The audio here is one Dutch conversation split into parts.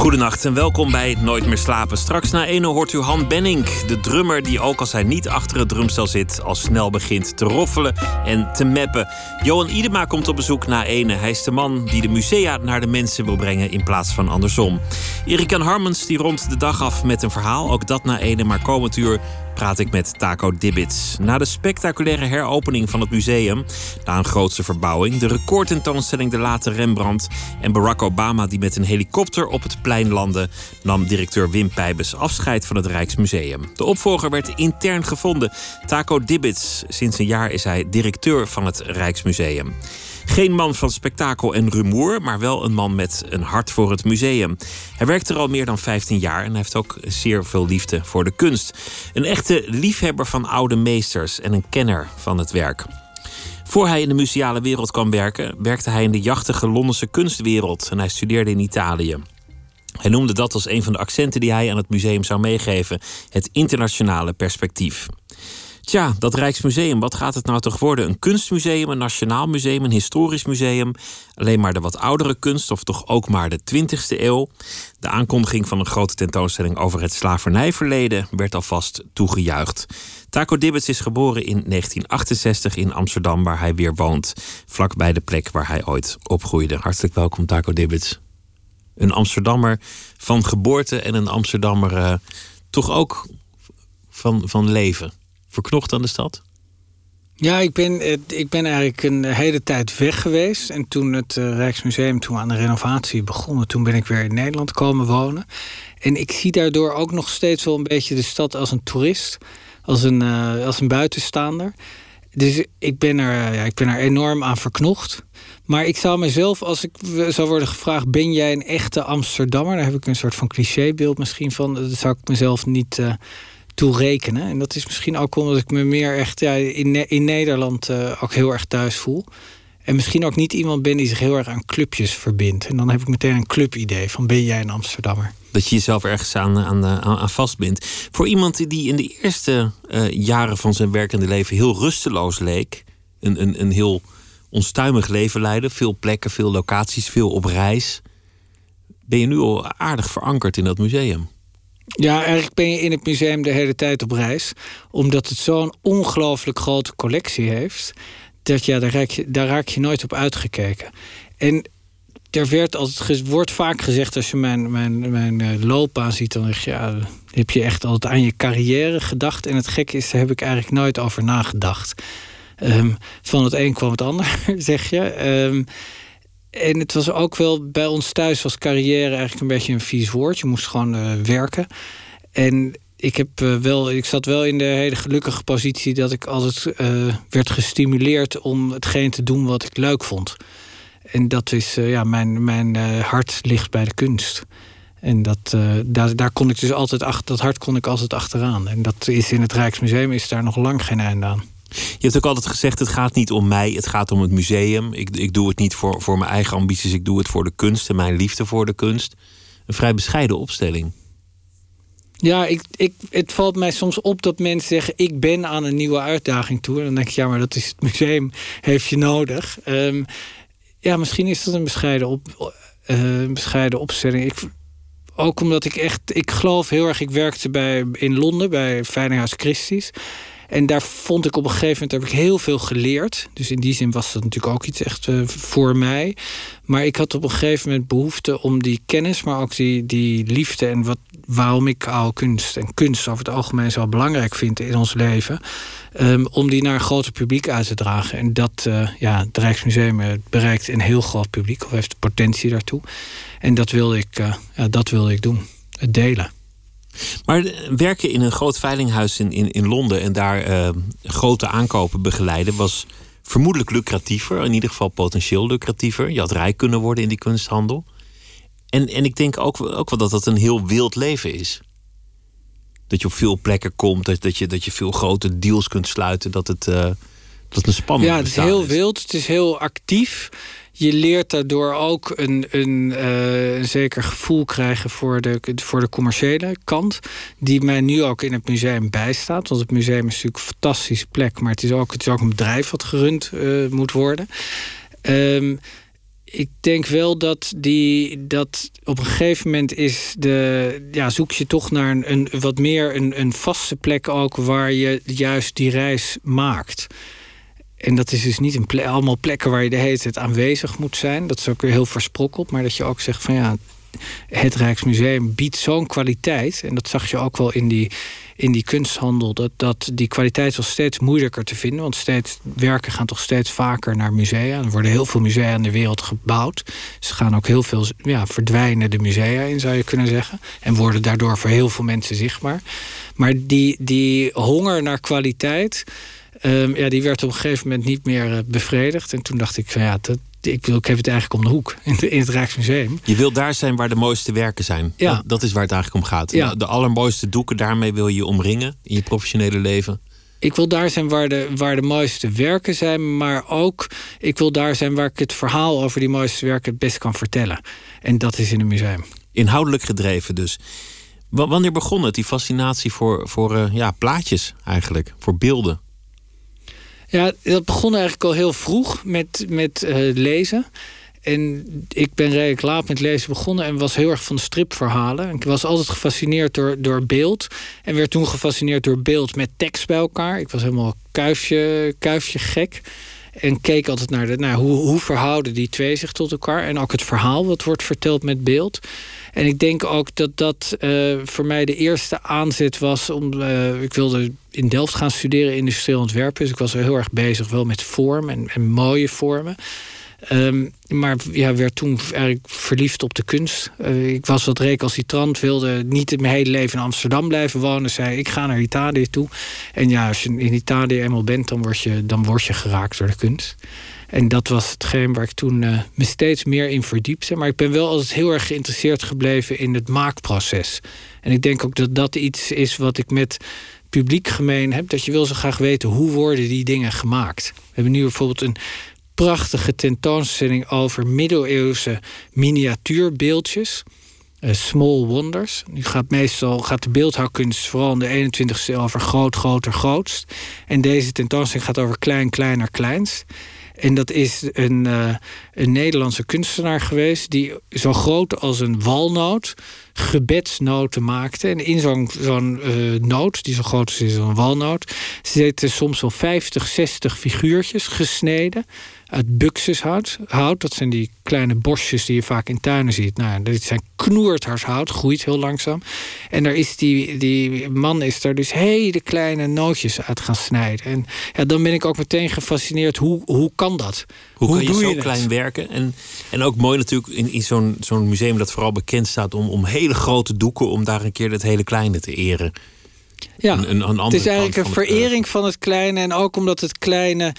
Goedenacht en welkom bij Nooit meer slapen. Straks na 1 hoort u Han Benning, de drummer die ook als hij niet achter het drumstel zit, al snel begint te roffelen en te meppen. Johan Idema komt op bezoek na 1. Hij is de man die de musea naar de mensen wil brengen in plaats van andersom. Erik Harmens die rondt de dag af met een verhaal, ook dat na 1, maar komend uur praat ik met Taco Dibbits. Na de spectaculaire heropening van het museum, na een grootse verbouwing, de recordtentoonstelling De Late Rembrandt en Barack Obama die met een helikopter op het plein landde, nam directeur Wim Pijbes afscheid van het Rijksmuseum. De opvolger werd intern gevonden, Taco Dibbits. Sinds een jaar is hij directeur van het Rijksmuseum. Geen man van spektakel en rumoer, maar wel een man met een hart voor het museum. Hij werkt er al meer dan 15 jaar en heeft ook zeer veel liefde voor de kunst. Een echte liefhebber van oude meesters en een kenner van het werk. Voor hij in de museale wereld kwam werken, werkte hij in de jachtige Londense kunstwereld en hij studeerde in Italië. Hij noemde dat als een van de accenten die hij aan het museum zou meegeven: het internationale perspectief. Tja, dat Rijksmuseum, wat gaat het nou toch worden? Een kunstmuseum, een nationaal museum, een historisch museum? Alleen maar de wat oudere kunst, of toch ook maar de 20e eeuw? De aankondiging van een grote tentoonstelling over het slavernijverleden werd alvast toegejuicht. Taco Dibbets is geboren in 1968 in Amsterdam, waar hij weer woont. Vlakbij de plek waar hij ooit opgroeide. Hartelijk welkom, Taco Dibbets. Een Amsterdammer van geboorte en een Amsterdammer uh, toch ook van, van leven verknocht aan de stad? Ja, ik ben, eh, ik ben eigenlijk een hele tijd weg geweest. En toen het eh, Rijksmuseum toen aan de renovatie begonnen... toen ben ik weer in Nederland komen wonen. En ik zie daardoor ook nog steeds wel een beetje de stad als een toerist. Als een, uh, als een buitenstaander. Dus ik ben, er, ja, ik ben er enorm aan verknocht. Maar ik zou mezelf, als ik zou worden gevraagd... ben jij een echte Amsterdammer? Daar heb ik een soort van clichébeeld misschien van. Dat zou ik mezelf niet... toerekenen. En dat is misschien ook omdat ik me meer echt ja, in, in Nederland uh, ook heel erg thuis voel. En misschien ook niet iemand ben die zich heel erg aan clubjes verbindt. En dan heb ik meteen een clubidee van ben jij een Amsterdammer? Dat je jezelf ergens aan, aan, aan vastbindt. Voor iemand die in de eerste uh, jaren van zijn werkende leven heel rusteloos leek. Een, een, een heel onstuimig leven leidde. Veel plekken, veel locaties, veel op reis. Ben je nu al aardig verankerd in dat museum? Ja, eigenlijk ben je in het museum de hele tijd op reis. Omdat het zo'n ongelooflijk grote collectie heeft. Dat ja, daar, raak je, daar raak je nooit op uitgekeken. En er werd altijd, wordt vaak gezegd als je mijn, mijn, mijn eh, loopbaan ziet, dan zeg je, heb je echt altijd aan je carrière gedacht. En het gekke is, daar heb ik eigenlijk nooit over nagedacht. Um, van het een kwam het ander, zeg je. Um, en het was ook wel bij ons thuis was carrière eigenlijk een beetje een vies woord. Je moest gewoon uh, werken. En ik, heb, uh, wel, ik zat wel in de hele gelukkige positie dat ik altijd uh, werd gestimuleerd om hetgeen te doen wat ik leuk vond. En dat is, ja, mijn, mijn hart ligt bij de kunst. En dat, daar, daar kon ik dus altijd achter, dat hart kon ik altijd achteraan. En dat is in het Rijksmuseum is daar nog lang geen einde aan. Je hebt ook altijd gezegd: het gaat niet om mij, het gaat om het museum. Ik, ik doe het niet voor, voor mijn eigen ambities, ik doe het voor de kunst en mijn liefde voor de kunst. Een vrij bescheiden opstelling. Ja, ik, ik, het valt mij soms op dat mensen zeggen: ik ben aan een nieuwe uitdaging toe. En dan denk ik: ja, maar dat is het museum, heeft je nodig. Um, ja, misschien is dat een bescheiden, op, uh, bescheiden opstelling. Ik, ook omdat ik echt, ik geloof heel erg. Ik werkte bij, in Londen bij Veilinghuis Christie's. En daar vond ik op een gegeven moment heb ik heel veel geleerd. Dus in die zin was dat natuurlijk ook iets echt uh, voor mij. Maar ik had op een gegeven moment behoefte om die kennis, maar ook die, die liefde en wat, waarom ik oude kunst en kunst over het algemeen zo belangrijk vind in ons leven. Um, om die naar een groter publiek uit te dragen. En dat, uh, ja, het Rijksmuseum bereikt een heel groot publiek, of heeft de potentie daartoe. En dat wilde ik, ja, dat wilde ik doen. Het delen. Maar werken in een groot veilinghuis in, in, in Londen en daar uh, grote aankopen begeleiden was vermoedelijk lucratiever, in ieder geval potentieel lucratiever. Je had rijk kunnen worden in die kunsthandel. En, en ik denk ook, ook wel dat dat een heel wild leven is. Dat je op veel plekken komt, dat, dat, je, dat je veel grote deals kunt sluiten, dat het, uh, dat een spannend Ja, het is heel wild, het is heel actief. Je leert daardoor ook een, een, uh, een, zeker gevoel krijgen voor de, voor de commerciële kant. Die mij nu ook in het museum bijstaat. Want het museum is natuurlijk een fantastische plek. Maar het is ook, het is ook een bedrijf wat gerund uh, moet worden. Um, ik denk wel dat die dat op een gegeven moment is de ja zoek je toch naar een, een wat meer een, een vaste plek ook waar je juist die reis maakt. En dat is dus niet een allemaal plekken waar je de hele tijd aanwezig moet zijn. Dat is ook weer heel versprokkeld. Maar dat je ook zegt van ja, het Rijksmuseum biedt zo'n kwaliteit. En dat zag je ook wel in die, in die kunsthandel. Dat, dat die kwaliteit was steeds moeilijker te vinden. Want steeds, werken gaan toch steeds vaker naar musea. Er worden heel veel musea in de wereld gebouwd. Ze gaan ook heel veel ja, verdwijnen de musea in, zou je kunnen zeggen. En worden daardoor voor heel veel mensen zichtbaar. Maar die, die honger naar kwaliteit Um, ja, die werd op een gegeven moment niet meer uh, bevredigd. En toen dacht ik van ja, dat, ik, wil, ik heb het eigenlijk om de hoek in, in het Rijksmuseum. Je wil daar zijn waar de mooiste werken zijn. Ja. Dat, dat is waar het eigenlijk om gaat. Ja. De, allermooiste doeken, daarmee wil je omringen in je professionele leven. Ik wil daar zijn waar de, waar de mooiste werken zijn, maar ook ik wil daar zijn waar ik het verhaal over die mooiste werken het best kan vertellen. En dat is in een museum. Inhoudelijk gedreven dus. wanneer begon het, die fascinatie voor, voor uh, ja, plaatjes eigenlijk, voor beelden? Ja, dat begon eigenlijk al heel vroeg met, met uh, lezen. En ik ben redelijk laat met lezen begonnen en was heel erg van stripverhalen. Ik was altijd gefascineerd door, door beeld. En werd toen gefascineerd door beeld met tekst bij elkaar. Ik was helemaal kuifje, kuifje gek. En keek altijd naar de, hoe, hoe verhouden die twee zich tot elkaar. En ook het verhaal wat wordt verteld met beeld. En ik denk ook dat dat uh, voor mij de eerste aanzet was om. Uh, ik wilde in Delft gaan studeren industrieel ontwerpen. Dus ik was heel erg bezig wel met vorm en, en mooie vormen. Um, maar ja, werd toen eigenlijk verliefd op de kunst. Uh, ik was wat recalcitrant, wilde niet mijn hele leven in Amsterdam blijven wonen. Zei ik ga naar Italië toe. En ja, als je in Italië eenmaal bent, dan word je, dan word je geraakt door de kunst. En dat was hetgeen waar ik toen uh, me steeds meer in verdiepte. Maar ik ben wel altijd heel erg geïnteresseerd gebleven in het maakproces. En ik denk ook dat dat iets is wat ik met publiek gemeen heb. Dat je wil zo graag weten hoe worden die dingen gemaakt. We hebben nu bijvoorbeeld een prachtige tentoonstelling over middeleeuwse miniatuurbeeldjes. Uh, small wonders. Nu gaat meestal gaat de beeldhouwkunst vooral in de 21ste eeuw over groot, groter, grootst. En deze tentoonstelling gaat over klein, kleiner, kleinst. En dat is een, uh, een Nederlandse kunstenaar geweest die zo groot als een walnoot gebedsnoten maakte. En in zo'n zo'n uh, noot, die zo groot is als een walnoot, zitten soms wel 50, 60 figuurtjes gesneden uit buxushout. Hout, dat zijn die kleine bosjes die je vaak in tuinen ziet. Nou, dit zijn knoerthars groeit heel langzaam. En daar is die, die man is daar dus hele kleine nootjes uit gaan snijden. En ja, dan ben ik ook meteen gefascineerd. Hoe, hoe kan dat? Hoe, hoe kan je zo klein werken? En, en ook mooi natuurlijk in, in zo'n zo'n museum dat vooral bekend staat om, om hele grote doeken, om daar een keer dat hele kleine te eren. Ja, een, een, het is eigenlijk een verering van het kleine. En ook omdat het kleine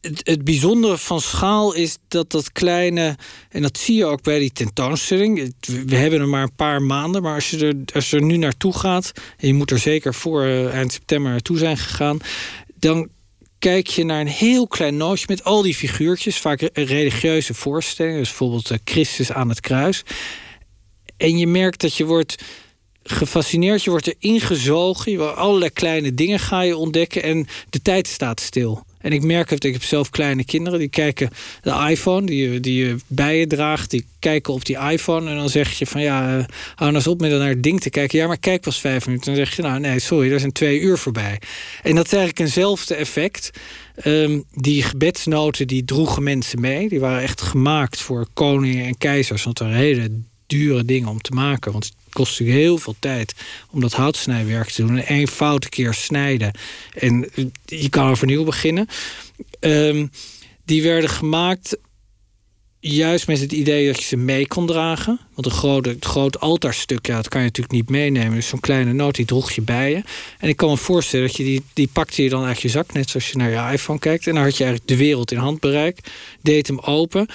het, bijzondere van schaal is dat dat kleine, en dat zie je ook bij die tentoonstelling. We hebben er maar een paar maanden, maar als je er, als je er nu naartoe gaat, en je moet er zeker voor uh, eind september naartoe zijn gegaan, dan kijk je naar een heel klein nootje met al die figuurtjes, vaak religieuze voorstellingen, dus bijvoorbeeld uh, Christus aan het kruis. En je merkt dat je wordt gefascineerd, je wordt er ingezogen, allerlei kleine dingen ga je ontdekken en de tijd staat stil. En ik merk het, ik heb zelf kleine kinderen, die kijken de iPhone, die die je bij je draagt, die kijken op die iPhone. En dan zeg je van ja, uh, hou nou eens op met naar het ding te kijken. Ja, maar kijk pas vijf minuten. Dan zeg je nou nee, sorry, er zijn twee uur voorbij. En dat is eigenlijk eenzelfde effect. Um, die gebedsnoten die droegen mensen mee. Die waren echt gemaakt voor koningen en keizers. Want er waren hele dure dingen om te maken. Want kost natuurlijk heel veel tijd om dat houtsnijwerk te doen. En één foute keer snijden. En je kan overnieuw beginnen. Ehm, die werden gemaakt juist met het idee dat je ze mee kon dragen. Want een grote, groot altaarstuk, ja, dat kan je natuurlijk niet meenemen. Dus zo'n kleine noot, die droeg je bij je. En ik kan me voorstellen dat je die, die pakte je dan uit je zak... net zoals je naar je iPhone kijkt. En dan had je eigenlijk de wereld in handbereik. Deed hem open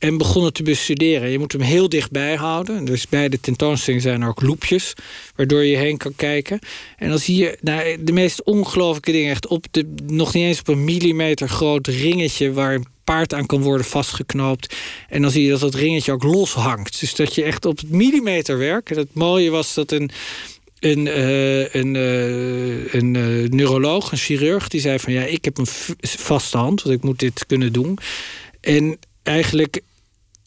en begonnen te bestuderen. Je moet hem heel dichtbij houden. Dus bij de tentoonstelling zijn er ook loepjes... waardoor je heen kan kijken. En dan zie je nou, de meest ongelooflijke dingen... echt op de, nog niet eens op een millimeter groot ringetje... waar een paard aan kan worden vastgeknoopt. En dan zie je dat dat ringetje ook los hangt. Dus dat je echt op het millimeter werkt. En het mooie was dat een een, uh, een, uh, een uh, neuroloog, een chirurg, die zei van ja, ik heb een vaste hand, want ik moet dit kunnen doen. En eigenlijk,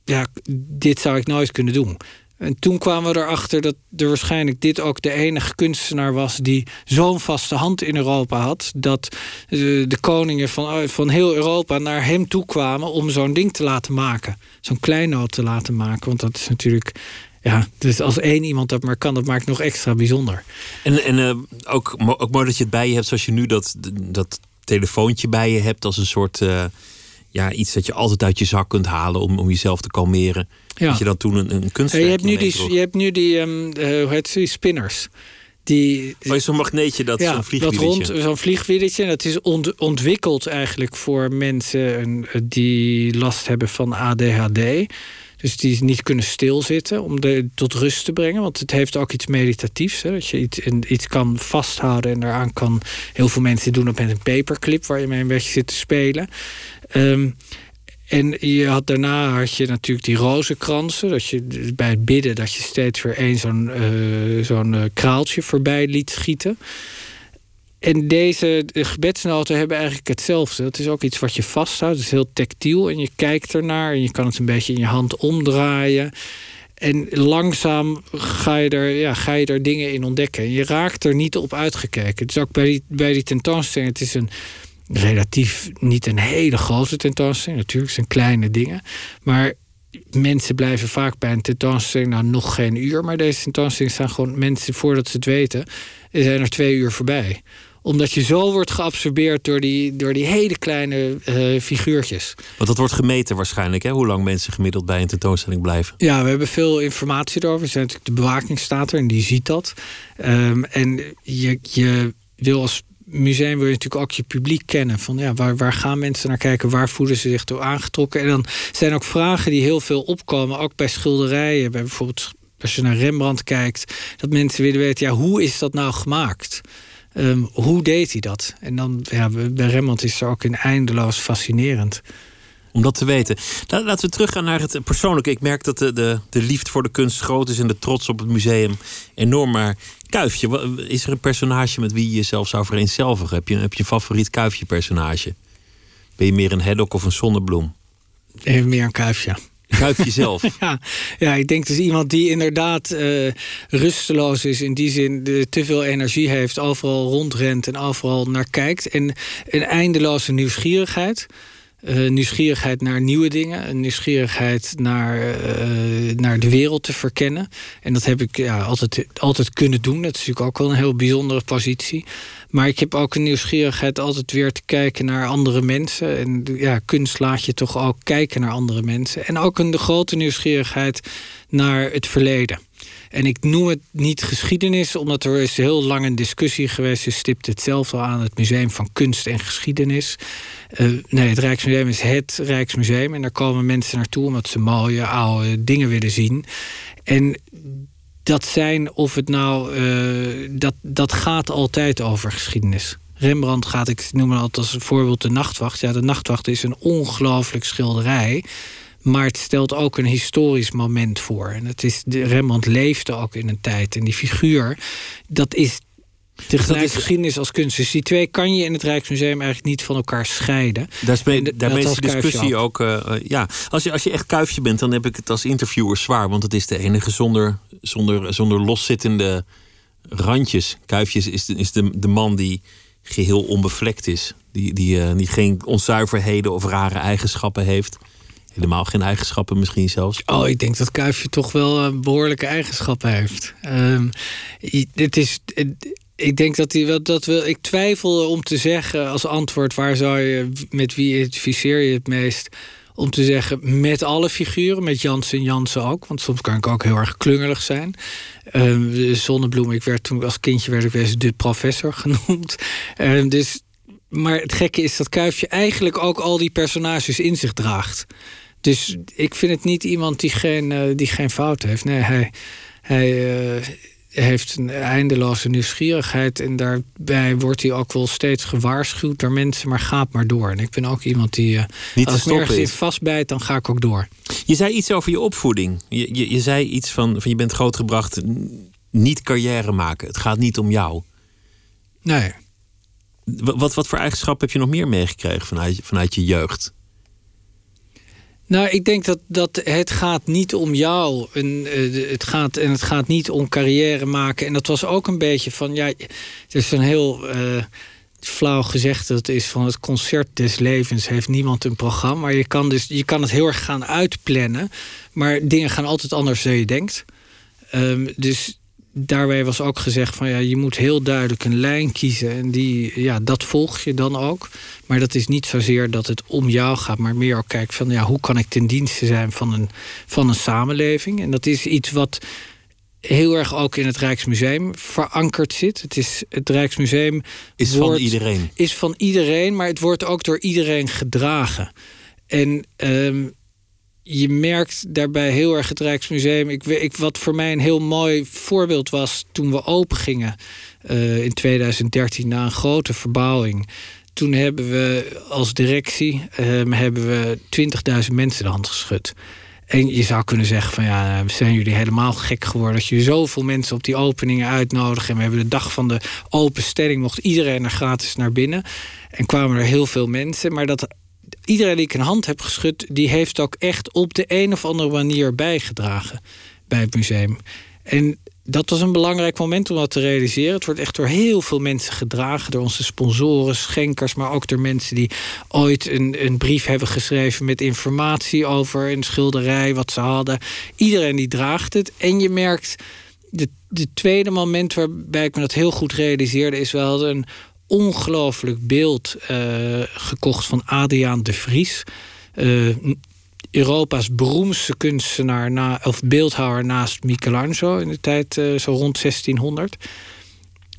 ja, dit zou ik nooit kunnen doen. En toen kwamen we erachter dat er waarschijnlijk dit ook de enige kunstenaar was die zo'n vaste hand in Europa had. Dat de koningen van, van heel Europa naar hem toe kwamen om zo'n ding te laten maken. Zo'n kleinoot te laten maken. Want dat is natuurlijk ja, dus als één iemand dat maar kan, dat maakt nog extra bijzonder. En, en uh, ook, ook mooi dat je het bij je hebt, zoals je nu dat, dat telefoontje bij je hebt, als een soort ja, iets dat je altijd uit je zak kunt halen om, om jezelf te kalmeren. Ja. Dat je dan toen een, een kunstwerk je, hebt nu die, je hebt nu die, um, uh, hoe heet ze, die spinners. Die, oh, zo'n magneetje, dat ja, zo'n vliegwieltje. Zo'n vliegwieltje. Dat is ont, ontwikkeld eigenlijk voor mensen die last hebben van ADHD. Dus die niet kunnen stilzitten om de, tot rust te brengen. Want het heeft ook iets meditatiefs. Hè? Dat je iets, iets kan vasthouden en daaraan kan... Heel veel mensen doen dat met een paperclip... waar je mee een beetje zit te spelen. Ehm, en je had, daarna had je natuurlijk die rozenkransen. Dat je bij het bidden dat je steeds weer één zo'n uh, zo'n uh, kraaltje voorbij liet schieten. En deze gebedsnoten hebben eigenlijk hetzelfde. Dat is ook iets wat je vasthoudt. Het is heel tactiel en je kijkt ernaar en je kan het een beetje in je hand omdraaien. En langzaam ga je er, ja, ga je er dingen in ontdekken. En je raakt er niet op uitgekeken. Dus ook bij die, bij die tentoonstelling, het is een relatief niet een hele grote tentoonstelling. Natuurlijk, het zijn kleine dingen. Maar mensen blijven vaak bij een tentoonstelling nou nog geen uur. Maar deze tentoonstelling staan gewoon mensen, voordat ze het weten, zijn er twee uur voorbij omdat je zo wordt geabsorbeerd door die, door die hele kleine uh, figuurtjes. Want dat wordt gemeten waarschijnlijk, hè? hoe lang mensen gemiddeld bij een tentoonstelling blijven. Ja, we hebben veel informatie erover. Er zijn natuurlijk de bewaking staat er en die ziet dat. Um, en je, je wil als museum wil je natuurlijk ook je publiek kennen. Van ja, waar, waar gaan mensen naar kijken? Waar voelen ze zich door aangetrokken? En dan zijn ook vragen die heel veel opkomen, ook bij schilderijen. Bij bijvoorbeeld als je naar Rembrandt kijkt, dat mensen willen weten, ja, hoe is dat nou gemaakt? Ehm, hoe deed hij dat? En dan, ja, bij Rembrandt is er ook in eindeloos fascinerend. Om dat te weten. Laten we teruggaan naar het persoonlijke. Ik merk dat de, de, de liefde voor de kunst groot is en de trots op het museum enorm. Maar Kuifje, is er een personage met wie je jezelf zou vereenzelvigen? Heb je, heb je een favoriet Kuifje-personage? Ben je meer een Haddock of een zonnebloem? Even meer een Kuifje. Kuifje zelf. ja, ja, ik denk dus iemand die inderdaad uh, rusteloos is. In die zin te veel energie heeft. Overal rondrent en overal naar kijkt. En een eindeloze nieuwsgierigheid. Uh, nieuwsgierigheid naar nieuwe dingen. Een nieuwsgierigheid naar, uh, naar de wereld te verkennen. En dat heb ik ja, altijd, altijd kunnen doen. Dat is natuurlijk ook wel een heel bijzondere positie. Maar ik heb ook een nieuwsgierigheid altijd weer te kijken naar andere mensen. En ja, kunst laat je toch ook kijken naar andere mensen. En ook een grote nieuwsgierigheid naar het verleden. En ik noem het niet geschiedenis, omdat er is heel lang een discussie geweest. Je stipt het zelf al aan, het Museum van Kunst en Geschiedenis. Uh, nee, het Rijksmuseum is het Rijksmuseum. En daar komen mensen naartoe omdat ze mooie, oude dingen willen zien. En dat zijn of het nou. Uh, dat, dat gaat altijd over geschiedenis. Rembrandt gaat, ik noem het altijd als voorbeeld de Nachtwacht. Ja, de Nachtwacht is een ongelooflijk schilderij. Maar het stelt ook een historisch moment voor. En het is, Rembrandt leefde ook in een tijd. En die figuur, dat is Tegelijk is... geschiedenis als kunst. Dus die twee kan je in het Rijksmuseum eigenlijk niet van elkaar scheiden. Daar is, de discussie ook. Uh, ja. als, je, als je echt kuifje bent, dan heb ik het als interviewer zwaar. Want het is de enige zonder, zonder, zonder loszittende randjes. Kuifjes is, de, is de, de man die geheel onbevlekt is. Die, die, uh, die geen onzuiverheden of rare eigenschappen heeft. Helemaal geen eigenschappen misschien zelfs. Oh, ik denk dat Kuifje toch wel behoorlijke eigenschappen heeft. Um, het is ik denk dat hij wel dat we. Ik twijfel om te zeggen als antwoord waar zou je met wie identificeer je het meest? Om te zeggen met alle figuren, met Jansen en Jansen ook. Want soms kan ik ook heel erg klungelig zijn. Uh, Zonnebloem, ik werd toen als kindje werd ik weer de professor genoemd. Uh, dus, maar het gekke is dat Kuifje eigenlijk ook al die personages in zich draagt. Dus ik vind het niet iemand die geen, uh, die geen fout heeft. Nee, hij, hij heeft een eindeloze nieuwsgierigheid. En daarbij wordt hij ook wel steeds gewaarschuwd door mensen. Maar gaat maar door. En ik ben ook iemand die. Uh, Niet als ik ergens in vastbijt, dan ga ik ook door. Je zei iets over je opvoeding. Je, je, je zei iets van, van je bent grootgebracht. Niet carrière maken. Het gaat niet om jou. Nee. Wat, wat voor eigenschappen heb je nog meer meegekregen vanuit, vanuit je jeugd? Nou, ik denk dat, dat het gaat niet om jou. En, uh, het gaat, en het gaat niet om carrière maken. En dat was ook een beetje van... Ja, het is een heel uh, flauw gezegd. Dat is van het concert des levens heeft niemand een programma. Maar je kan, dus, je kan het heel erg gaan uitplannen. Maar dingen gaan altijd anders dan je denkt. Um, dus daarbij was ook gezegd van ja, je moet heel duidelijk een lijn kiezen. En die, ja, dat volg je dan ook. Maar dat is niet zozeer dat het om jou gaat, maar meer ook kijken van ja, hoe kan ik ten dienste zijn van een, van een samenleving. En dat is iets wat heel erg ook in het Rijksmuseum verankerd zit. Het, is, het Rijksmuseum is wordt, van iedereen. Is van iedereen, maar het wordt ook door iedereen gedragen. En um, je merkt daarbij heel erg het Rijksmuseum. Ik, ik, wat voor mij een heel mooi voorbeeld was toen we open gingen uh, in 2013 na een grote verbouwing. Toen hebben we als directie uh, hebben we 20.000 mensen de hand geschud. En je zou kunnen zeggen van ja, zijn jullie helemaal gek geworden dat je zoveel mensen op die openingen uitnodigt. En we hebben de dag van de openstelling mocht iedereen er gratis naar binnen. En kwamen er heel veel mensen. Maar dat iedereen die ik een hand heb geschud, die heeft ook echt op de een of andere manier bijgedragen bij het museum. En dat was een belangrijk moment om dat te realiseren. Het wordt echt door heel veel mensen gedragen. Door onze sponsoren, schenkers, maar ook door mensen die ooit een, een brief hebben geschreven met informatie over een schilderij, wat ze hadden. Iedereen die draagt het. En je merkt. De, de tweede moment waarbij ik me dat heel goed realiseerde, is wel een ongelooflijk beeld uh, gekocht van Adriaan de Vries. Uh, Europa's beroemdste kunstenaar na, of beeldhouwer naast Michelangelo in de tijd uh, zo rond 1600.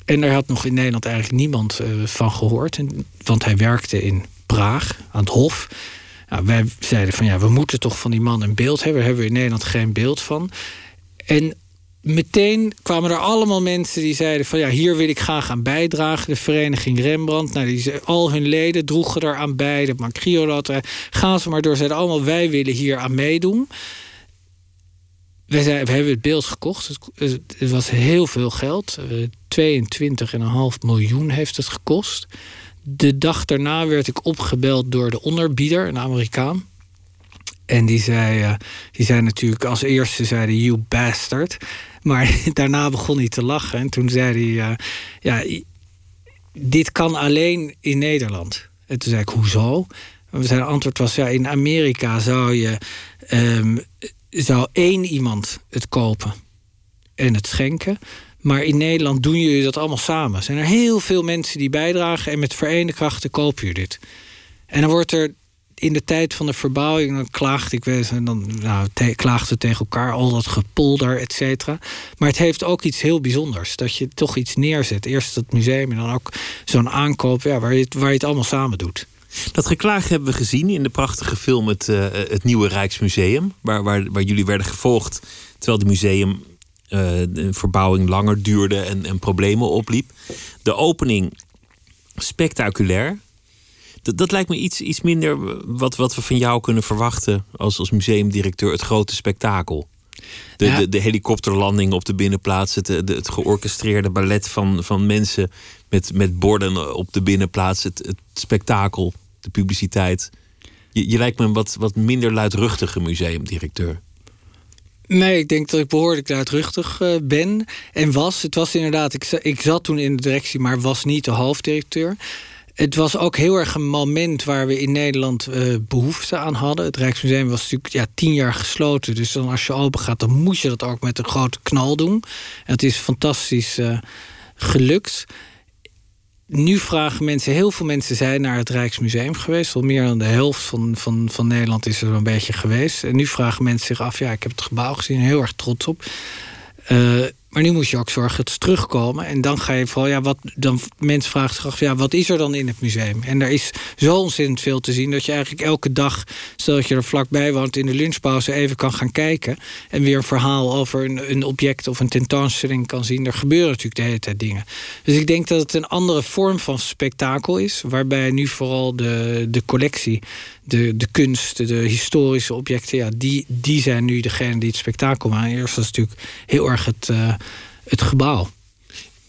En daar had nog in Nederland eigenlijk niemand van gehoord. Want hij werkte in Praag aan het Hof. Nou, wij zeiden van ja, we moeten toch van die man een beeld hebben. Daar hebben we in Nederland geen beeld van. En meteen kwamen er allemaal mensen die zeiden van ja, hier wil ik graag aan bijdragen. De vereniging Rembrandt, nou, die, al hun leden droegen er aan bij. De Macriolat, gaan ze maar door. Zeiden allemaal wij willen hier aan meedoen. We, we hebben het beeld gekocht. Het, het was heel veel geld. 22,5 miljoen heeft het gekost. De dag daarna werd ik opgebeld door de onderbieder, een Amerikaan. En die zei, uh, die zei natuurlijk als eerste, zei you bastard. Maar daarna begon hij te lachen. En toen zei hij, uh, ja, dit kan alleen in Nederland. En toen zei ik, hoezo? Zijn antwoord was, ja, in Amerika zou je... Um, zou één iemand het kopen en het schenken. Maar in Nederland doen jullie dat allemaal samen. Zijn er heel veel mensen die bijdragen... en met verenigde krachten kopen jullie dit. En dan wordt er in de tijd van de verbouwing, dan klaagde ik weer, dan nou, klaagden tegen elkaar, al dat gepolder, et cetera. Maar het heeft ook iets heel bijzonders. Dat je toch iets neerzet. Eerst het museum en dan ook zo'n aankoop ja, waar, je waar je het allemaal samen doet. Dat geklaag hebben we gezien in de prachtige film Het, uh, het Nieuwe Rijksmuseum. Waar, waar, waar jullie werden gevolgd terwijl het museum uh, de verbouwing langer duurde en, en problemen opliep. De opening spectaculair dat, dat lijkt me iets, iets minder wat, wat we van jou kunnen verwachten als, als museumdirecteur, het grote spektakel. De, de, de, helikopterlanding op de binnenplaats, het, het georchestreerde ballet van, van mensen met, met borden op de binnenplaats, het, het spektakel, de publiciteit. Je, je lijkt me een wat, wat minder luidruchtige museumdirecteur. Nee, ik denk dat ik behoorlijk luidruchtig uh, ben en was. Het was inderdaad, ik, ik zat toen in de directie, maar was niet de hoofddirecteur. Het was ook heel erg een moment waar we in Nederland uh, behoefte aan hadden. Het Rijksmuseum was natuurlijk ja, tien jaar gesloten. Dus dan als je open gaat, dan moet je dat ook met een grote knal doen. En het is fantastisch uh, gelukt. Nu vragen mensen, heel veel mensen zijn naar het Rijksmuseum geweest. Al meer dan de helft van, van, van Nederland is er een beetje geweest. En nu vragen mensen zich af, ja, ik heb het gebouw gezien, heel erg trots op. Uh, maar nu moet je ook zorgen dat ze terugkomen. En dan ga je vooral, ja, wat dan mensen vragen zich af, ja, wat is er dan in het museum? En er is zo ontzettend veel te zien dat je eigenlijk elke dag, stel dat je er vlakbij woont, in de lunchpauze even kan gaan kijken. En weer een verhaal over een, een object of een tentoonstelling kan zien. Er gebeuren natuurlijk de hele tijd dingen. Dus ik denk dat het een andere vorm van spektakel is, waarbij nu vooral de, de collectie, de, de kunst, de historische objecten, ja, die, die zijn nu degene die het spektakel maken. Eerst was natuurlijk heel erg het. Uh, het gebouw.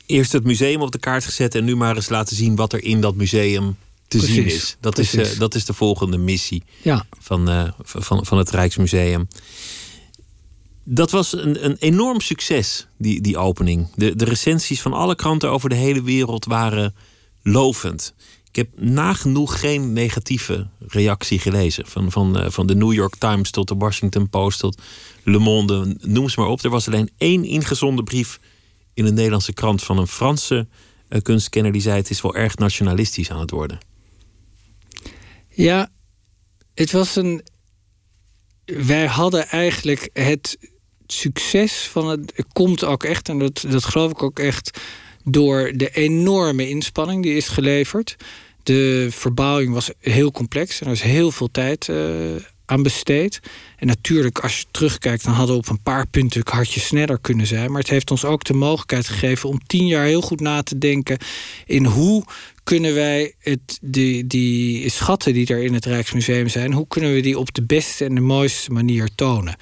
Eerst het museum op de kaart gezet en nu maar eens laten zien wat er in dat museum te zien is. Dat, is uh, dat is de volgende missie ja. van, uh, van, van het Rijksmuseum. Dat was een, een enorm succes, die, die opening. De, de recensies van alle kranten over de hele wereld waren lovend. Ik heb nagenoeg geen negatieve reactie gelezen. Van, van, uh, van de New York Times tot de Washington Post tot Le Monde, noem ze maar op. Er was alleen één ingezonden brief in een Nederlandse krant van een Franse uh, kunstkenner die zei: Het is wel erg nationalistisch aan het worden. Ja, het was een. Wij hadden eigenlijk het succes van het. het komt ook echt, en dat, dat geloof ik ook echt. door de enorme inspanning die is geleverd. De verbouwing was heel complex en er is heel veel tijd uh, aan besteed. En natuurlijk, als je terugkijkt, dan hadden we op een paar punten had sneller kunnen zijn. Maar het heeft ons ook de mogelijkheid gegeven om tien jaar heel goed na te denken in hoe kunnen wij het, die, die schatten die er in het Rijksmuseum zijn, hoe kunnen we die op de beste en de mooiste manier tonen?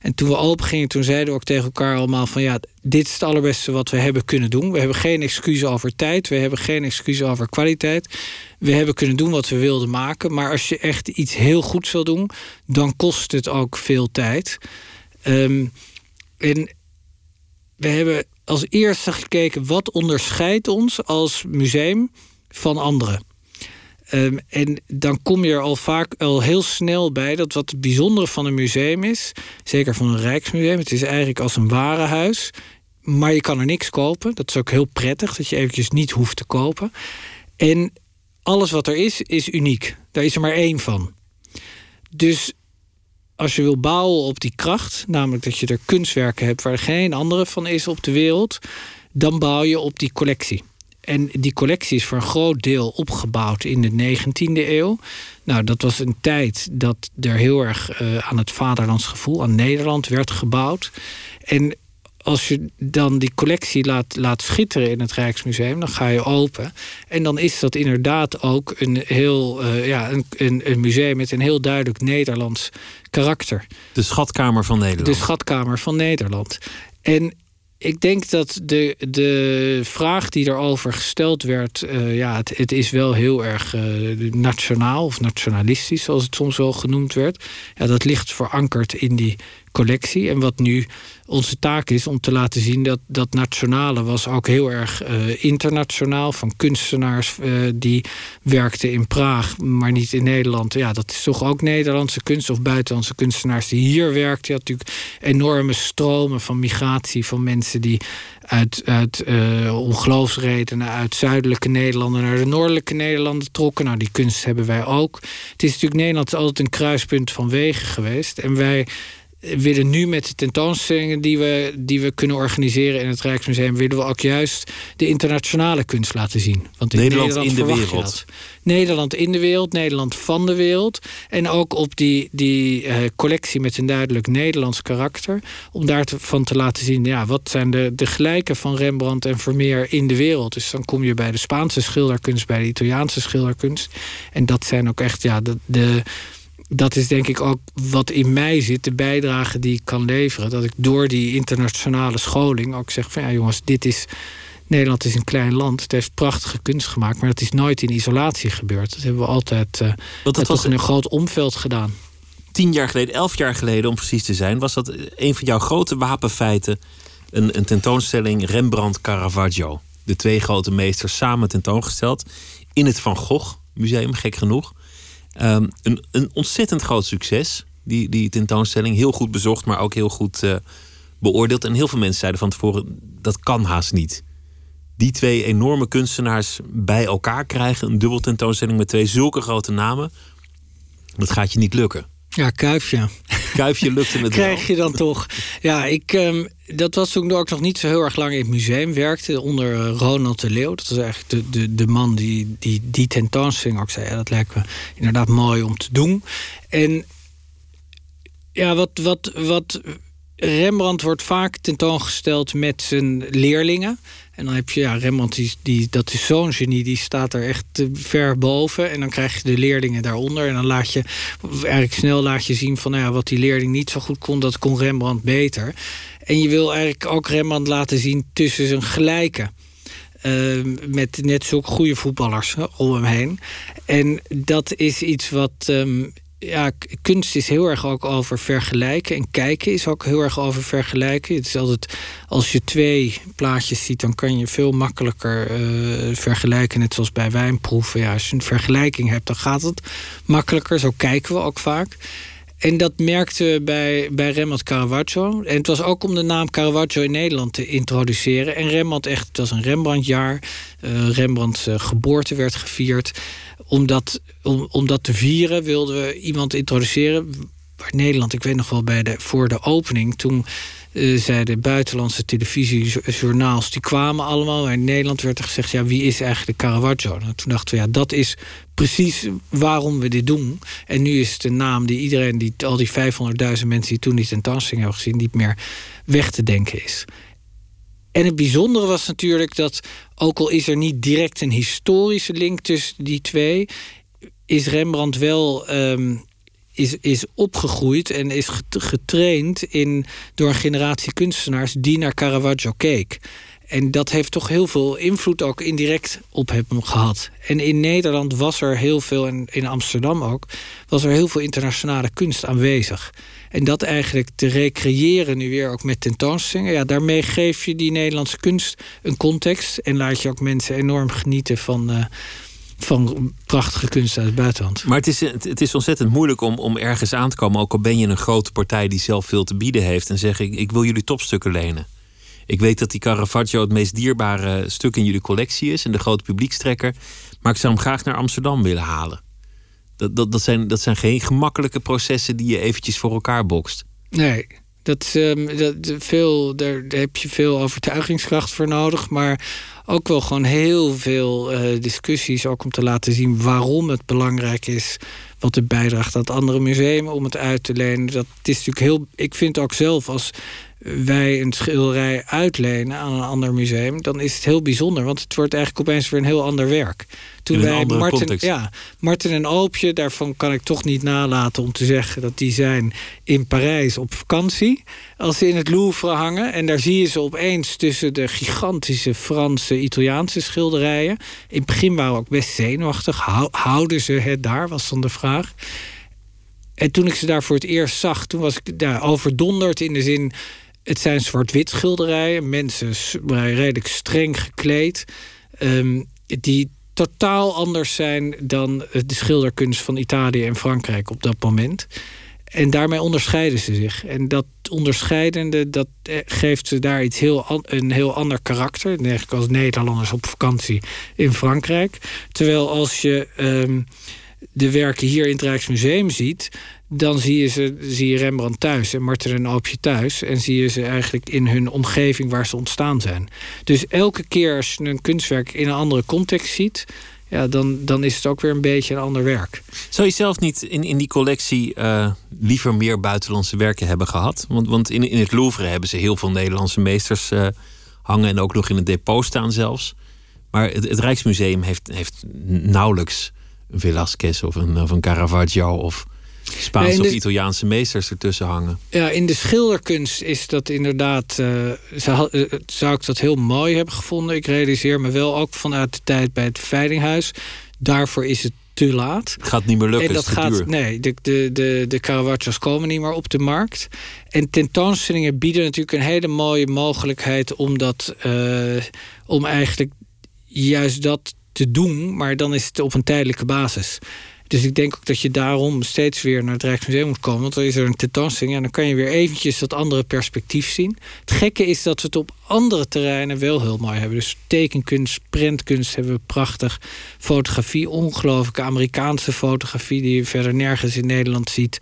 En toen we open gingen, toen zeiden we ook tegen elkaar allemaal van ja, dit is het allerbeste wat we hebben kunnen doen. We hebben geen excuus over tijd, we hebben geen excuus over kwaliteit. We hebben kunnen doen wat we wilden maken. Maar als je echt iets heel goeds wil doen, dan kost het ook veel tijd. Um, en we hebben als eerste gekeken wat onderscheidt ons als museum van anderen. Um, en dan kom je er al vaak al heel snel bij dat wat het bijzondere van een museum is, zeker van een Rijksmuseum, het is eigenlijk als een warenhuis, maar je kan er niks kopen. Dat is ook heel prettig dat je eventjes niet hoeft te kopen. En alles wat er is, is uniek. Daar is er maar één van. Dus als je wil bouwen op die kracht, namelijk dat je er kunstwerken hebt waar geen andere van is op de wereld, dan bouw je op die collectie. En die collectie is voor een groot deel opgebouwd in de 19e eeuw. Nou, dat was een tijd dat er heel erg uh, aan het vaderlandsgevoel, aan Nederland werd gebouwd. En als je dan die collectie laat, laat schitteren in het Rijksmuseum, dan ga je open. En dan is dat inderdaad ook een heel uh, ja, een, een, een, museum met een heel duidelijk Nederlands karakter. De schatkamer van Nederland. De schatkamer van Nederland. En ik denk dat de, de vraag die erover gesteld werd, uh, ja, het, het, is wel heel erg uh, nationaal of nationalistisch, zoals het soms wel genoemd werd. Ja, dat ligt verankerd in die collectie. En wat nu onze taak is om te laten zien dat dat nationale was ook heel erg uh, internationaal. Van kunstenaars uh, die werkten in Praag, maar niet in Nederland. Ja, dat is toch ook Nederlandse kunst of buitenlandse kunstenaars die hier werkten. Je had natuurlijk enorme stromen van migratie van mensen die uit, uit uh, ongeloofsredenen uit zuidelijke Nederlanden naar de noordelijke Nederlanden trokken. Nou, die kunst hebben wij ook. Het is natuurlijk Nederland altijd een kruispunt van wegen geweest. En wij willen nu met de tentoonstellingen die we, die we kunnen organiseren in het Rijksmuseum, willen we ook juist de internationale kunst laten zien. Want in Nederland, Nederland in de wereld. Nederland in de wereld, Nederland van de wereld. En ook op die, die uh, collectie met een duidelijk Nederlands karakter. Om daarvan te, te laten zien, ja, wat zijn de, de gelijken van Rembrandt en Vermeer in de wereld. Dus dan kom je bij de Spaanse schilderkunst, bij de Italiaanse schilderkunst. En dat zijn ook echt ja, de, de dat is denk ik ook wat in mij zit, de bijdrage die ik kan leveren. Dat ik door die internationale scholing ook zeg van ja jongens, dit is. Nederland is een klein land. Het heeft prachtige kunst gemaakt, maar dat is nooit in isolatie gebeurd. Dat hebben we altijd uh, dat was in een groot omveld gedaan. Tien jaar geleden, elf jaar geleden om precies te zijn, was dat een van jouw grote wapenfeiten. Een, een tentoonstelling Rembrandt Caravaggio. De twee grote meesters samen tentoongesteld in het Van Gogh Museum, gek genoeg. Um, een, een ontzettend groot succes. Die, die tentoonstelling. Heel goed bezocht, maar ook heel goed uh, beoordeeld. En heel veel mensen zeiden van tevoren: dat kan haast niet. Die twee enorme kunstenaars bij elkaar krijgen. Een dubbel tentoonstelling met twee zulke grote namen. Dat gaat je niet lukken. Ja, kuifje. Kuifje lukte het Krijg je dan toch. Ja, ik, ehm, dat was toen ik nog niet zo heel erg lang in het museum werkte. Onder eh, Ronald de Leeuw. Dat was eigenlijk de, de, de man die die, die tentoonstelling ook zei. Dat lijkt me inderdaad mooi om te doen. En ja, wat, wat, wat Rembrandt wordt vaak tentoongesteld met zijn leerlingen. En dan heb je ja, Rembrandt, die, dat is zo'n genie, die staat er echt ver boven. En dan krijg je de leerlingen daaronder. En dan laat je eigenlijk snel laat je zien van nou ja, wat die leerling niet zo goed kon, dat kon Rembrandt beter. En je wil eigenlijk ook Rembrandt laten zien tussen zijn gelijken. Uh, met net zulke goede voetballers om hem heen. En dat is iets wat um, ja, kunst is heel erg ook over vergelijken. En kijken is ook heel erg over vergelijken. Het is altijd, als je twee plaatjes ziet, dan kan je veel makkelijker uh, vergelijken. Net zoals bij wijnproeven. Ja, als je een vergelijking hebt, dan gaat het makkelijker. Zo kijken we ook vaak. En dat merkten we bij, bij Rembrandt Caravaggio. En het was ook om de naam Caravaggio in Nederland te introduceren. En Rembrandt echt, het was een Rembrandtjaar. Uh, Rembrandts uh, geboorte werd gevierd om dat te vieren wilden we iemand introduceren. Nederland, ik weet nog wel bij de, voor de opening, toen uh, zeiden buitenlandse televisiejournaals, die kwamen allemaal. In Nederland werd er gezegd, ja, wie is eigenlijk Caravaggio? En toen dachten we, ja, dat is precies waarom we dit doen. En nu is een naam die iedereen, die, al die 500.000 mensen die toen die tentoonstelling hebben gezien, niet meer weg te denken is. En het bijzondere was natuurlijk dat, ook al is er niet direct een historische link tussen die twee, is Rembrandt wel um, is, is opgegroeid en is getraind in, door een generatie kunstenaars die naar Caravaggio keek. En dat heeft toch heel veel invloed ook indirect op hem gehad. En in Nederland was er heel veel, en in Amsterdam ook, was er heel veel internationale kunst aanwezig. En dat eigenlijk te recreëren nu weer ook met tentoonstellingen. Ja, daarmee geef je die Nederlandse kunst een context. En laat je ook mensen enorm genieten van, uh, van prachtige kunst uit het buitenland. Maar het is, het is ontzettend moeilijk om, om ergens aan te komen. Ook al ben je een grote partij die zelf veel te bieden heeft. En zeg ik, ik wil jullie topstukken lenen. Ik weet dat die Caravaggio het meest dierbare stuk in jullie collectie is. En de grote publiekstrekker. Maar ik zou hem graag naar Amsterdam willen halen. Dat, dat, dat, zijn, dat zijn geen gemakkelijke processen die je eventjes voor elkaar bokst. Nee, dat, um, dat, veel, daar, heb je veel overtuigingskracht voor nodig. Maar ook wel gewoon heel veel uh, discussies. Ook om te laten zien waarom het belangrijk is. Wat het bijdraagt aan het andere museum om het uit te lenen. Dat is natuurlijk heel. Ik vind ook zelf als wij een schilderij uitlenen aan een ander museum, dan is het heel bijzonder. Want het wordt eigenlijk opeens weer een heel ander werk. Toen wij Martin, ja, Martin en Oopje, daarvan kan ik toch niet nalaten om te zeggen dat die zijn in Parijs op vakantie. Als ze in het Louvre hangen. En daar zie je ze opeens tussen de gigantische Franse, Italiaanse schilderijen. In het begin waren we ook best zenuwachtig. Houden ze het daar, was dan de vraag. En toen ik ze daar voor het eerst zag, toen was ik daar overdonderd in de zin het zijn zwart-wit schilderijen. Mensen redelijk streng gekleed. Um, die totaal anders zijn dan de schilderkunst van Italië en Frankrijk op dat moment. En daarmee onderscheiden ze zich. En dat onderscheidende, dat eh, geeft ze daar iets heel een heel ander karakter. Eigenlijk als Nederlanders op vakantie in Frankrijk. Terwijl als je um, de werken hier in het Rijksmuseum ziet dan zie je, ze, zie Rembrandt thuis en Marten en Oopje thuis. En zie je ze eigenlijk in hun omgeving waar ze ontstaan zijn. Dus elke keer als je een kunstwerk in een andere context ziet... Ja, dan, dan is het ook weer een beetje een ander werk. Zou je zelf niet in, in die collectie uh, liever meer buitenlandse werken hebben gehad? Want, want in, in het Louvre hebben ze heel veel Nederlandse meesters uh, hangen... en ook nog in het depot staan zelfs. Maar het, Rijksmuseum heeft, heeft nauwelijks een Velasquez of een, of een Caravaggio... of Spaanse of Italiaanse meesters ertussen hangen. Ja, in de schilderkunst is dat inderdaad. Uh, zou, uh, zou ik dat heel mooi hebben gevonden. Ik realiseer me wel ook vanuit de tijd bij het Veilinghuis. Daarvoor is het te laat. Het gaat niet meer lukken. En dat gaat, duur. nee, de, de, de, de Caravaggios komen niet meer op de markt. En tentoonstellingen bieden natuurlijk een hele mooie mogelijkheid om dat, uh, om eigenlijk juist dat te doen, maar dan is het op een tijdelijke basis. Dus ik denk ook dat je daarom steeds weer naar het Rijksmuseum moet komen. Want dan is er een tentoonstelling en dan kan je weer eventjes dat andere perspectief zien. Het gekke is dat we het op andere terreinen wel heel mooi hebben. Dus tekenkunst, prentkunst hebben we prachtig. Fotografie, ongelooflijke Amerikaanse fotografie die je verder nergens in Nederland ziet.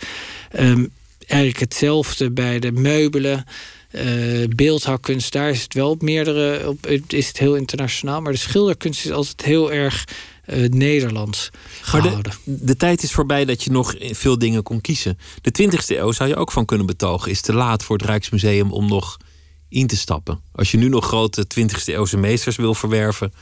Um, eigenlijk hetzelfde bij de meubelen. Uh, beeldhouwkunst, daar is het wel op meerdere, is het heel internationaal. Maar de schilderkunst is altijd heel erg uh, Nederlands gehouden. De, de, tijd is voorbij dat je nog veel dingen kon kiezen. De 20e eeuw zou je ook van kunnen betogen. Is te laat voor het Rijksmuseum om nog in te stappen. Als je nu nog grote 20e eeuwse meesters wil verwerven,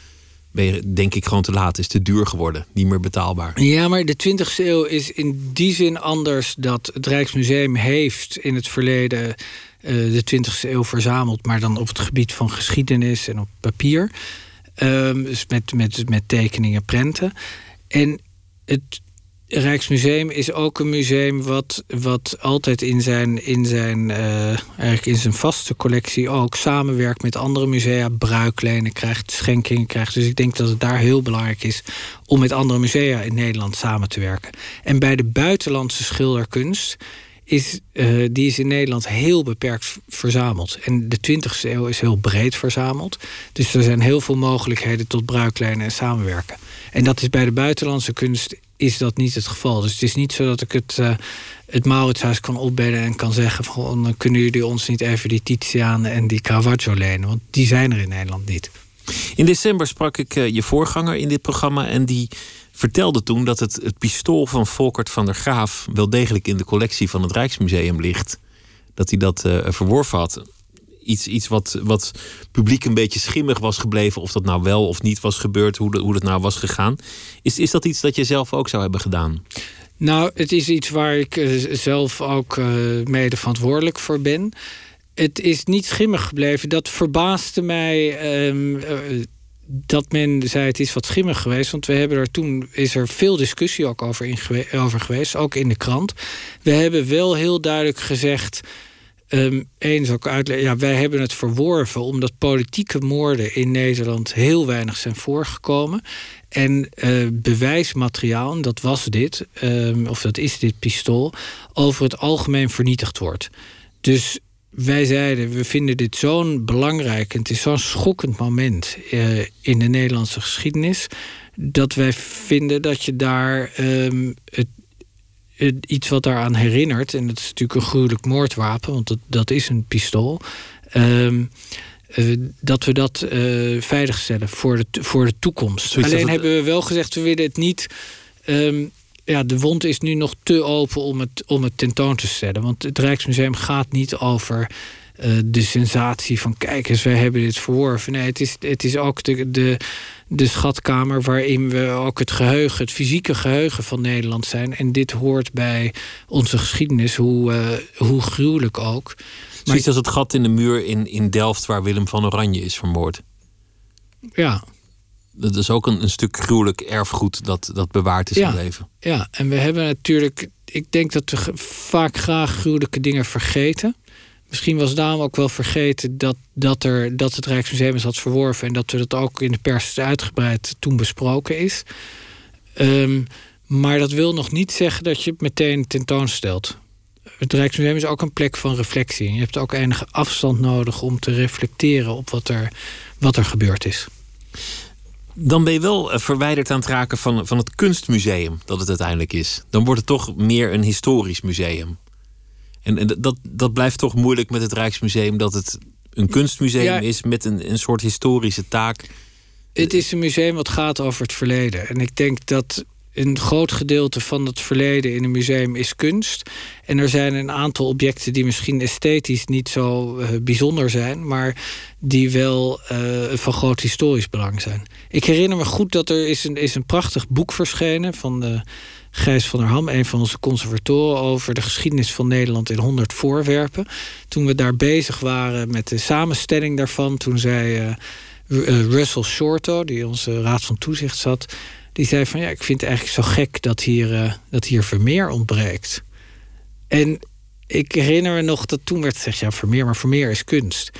ben je denk ik gewoon te laat. Is te duur geworden, niet meer betaalbaar. Ja, maar de 20e eeuw is in die zin anders dat het Rijksmuseum heeft in het verleden uh, de 20e eeuw verzameld, maar dan op het gebied van geschiedenis en op papier. Um, dus met, met, met tekeningen, prenten. En het Rijksmuseum is ook een museum wat, wat altijd in zijn, in, zijn, uh, eigenlijk in zijn vaste collectie ook samenwerkt met andere musea, bruiklenen krijgt, schenkingen krijgt. Dus ik denk dat het daar heel belangrijk is om met andere musea in Nederland samen te werken. En bij de buitenlandse schilderkunst is, uh, die is in Nederland heel beperkt verzameld. En de 20e eeuw is heel breed verzameld. Dus er zijn heel veel mogelijkheden tot bruiklijnen en samenwerken. En dat is bij de buitenlandse kunst is dat niet het geval. Dus het is niet zo dat ik het, uh, het Mauritshuis kan opbellen en kan zeggen: van, dan kunnen jullie ons niet even die Titiaan en die Caravaggio lenen. Want die zijn er in Nederland niet. In december sprak ik uh, je voorganger in dit programma en die vertelde toen dat het, het pistool van Volkert van der Graaf wel degelijk in de collectie van het Rijksmuseum ligt. Dat hij dat uh, verworven had. Iets, iets wat, wat publiek een beetje schimmig was gebleven. Of dat nou wel of niet was gebeurd. Hoe, de, hoe dat nou was gegaan. Is, is dat iets dat je zelf ook zou hebben gedaan? Nou, het is iets waar ik uh, zelf ook uh, mede verantwoordelijk voor ben. Het is niet schimmig gebleven. Dat verbaasde mij. Um, dat men zei het is wat schimmig geweest. Want we hebben er toen is er veel discussie ook over, over geweest, ook in de krant. We hebben wel heel duidelijk gezegd. Um, eens ook uitleggen, ja, wij hebben het verworven omdat politieke moorden in Nederland heel weinig zijn voorgekomen. En uh, bewijsmateriaal, dat was dit, um, of dat is dit pistool, over het algemeen vernietigd wordt. Dus wij zeiden, we vinden dit zo'n belangrijk... en het is zo'n schokkend moment uh, in de Nederlandse geschiedenis... dat wij vinden dat je daar um, het, het, iets wat daaraan herinnert... en dat is natuurlijk een gruwelijk moordwapen, want dat, dat is een pistool... Um, uh, dat we dat uh, veiligstellen voor de, voor de toekomst. Alleen hebben we wel gezegd, we willen het niet... Um, ja, de wond is nu nog te open om het, om het tentoon te stellen. Want het Rijksmuseum gaat niet over uh, de sensatie van... kijk eens, wij hebben dit verworven. Nee, het is, het is ook de, de, de schatkamer waarin we ook het geheugen... het fysieke geheugen van Nederland zijn. En dit hoort bij onze geschiedenis, hoe, uh, hoe gruwelijk ook. Zoiets als het gat in de muur in, in Delft... waar Willem van Oranje is vermoord. Ja, dat is ook een, een stuk gruwelijk erfgoed dat, dat bewaard is ja, gebleven. Ja, en we hebben natuurlijk. Ik denk dat we vaak graag gruwelijke dingen vergeten. Misschien was daarom ook wel vergeten dat, dat, er, dat het Rijksmuseum is had verworven. En dat we dat ook in de pers uitgebreid toen besproken is. Um, maar dat wil nog niet zeggen dat je het meteen tentoonstelt. Het Rijksmuseum is ook een plek van reflectie. Je hebt ook enige afstand nodig om te reflecteren op wat er, wat er gebeurd is dan ben je wel eh, verwijderd aan het raken van, van het kunstmuseum dat het uiteindelijk is. Dan wordt het toch meer een historisch museum. En, en dat, dat blijft toch moeilijk met het Rijksmuseum, dat het een kunstmuseum is met een, een soort historische taak. Het is een museum wat gaat over het verleden. En ik denk dat een groot gedeelte van het verleden in een museum is kunst. En er zijn een aantal objecten die misschien esthetisch niet zo uh, bijzonder zijn, maar die wel uh, van groot historisch belang zijn. Ik herinner me goed dat er is een, is een prachtig boek verschenen van de Gijs van der Ham, een van onze conservatoren, over de geschiedenis van Nederland in 100 voorwerpen. Toen we daar bezig waren met de samenstelling daarvan, toen zei Russell Shorto, die onze raad van toezicht zat die zei van ja, ik vind het eigenlijk zo gek dat hier, uh, dat hier Vermeer ontbreekt. En ik herinner me nog dat toen werd gezegd, ja, Vermeer, maar Vermeer is kunst.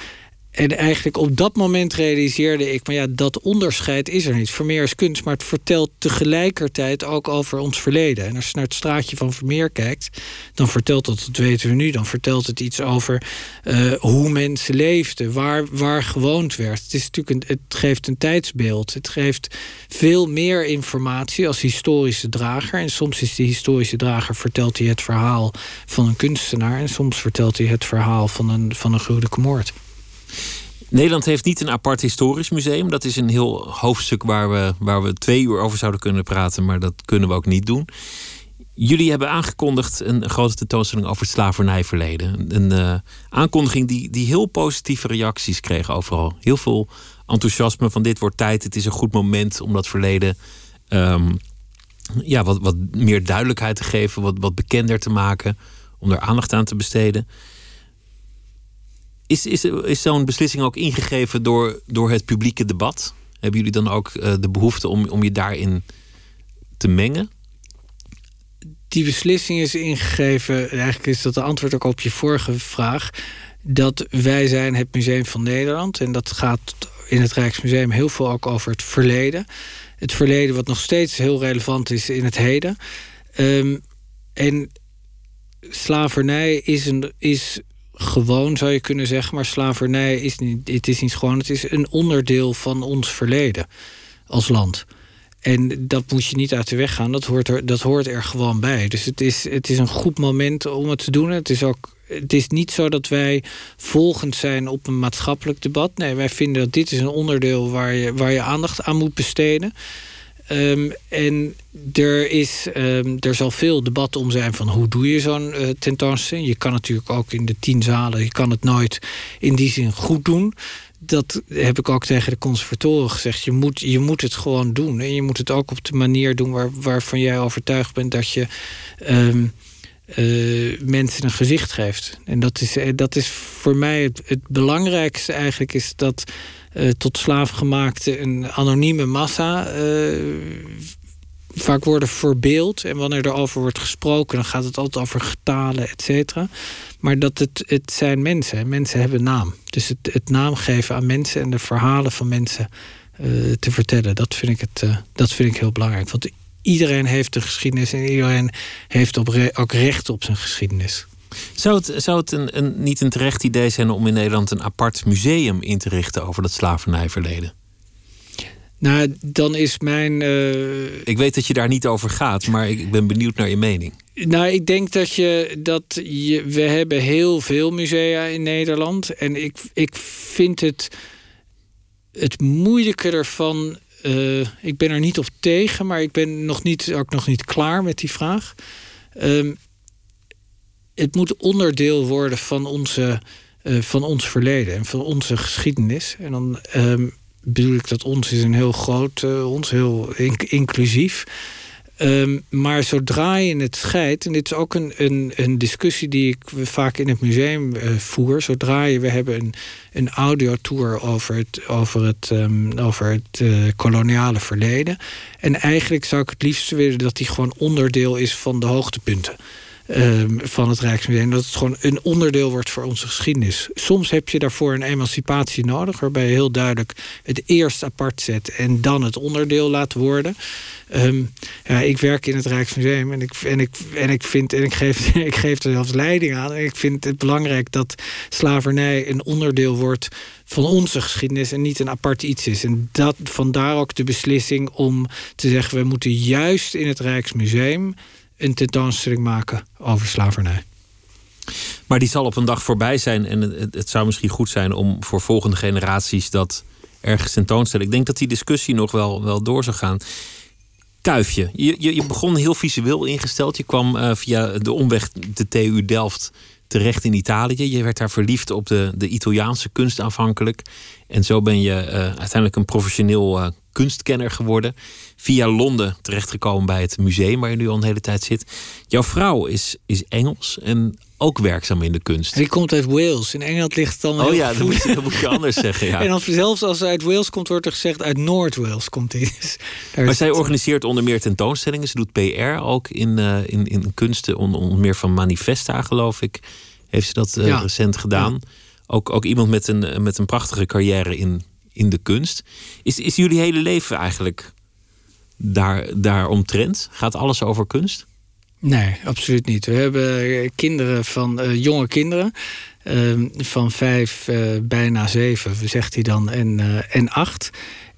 En eigenlijk op dat moment realiseerde ik, maar ja, dat onderscheid is er niet. Vermeer is kunst, maar het vertelt tegelijkertijd ook over ons verleden. En als je naar het straatje van Vermeer kijkt, dan vertelt dat, dat weten we nu, dan vertelt het iets over uh, hoe mensen leefden, waar, waar gewoond werd. Het, is natuurlijk een, het geeft een tijdsbeeld. Het geeft veel meer informatie als historische drager. En soms is die historische drager, vertelt hij het verhaal van een kunstenaar. En soms vertelt hij het verhaal van een, van een gruwelijke moord. Nederland heeft niet een apart historisch museum. Dat is een heel hoofdstuk waar we, waar we twee uur over zouden kunnen praten, maar dat kunnen we ook niet doen. Jullie hebben aangekondigd een grote tentoonstelling over het slavernijverleden. Een uh, aankondiging die, die heel positieve reacties kreeg overal. Heel veel enthousiasme van dit wordt tijd. Het is een goed moment om dat verleden um, ja, wat, wat meer duidelijkheid te geven, wat, wat bekender te maken, om er aandacht aan te besteden. Is, is, is zo'n beslissing ook ingegeven door, door het publieke debat? Hebben jullie dan ook uh, de behoefte om, om je daarin te mengen? Die beslissing is ingegeven, eigenlijk is dat de antwoord ook op je vorige vraag. Dat wij zijn het Museum van Nederland. En dat gaat in het Rijksmuseum heel veel ook over het verleden. Het verleden wat nog steeds heel relevant is in het heden. Um, en slavernij is, een, is gewoon, zou je kunnen zeggen. Maar slavernij is niet, het is niet gewoon, het is een onderdeel van ons verleden als land. En dat moet je niet uit de weg gaan, dat hoort er, dat hoort er gewoon bij. Dus het is, het is een goed moment om het te doen. Het is ook het is niet zo dat wij volgend zijn op een maatschappelijk debat. Nee, wij vinden dat dit is een onderdeel waar je, waar je aandacht aan moet besteden. Um, en er, is, um, er zal veel debat om zijn van hoe doe je zo'n uh, tentoonstelling. Je kan natuurlijk ook in de tien zalen, je kan het nooit in die zin goed doen. Dat heb ik ook tegen de conservatoren gezegd. Je moet, je moet het gewoon doen. En je moet het ook op de manier doen waar, waarvan jij overtuigd bent dat je um, uh, mensen een gezicht geeft. En dat is, eh, dat is voor mij het, het belangrijkste eigenlijk, is dat uh, tot slaafgemaakte een anonieme massa uh, vaak worden verbeeld. En wanneer er over wordt gesproken, dan gaat het altijd over getalen, et cetera. Maar dat het, het zijn mensen. Mensen hebben naam. Dus het, het naam geven aan mensen en de verhalen van mensen uh, te vertellen. Dat vind, ik het, dat vind ik heel belangrijk. Want iedereen heeft een geschiedenis en iedereen heeft op ook recht op zijn geschiedenis. Zou het, zou het een, een, niet een terecht idee zijn om in Nederland een apart museum in te richten over dat slavernijverleden? Nou, dan is mijn. Uh... Ik weet dat je daar niet over gaat, maar ik ben benieuwd naar je mening. Nou, ik denk dat je dat je. We hebben heel veel musea in Nederland. En ik, ik vind het. Het moeilijke ervan. Uh, ik ben er niet op tegen, maar ik ben nog niet, ook nog niet klaar met die vraag. Um, het moet onderdeel worden van, onze, uh, van ons verleden en van onze geschiedenis. En dan um, bedoel ik dat ons is een heel groot, uh, ons heel inclusief. Um, maar zodra je het scheidt, en dit is ook een, een, een discussie die ik vaak in het museum uh, voer. Zodra je, we hebben een, een audiotour over het, over het, um, over het koloniale verleden. En eigenlijk zou ik het liefst willen dat die gewoon onderdeel is van de hoogtepunten. Um, van het Rijksmuseum. Dat het gewoon een onderdeel wordt voor onze geschiedenis. Soms heb je daarvoor een emancipatie nodig, waarbij je heel duidelijk het eerst apart zet en dan het onderdeel laat worden. Um, ja, ik werk in het Rijksmuseum en ik, en ik, en ik vind, en ik geef, ik geef er zelfs leiding aan. Ik vind het belangrijk dat slavernij een onderdeel wordt van onze geschiedenis en niet een apart iets is. En dat, vandaar ook de beslissing om te zeggen: we moeten juist in het Rijksmuseum een tentoonstelling maken over slavernij. Maar die zal op een dag voorbij zijn. En het, zou misschien goed zijn om voor volgende generaties dat ergens tentoonstellen. Ik denk dat die discussie nog wel, wel door zou gaan. Kuifje, je, je, je begon heel visueel ingesteld. Je kwam uh, via de omweg de TU Delft terecht in Italië. Je werd daar verliefd op de, de Italiaanse kunst aanvankelijk. En zo ben je uh, uiteindelijk een professioneel uh, kunstkenner geworden. Via Londen terechtgekomen bij het museum waar je nu al een hele tijd zit. Jouw vrouw is, is Engels en ook werkzaam in de kunst. Die komt uit Wales. In Engeland ligt het dan. Oh ja, dat moet, je, dat moet, je, anders zeggen. Ja. En als, zelfs als ze uit Wales komt, wordt er gezegd uit Noord-Wales komt hij. Dus maar zij organiseert onder meer tentoonstellingen. Ze doet PR ook in, uh, in, in kunsten, onder, onder meer van Manifesta, geloof ik. Heeft ze dat uh, ja. recent gedaan. Ja. Ook, ook iemand met een, met een prachtige carrière in, in de kunst. Is, is jullie hele leven eigenlijk daar, daar omtrent? Gaat alles over kunst? Nee, absoluut niet. We hebben kinderen van uh, jonge kinderen. Uh, van vijf, uh, bijna zeven, zegt hij dan, en, en acht.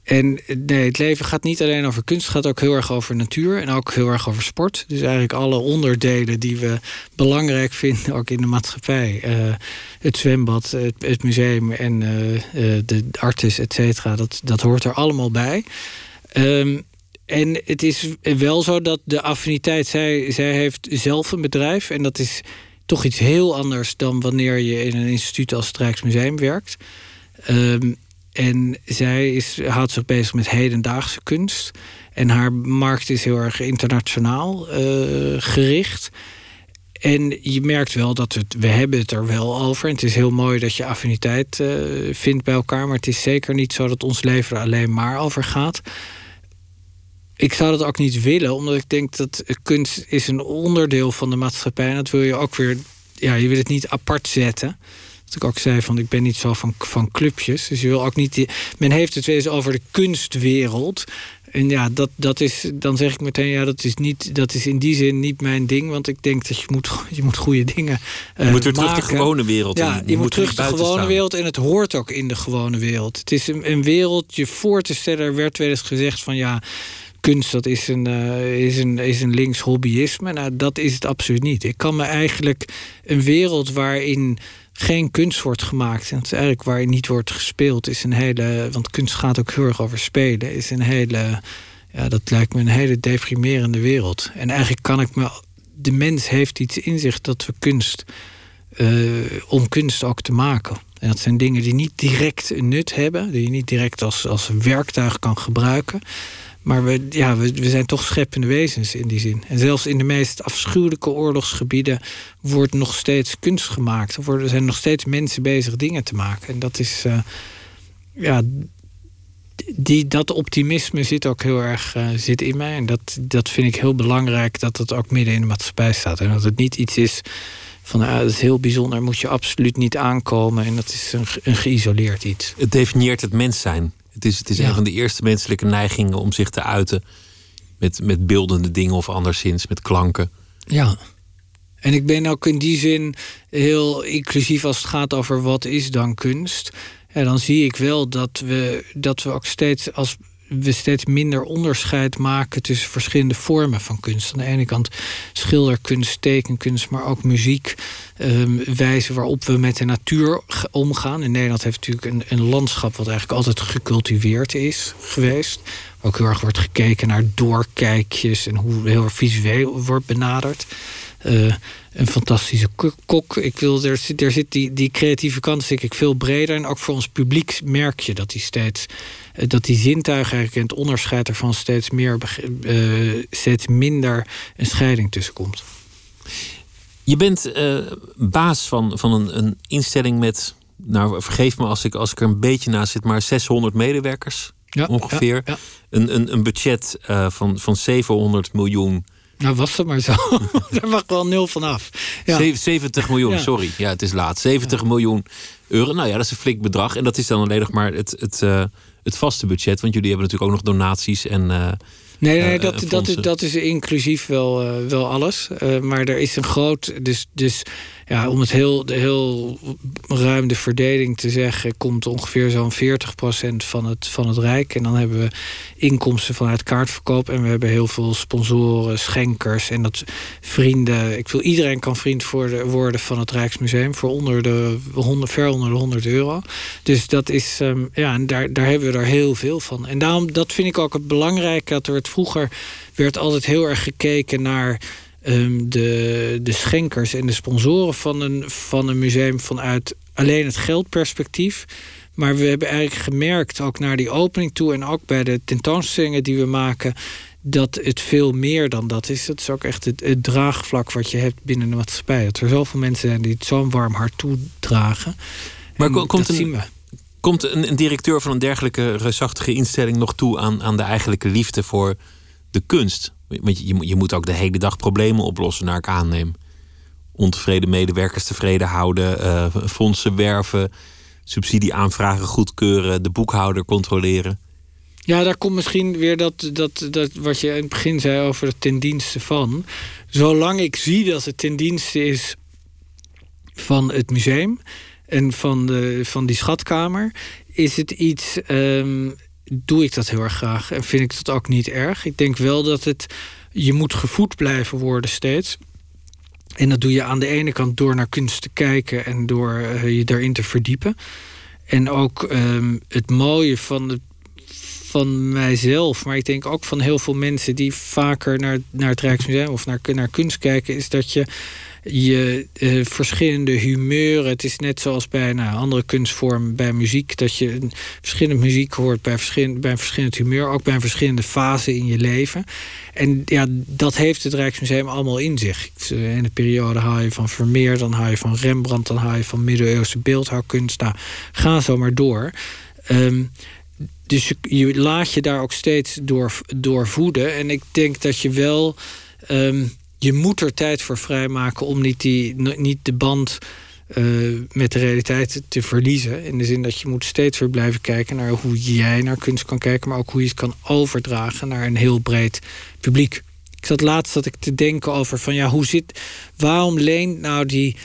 En nee, het leven gaat niet alleen over kunst, het gaat ook heel erg over natuur en ook heel erg over sport. Dus eigenlijk alle onderdelen die we belangrijk vinden, ook in de maatschappij. Het zwembad, het, museum en de artis, et cetera, dat, dat hoort er allemaal bij. Um, en het is wel zo dat de affiniteit, zij, zij heeft zelf een bedrijf en dat is toch iets heel anders dan wanneer je in een instituut als het Rijksmuseum werkt. Um, en zij is, houdt zich bezig met hedendaagse kunst. En haar markt is heel erg internationaal uh, gericht. En je merkt wel dat we hebben het er wel over. En het is heel mooi dat je affiniteit uh, vindt bij elkaar. Maar het is zeker niet zo dat ons leven er alleen maar over gaat. Ik zou dat ook niet willen, omdat ik denk dat kunst is een onderdeel van de maatschappij. En dat wil je ook weer, ja, je wil het niet apart zetten. Dat ik ook zei van ik ben niet zo van, van clubjes. Dus je wil ook niet. Die, men heeft het weer eens over de kunstwereld. En ja, dat, dat is, dan zeg ik meteen, ja, dat is, niet, dat is in die zin niet mijn ding. Want ik denk dat je moet, je moet goede dingen. Uh, je moet weer terug de gewone wereld ja, Je, je, moet terug de gewone staan. wereld. En het hoort ook in de gewone wereld. Het is een, een wereld je voor te stellen. Er werd wel eens gezegd van ja kunst dat is een, uh, is een, is een links hobbyisme. Nou, dat is het absoluut niet. Ik kan me eigenlijk een wereld waarin geen kunst wordt gemaakt. En het eigenlijk waarin niet wordt gespeeld. Is een hele, want kunst gaat ook heel erg over spelen. Is een hele, ja, dat lijkt me een hele deprimerende wereld. En eigenlijk kan ik me. De mens heeft iets in zich dat we kunst. Uh, om kunst ook te maken. En dat zijn dingen die niet direct een nut hebben, die je niet direct als, als werktuig kan gebruiken. Maar we, ja, we, zijn toch scheppende wezens in die zin. En zelfs in de meest afschuwelijke oorlogsgebieden wordt nog steeds kunst gemaakt. Er zijn nog steeds mensen bezig dingen te maken. En dat is. Uh, ja, die, dat optimisme zit ook heel erg uh, zit in mij. En dat, dat vind ik heel belangrijk dat het ook midden in de maatschappij staat. En dat het niet iets is van uh, dat is heel bijzonder, moet je absoluut niet aankomen. En dat is een, een geïsoleerd iets. Het definieert het mens zijn. Het is, het is ja. een van de eerste menselijke neigingen om zich te uiten. Met, met beeldende dingen of anderszins, met klanken. Ja. En ik ben ook in die zin heel inclusief als het gaat over wat is dan kunst. En dan zie ik wel dat we, dat we ook steeds als we steeds minder onderscheid maken tussen verschillende vormen van kunst. Aan de ene kant schilderkunst, tekenkunst, maar ook muziek. Um, wijze waarop we met de natuur omgaan. In Nederland heeft natuurlijk een, een landschap wat eigenlijk altijd gecultiveerd is geweest. Ook heel erg wordt gekeken naar doorkijkjes en hoe heel visueel wordt benaderd. Uh, een fantastische kok. Ik wil, er, er zit die, die creatieve kant ik veel breder. En ook voor ons publiek merk je dat die steeds dat die zintuigen het onderscheid ervan steeds meer uh, steeds minder een scheiding tussenkomt. Je bent uh, baas van, van een, een instelling met, nou vergeef me als ik, als ik er een beetje naast zit, maar 600 medewerkers ja, ongeveer. Ja, ja. Een, een, een budget uh, van, van 700 miljoen nou, was het maar zo. Daar mag wel nul van af. Ja. 70 miljoen, ja. sorry. Ja, het is laat. 70 ja. miljoen euro. Nou ja, dat is een flink bedrag. En dat is dan alleen nog maar het, het, uh, het vaste budget. Want jullie hebben natuurlijk ook nog donaties en. Uh, Nee, nee, dat, uh, dat, is, dat is inclusief wel, wel alles. Maar er is een groot. Dus, dus ja, om het heel, heel ruim de verdeling te zeggen, komt ongeveer zo'n 40% van het, van het Rijk. En dan hebben we inkomsten vanuit kaartverkoop. En we hebben heel veel sponsoren, schenkers en dat vrienden. Ik wil iedereen kan vriend worden van het Rijksmuseum voor onder de 100, ver onder de 100 euro. Dus dat is, um, ja, en daar, daar hebben we er heel veel van. En daarom, dat vind ik ook het belangrijke, dat er het vroeger werd altijd heel erg gekeken naar um, de, de schenkers en de sponsoren van een, van een museum vanuit alleen het geldperspectief. Maar we hebben eigenlijk gemerkt, ook naar die opening toe en ook bij de tentoonstellingen die we maken, dat het veel meer dan dat is. Het is ook echt het, het draagvlak wat je hebt binnen de maatschappij. Dat er zoveel mensen zijn die het zo'n warm hart toedragen. Maar en komt, een, komt een, een, directeur van een dergelijke reusachtige instelling nog toe aan, aan de eigenlijke liefde voor de kunst? Want je, je moet ook de hele dag problemen oplossen, naar ik aanneem. ontevreden medewerkers tevreden houden, uh, fondsen werven, subsidieaanvragen goedkeuren, de boekhouder controleren. Ja, daar komt misschien weer dat, dat, dat wat je in het begin zei over het ten dienste van. Zolang ik zie dat het ten dienste is van het museum en van, de, van die schatkamer, is het iets. Um, doe ik dat heel erg graag en vind ik dat ook niet erg. Ik denk wel dat het. Je moet gevoed blijven worden steeds. En dat doe je aan de ene kant door naar kunst te kijken en door uh, je daarin te verdiepen. En ook um, het mooie van het van mijzelf, maar ik denk ook van heel veel mensen die vaker naar, naar het Rijksmuseum of naar, naar kunst kijken, is dat je je uh, verschillende humeuren. Het is net zoals bij nou, andere kunstvorm, bij muziek, dat je een verschillende muziek hoort bij, verschillende, bij een verschillend humeur, ook bij een verschillende fase in je leven. En ja, dat heeft het Rijksmuseum allemaal in zich. In de periode haal je van Vermeer, dan haal je van Rembrandt, dan haal je van middeleeuwse beeldhouwkunst. Nou, ga zo maar door. Um, dus je, laat je daar ook steeds door, door voeden. En ik denk dat je wel. Um, je moet er tijd voor vrijmaken om niet, die, niet de band uh, met de realiteit te verliezen. In de zin dat je moet steeds weer blijven kijken naar hoe jij naar kunst kan kijken, maar ook hoe je het kan overdragen naar een heel breed publiek. Ik zat laatst dat ik te denken over van ja, hoe zit. Waarom leent nou die,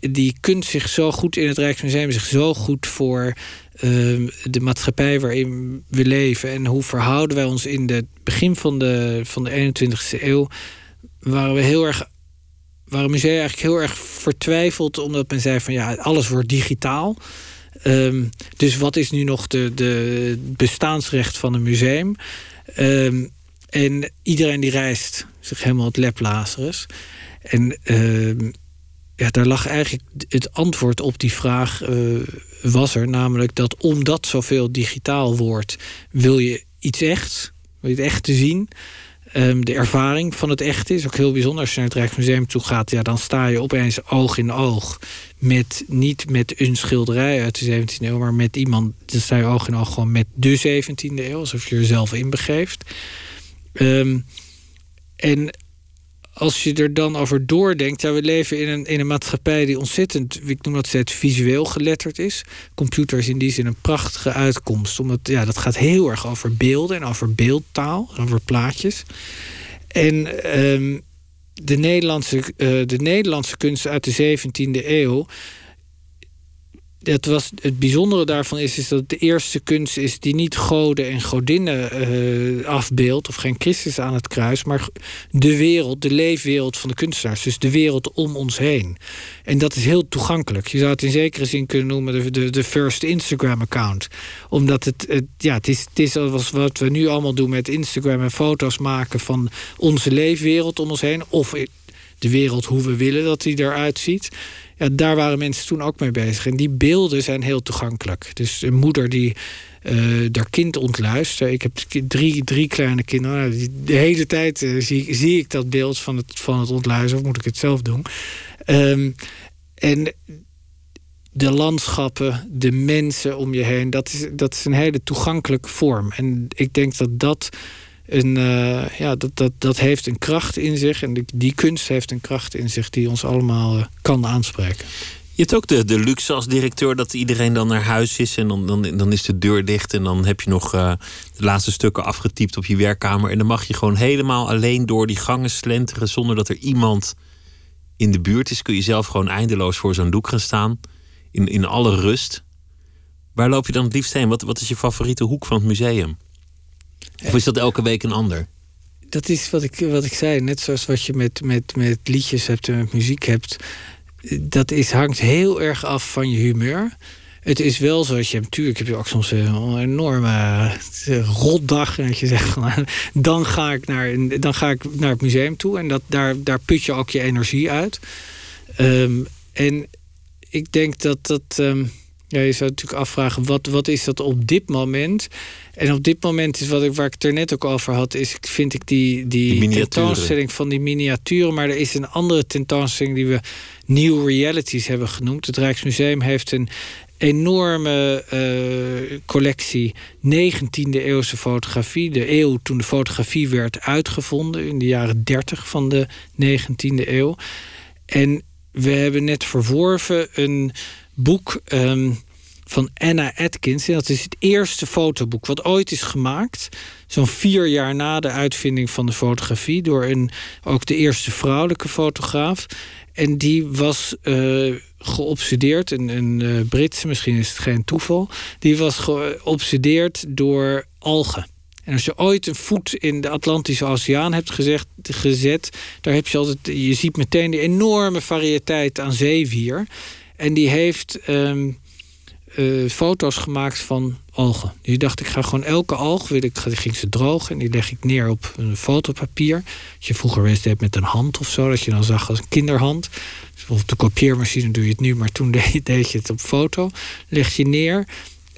die kunst zich zo goed in het Rijksmuseum zich zo goed voor Ehm, de maatschappij waarin we leven en hoe verhouden wij ons in het begin van de, van de 21ste eeuw, waren we heel erg. Waren musea eigenlijk heel erg vertwijfeld, omdat men zei van ja, alles wordt digitaal. Um, dus wat is nu nog de, de bestaansrecht van een museum? Um, en iedereen die reist zich helemaal het lep Lazarus. En ja, daar lag eigenlijk het antwoord op die vraag uh, was er. Namelijk dat omdat zoveel digitaal wordt, wil je iets echt, wil je het echt te zien. Um, de ervaring van het echte is ook heel bijzonder. Als je naar het Rijksmuseum toe gaat, ja, dan sta je opeens oog in oog. Met, niet met een schilderij uit de 17e eeuw, maar met iemand. Dan sta je oog in oog gewoon met de 17e eeuw, alsof je er zelf in begeeft. Um, en als je er dan over doordenkt, ja, we leven in een, in een maatschappij die ontzettend, ik noem dat steeds, visueel geletterd is. Computer is in die zin een prachtige uitkomst, omdat ja, dat gaat heel erg over beelden en over beeldtaal, over plaatjes. En um, de, Nederlandse, uh, de Nederlandse kunst uit de 17e eeuw dat was, het bijzondere daarvan is, is dat het de eerste kunst is die niet goden en godinnen uh, afbeeldt, of geen Christus aan het kruis, maar de wereld, de leefwereld van de kunstenaars. Dus de wereld om ons heen. En dat is heel toegankelijk. Je zou het in zekere zin kunnen noemen de, de, de first Instagram-account. Omdat het, het, ja, het is, het is wat we nu allemaal doen met Instagram en foto's maken van onze leefwereld om ons heen. Of de wereld hoe we willen dat die eruit ziet ja, daar waren mensen toen ook mee bezig. En die beelden zijn heel toegankelijk. Dus een moeder die uh, haar kind ontluistert. Ik heb drie, drie kleine kinderen. Nou, de hele tijd uh, zie, zie ik dat beeld van het, van het ontluisteren. Of moet ik het zelf doen? Um, en de landschappen, de mensen om je heen. Dat is, dat is een hele toegankelijke vorm. En ik denk dat dat een, uh, ja, dat, dat, dat heeft een kracht in zich. En die, die kunst heeft een kracht in zich die ons allemaal uh, kan aanspreken. Je hebt ook de, de luxe als directeur dat iedereen dan naar huis is en dan, dan, dan is de deur dicht en dan heb je nog uh, de laatste stukken afgetypt op je werkkamer. En dan mag je gewoon helemaal alleen door die gangen slenteren zonder dat er iemand in de buurt is. Kun je zelf gewoon eindeloos voor zo'n doek gaan staan in, in alle rust. Waar loop je dan het liefst heen? Wat, wat is je favoriete hoek van het museum? Of is dat elke week een ander? Dat is wat ik, wat ik zei. Net zoals wat je met, met, met liedjes hebt en met muziek hebt. Dat is, hangt heel erg af van je humeur. Het is wel zo dat je natuurlijk heb je ook soms een enorme eh, rotdag. En dat je zegt van dan ga ik naar, dan ga ik naar het museum toe. En dat, daar, daar put je ook je energie uit. Ehm, en ik denk dat dat. Um, ja, je zou natuurlijk afvragen, wat, wat is dat op dit moment? En op dit moment is wat ik, waar ik het er net ook over had, is vind ik die, die, tentoonstelling van die miniaturen. Maar er is een andere tentoonstelling die we New Realities hebben genoemd. Het Rijksmuseum heeft een enorme uh, collectie 19e eeuwse fotografie. De eeuw toen de fotografie werd uitgevonden in de jaren 30 van de 19e eeuw. En we hebben net verworven een boek ehm, van Anna Atkins. En dat is het eerste fotoboek wat ooit is gemaakt. Zo'n vier jaar na de uitvinding van de fotografie. Door een, ook de eerste vrouwelijke fotograaf. En die was uh, geobsedeerd, een, een uh, Britse, misschien is het geen toeval. Die was geobsedeerd door algen. En als je ooit een voet in de Atlantische Oceaan hebt gezegd, gezet, daar heb je altijd, je ziet meteen de enorme variëteit aan zeewier. En die heeft um, uh, foto's gemaakt van algen. Die dacht, ik ga gewoon elke alg, wil ik, ging ze drogen en die leg ik neer op een fotopapier. Als je vroeger wist deed met een hand of zo, dat je dan zag als een kinderhand. Dus op de kopieermachine doe je het nu, maar toen deed, deed je het op foto. Leg je neer.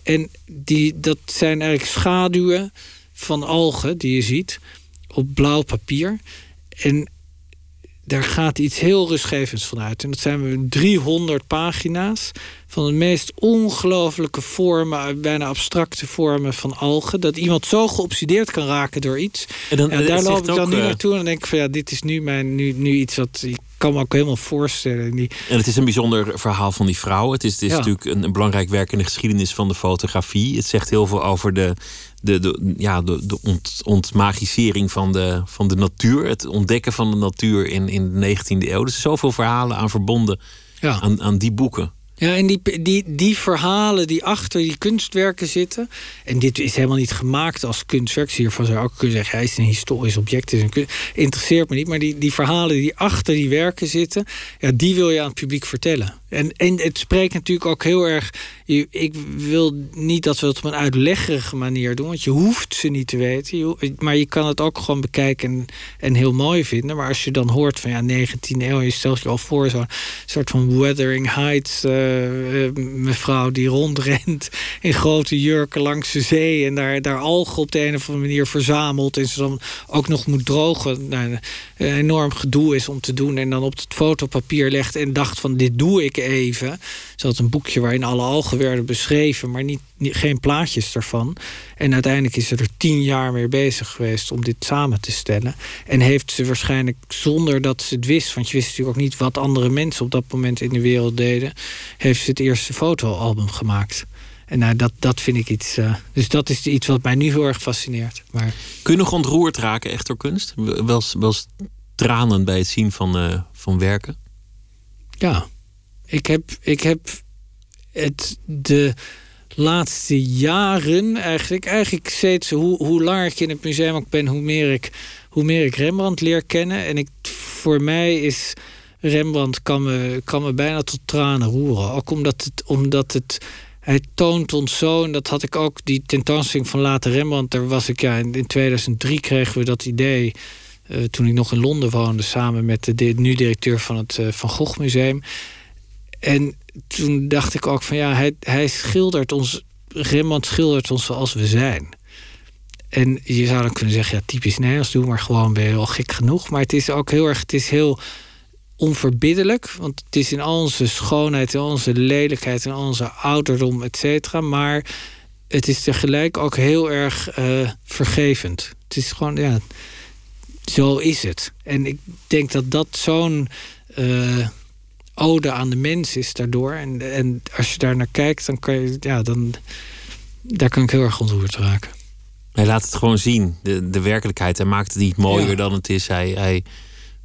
En die, dat zijn eigenlijk schaduwen van algen die je ziet op blauw papier. En daar gaat iets heel rustgevends van uit. En dat zijn 300 pagina's van de meest ongelooflijke vormen, bijna abstracte vormen van algen. Dat iemand zo geobsedeerd kan raken door iets. En, dan, daar loop ik dan nu eh, naartoe en denk ik van ja, dit is nu, mijn, nu, nu iets wat ik kan me ook helemaal voorstellen. Die... En het is een bijzonder verhaal van die vrouw. Het is, het is natuurlijk een, een, belangrijk werk in de geschiedenis van de fotografie. Het zegt heel veel over de, de, de, ja, de, de ont, ontmagisering van de, van de natuur. Het ontdekken van de natuur in, in de 19e eeuw. Er zijn zoveel verhalen aan verbonden ja. aan, aan die boeken. Ja, en die, die, die verhalen die achter die kunstwerken zitten. En dit is helemaal niet gemaakt als kunstwerk. Hiervan zou ik ook kunnen zeggen: hij is een historisch object. Is interesseert me niet. Maar die, die verhalen die achter die werken zitten. Ja, die wil je aan het publiek vertellen. En, en het spreekt natuurlijk ook heel erg. Ik wil niet dat we het op een uitleggerige manier doen, want je hoeft ze niet te weten. maar je kan het ook gewoon bekijken en, en heel mooi vinden. Maar als je dan hoort van ja, 19e eeuw, je stelt je al voor zo'n soort van Wuthering Heights uh, mevrouw die rondrent in grote jurken langs de zee en daar, daar algen op de een of andere manier verzamelt en ze dan ook nog moet drogen. Nou, enorm gedoe is om te doen en dan op het fotopapier legt en dacht van dit doe ik even. Ze had een boekje waarin alle algen werden beschreven, maar niet, geen plaatjes ervan. En uiteindelijk is ze er tien jaar mee bezig geweest om dit samen te stellen. En heeft ze waarschijnlijk zonder dat ze het wist, want je wist natuurlijk ook niet wat andere mensen op dat moment in de wereld deden, heeft ze het eerste fotoalbum gemaakt. En nou, dat, dat vind ik iets. Uh, dus dat is iets wat mij nu heel erg fascineert. Maar... Kun je nog ontroerd raken, echt door kunst? Wel, wel tranen bij het zien van, uh, van werken? Ja, ik heb, ik heb het de laatste jaren eigenlijk, eigenlijk steeds hoe, hoe langer ik in het museum ook ben, hoe meer ik, hoe meer ik Rembrandt leer kennen. En ik, voor mij is Rembrandt kan me, kan me bijna tot tranen roeren. Ook omdat het, omdat het hij toont ons zo, en dat had ik ook, die tentoonstelling van Later Rembrandt, daar was ik, ja, in, 2003 kregen we dat idee, uh, toen ik nog in Londen woonde, samen met de, nu directeur van het uh, Van Gogh Museum. En toen dacht ik ook van ja, hij, hij schildert ons, Rembrandt schildert ons zoals we zijn. En je zou dan kunnen zeggen, ja, typisch Nederlands, doe maar gewoon, ben je wel gek genoeg. Maar het is ook heel erg, het is heel onverbiddelijk. Want het is in al onze schoonheid, in onze lelijkheid, in onze ouderdom, et cetera. Maar het is tegelijk ook heel erg uh, vergevend. Het is gewoon, ja, zo is het. En ik denk dat dat zo'n uh, ode aan de mens is daardoor. En, en als je daar naar kijkt, dan kan je, ja, dan, daar kan ik heel erg ontroerd raken. Hij laat het gewoon zien, de, de werkelijkheid. Hij maakt het niet mooier dan het is. Hij, hij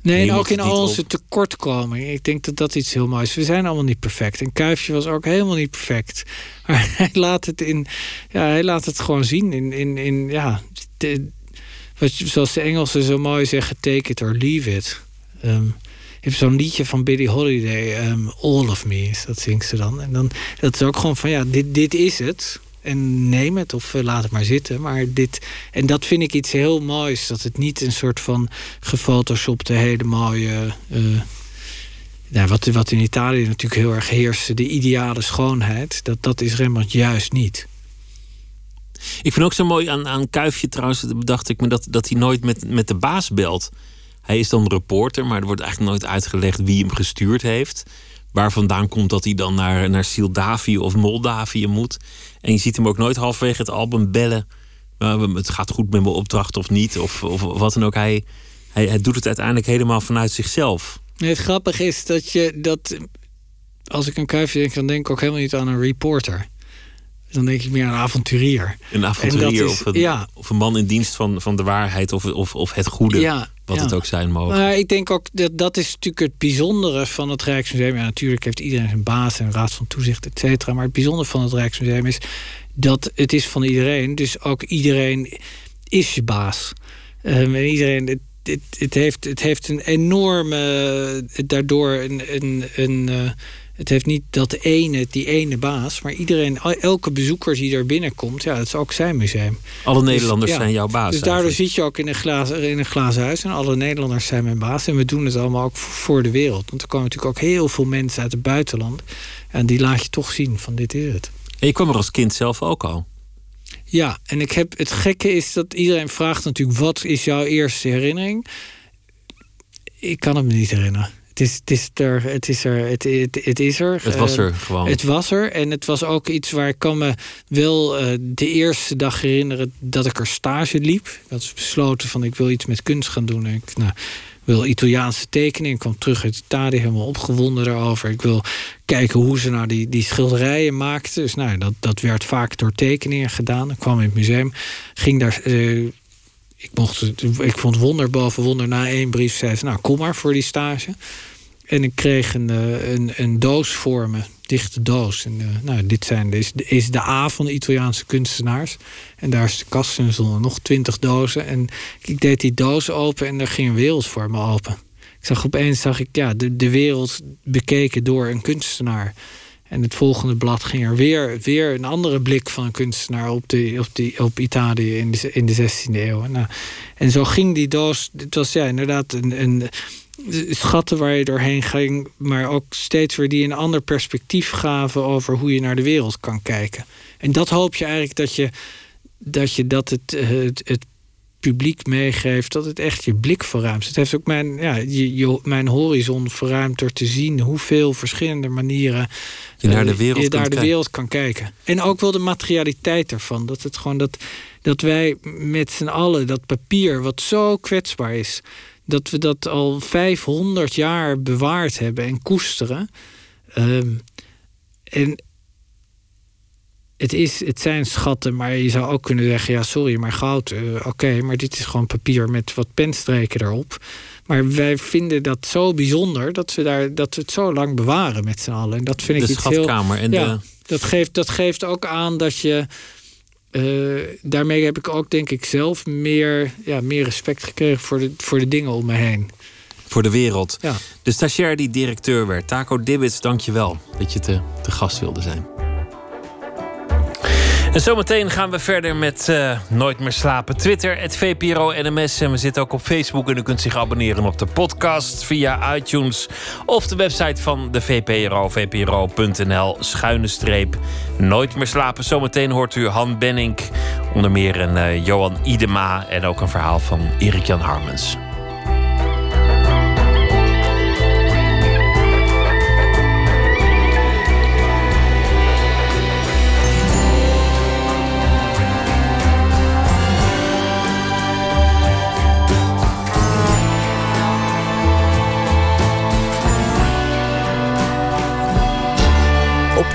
Nee, en ook in al onze tekortkomingen. Ik denk dat dat iets heel moois is. We zijn allemaal niet perfect. En Kuifje was ook helemaal niet perfect. Maar hij laat het, in, ja, hij laat het gewoon zien. In, in, in, ja, de, wat, zoals de Engelsen zo mooi zeggen: take it or leave it. Um, heeft zo'n liedje van Billie Holiday, um, All of Me, dat zingt ze dan. En dan, dat is ook gewoon van ja, dit, dit is het en neem het of uh, laat het maar zitten. Maar dit, en dat vind ik iets heel moois. Dat het niet een soort van gefotoshopte hele mooie... Uh, nou, wat, wat in Italië natuurlijk heel erg heerst, de ideale schoonheid. Dat, dat is Rembrandt juist niet. Ik vind ook zo mooi aan, aan Kuifje trouwens, bedacht ik me dat, dat hij nooit met, met de baas belt. Hij is dan reporter, maar er wordt eigenlijk nooit uitgelegd wie hem gestuurd heeft waar vandaan komt dat hij dan naar, naar Sildavië of Moldavië moet. En je ziet hem ook nooit halverwege het album bellen. het gaat goed met mijn opdracht of niet, of, of wat dan ook. Hij, hij, hij doet het uiteindelijk helemaal vanuit zichzelf. Nee, het grappige is dat je dat. Als ik aan Kuifje denk, dan denk ik ook helemaal niet aan een reporter. Dan denk ik meer aan een avonturier. Een avonturier is, of, een, ja. of een man in dienst van, van de waarheid of, of, of het goede. Ja, wat het ook zijn mogen. Maar ik denk ook dat dat is natuurlijk het bijzondere van het Rijksmuseum. Ja, natuurlijk heeft iedereen zijn baas en raad van toezicht, et cetera. Maar het bijzondere van het Rijksmuseum is dat het is van iedereen. Dus ook iedereen is je baas. Um, en iedereen, het, het, het, heeft, het heeft een enorme, daardoor een, een, een uh, het heeft niet dat ene, die ene baas, maar iedereen, elke bezoeker die er binnenkomt, ja, dat is ook zijn museum. Alle dus, Nederlanders zijn jouw baas. Dus daardoor zit je ook in een, glazen, in een glazen huis en alle Nederlanders zijn mijn baas. En we doen het allemaal ook voor de wereld. Want er komen natuurlijk ook heel veel mensen uit het buitenland. En die laat je toch zien van dit is het. En je kwam er als kind zelf ook al. Ja, en ik heb, het gekke is dat iedereen vraagt natuurlijk... wat is jouw eerste herinnering? Ik kan het me niet herinneren. Het is, het is er. Het is er. Het, het, is er. Het was er ehm, gewoon. Het was er. En het was ook iets waar ik kan me wel uh, de eerste dag herinneren dat ik er stage liep. Ik had besloten van ik wil iets met kunst gaan doen. En ik, nou, wil Italiaanse tekening. Ik kwam terug uit Italië, helemaal opgewonden daarover. Ik wil kijken hoe ze nou die, die schilderijen maakten. Dus nou, dat, dat werd vaak door tekeningen gedaan. Ik kwam in het museum, ging daar. Uh, ik, mocht, ik vond wonder boven wonder na één brief. Zei ze, nou kom maar voor die stage. En ik kreeg een, eh, een, een doos voor me, dichte doos. En, uh, nou, dit zijn, is, is de A van de Italiaanse kunstenaars. En daar is de kast en nog twintig dozen. En ik deed die doos open en er ging een wereld voor me open. Ik zag opeens zag ik, ja, de, de wereld bekeken door een kunstenaar. En het volgende blad ging er weer, weer een andere blik van een kunstenaar op, de, op, die, op Italië in de, in de 16e eeuw. Nou, en zo ging die doos. Het was ja, inderdaad een, een schatten waar je doorheen ging, maar ook steeds weer die een ander perspectief gaven over hoe je naar de wereld kan kijken. En dat hoop je eigenlijk dat je dat, je dat het, het, het publiek meegeeft, dat het echt je blik verruimt. Het heeft ook mijn, ja, je, mijn horizon verruimd door te zien hoeveel verschillende manieren je naar de wereld, je naar de wereld kan kijken. En ook wel de materialiteit ervan. Dat het gewoon dat, dat wij met z'n allen dat papier, wat zo kwetsbaar is, dat we dat al 500 jaar bewaard hebben en koesteren. Um, en het, is, het zijn schatten, maar je zou ook kunnen zeggen: ja, sorry, maar goud, uh, oké, maar dit is gewoon papier met wat penstreken erop. Maar wij vinden dat zo bijzonder dat we, daar, dat we het zo lang bewaren met z'n allen. En dat vind ik de iets schatkamer heel. En ja, dat, geeft, dat geeft ook aan dat je uh, daarmee heb ik ook, denk ik, zelf meer, ja, meer respect gekregen voor de, voor de dingen om me heen. Voor de wereld. Ja. De stagiair die directeur werd, Taco Dibbits, dank je wel dat je te, te gast wilde zijn. En zometeen gaan we verder met uh, Nooit meer slapen. Twitter, het VPRO NMS. En we zitten ook op Facebook. En u kunt zich abonneren op de podcast via iTunes. Of de website van de VPRO, vpro.nl, schuine streep. Nooit meer slapen. Zometeen hoort u Han Benning. Onder meer een uh, Johan Idema. En ook een verhaal van Erik-Jan Harmens.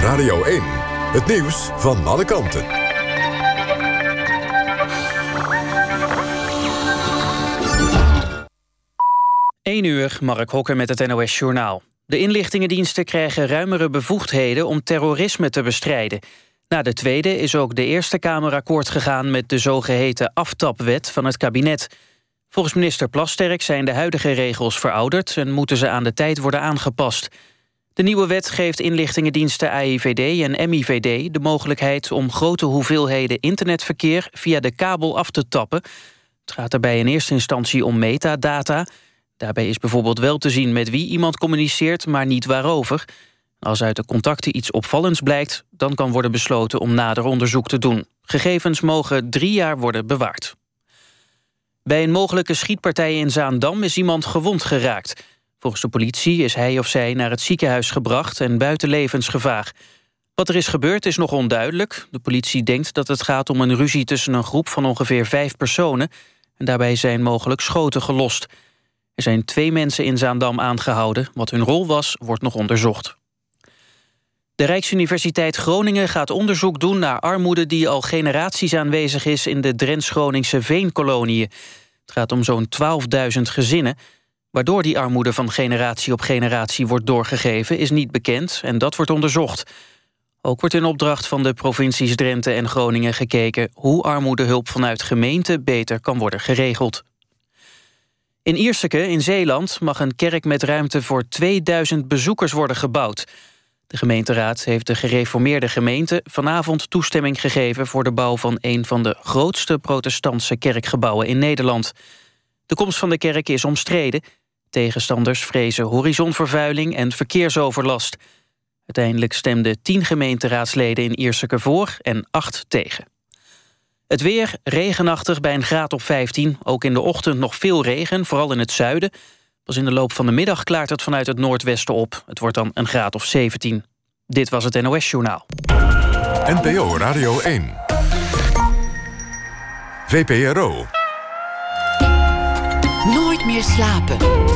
Radio 1. Het nieuws van alle kanten. 1 uur, Mark Hokker met het NOS Journaal. De inlichtingendiensten krijgen ruimere bevoegdheden om terrorisme te bestrijden. Na de tweede is ook de Eerste Kamer akkoord gegaan... met de zogeheten aftapwet van het kabinet. Volgens minister Plasterk zijn de huidige regels verouderd... en moeten ze aan de tijd worden aangepast... De nieuwe wet geeft inlichtingendiensten AIVD en MIVD de mogelijkheid om grote hoeveelheden internetverkeer via de kabel af te tappen. Het gaat daarbij in eerste instantie om metadata. Daarbij is bijvoorbeeld wel te zien met wie iemand communiceert, maar niet waarover. Als uit de contacten iets opvallends blijkt, dan kan worden besloten om nader onderzoek te doen. Gegevens mogen drie jaar worden bewaard. Bij een mogelijke schietpartij in Zaandam is iemand gewond geraakt. Volgens de politie is hij of zij naar het ziekenhuis gebracht en buiten levensgevaar. Wat er is gebeurd is nog onduidelijk. De politie denkt dat het gaat om een ruzie tussen een groep van ongeveer vijf personen... en daarbij zijn mogelijk schoten gelost. Er zijn twee mensen in Zaandam aangehouden. Wat hun rol was, wordt nog onderzocht. De Rijksuniversiteit Groningen gaat onderzoek doen naar armoede... die al generaties aanwezig is in de Drents-Groningse veenkoloniën. Het gaat om zo'n 12.000 gezinnen. Waardoor die armoede van generatie op generatie wordt doorgegeven... is niet bekend en dat wordt onderzocht. Ook wordt in opdracht van de provincies Drenthe en Groningen gekeken... hoe armoedehulp vanuit gemeenten beter kan worden geregeld. In Ierseke in Zeeland mag een kerk met ruimte voor 2000 bezoekers worden gebouwd. De gemeenteraad heeft de gereformeerde gemeente vanavond toestemming gegeven voor de bouw van een van de grootste protestantse kerkgebouwen in Nederland. De komst van de kerk is omstreden. Tegenstanders vrezen horizonvervuiling en verkeersoverlast. Uiteindelijk stemden tien gemeenteraadsleden in Ierseke voor en acht tegen. Het weer regenachtig bij een graad op 15. Ook in de ochtend nog veel regen, vooral in het zuiden. Pas in de loop van de middag klaart het vanuit het noordwesten op. Het wordt dan een graad of 17. Dit was het NOS Journaal. NPO Radio 1. VPRO. Nooit meer slapen.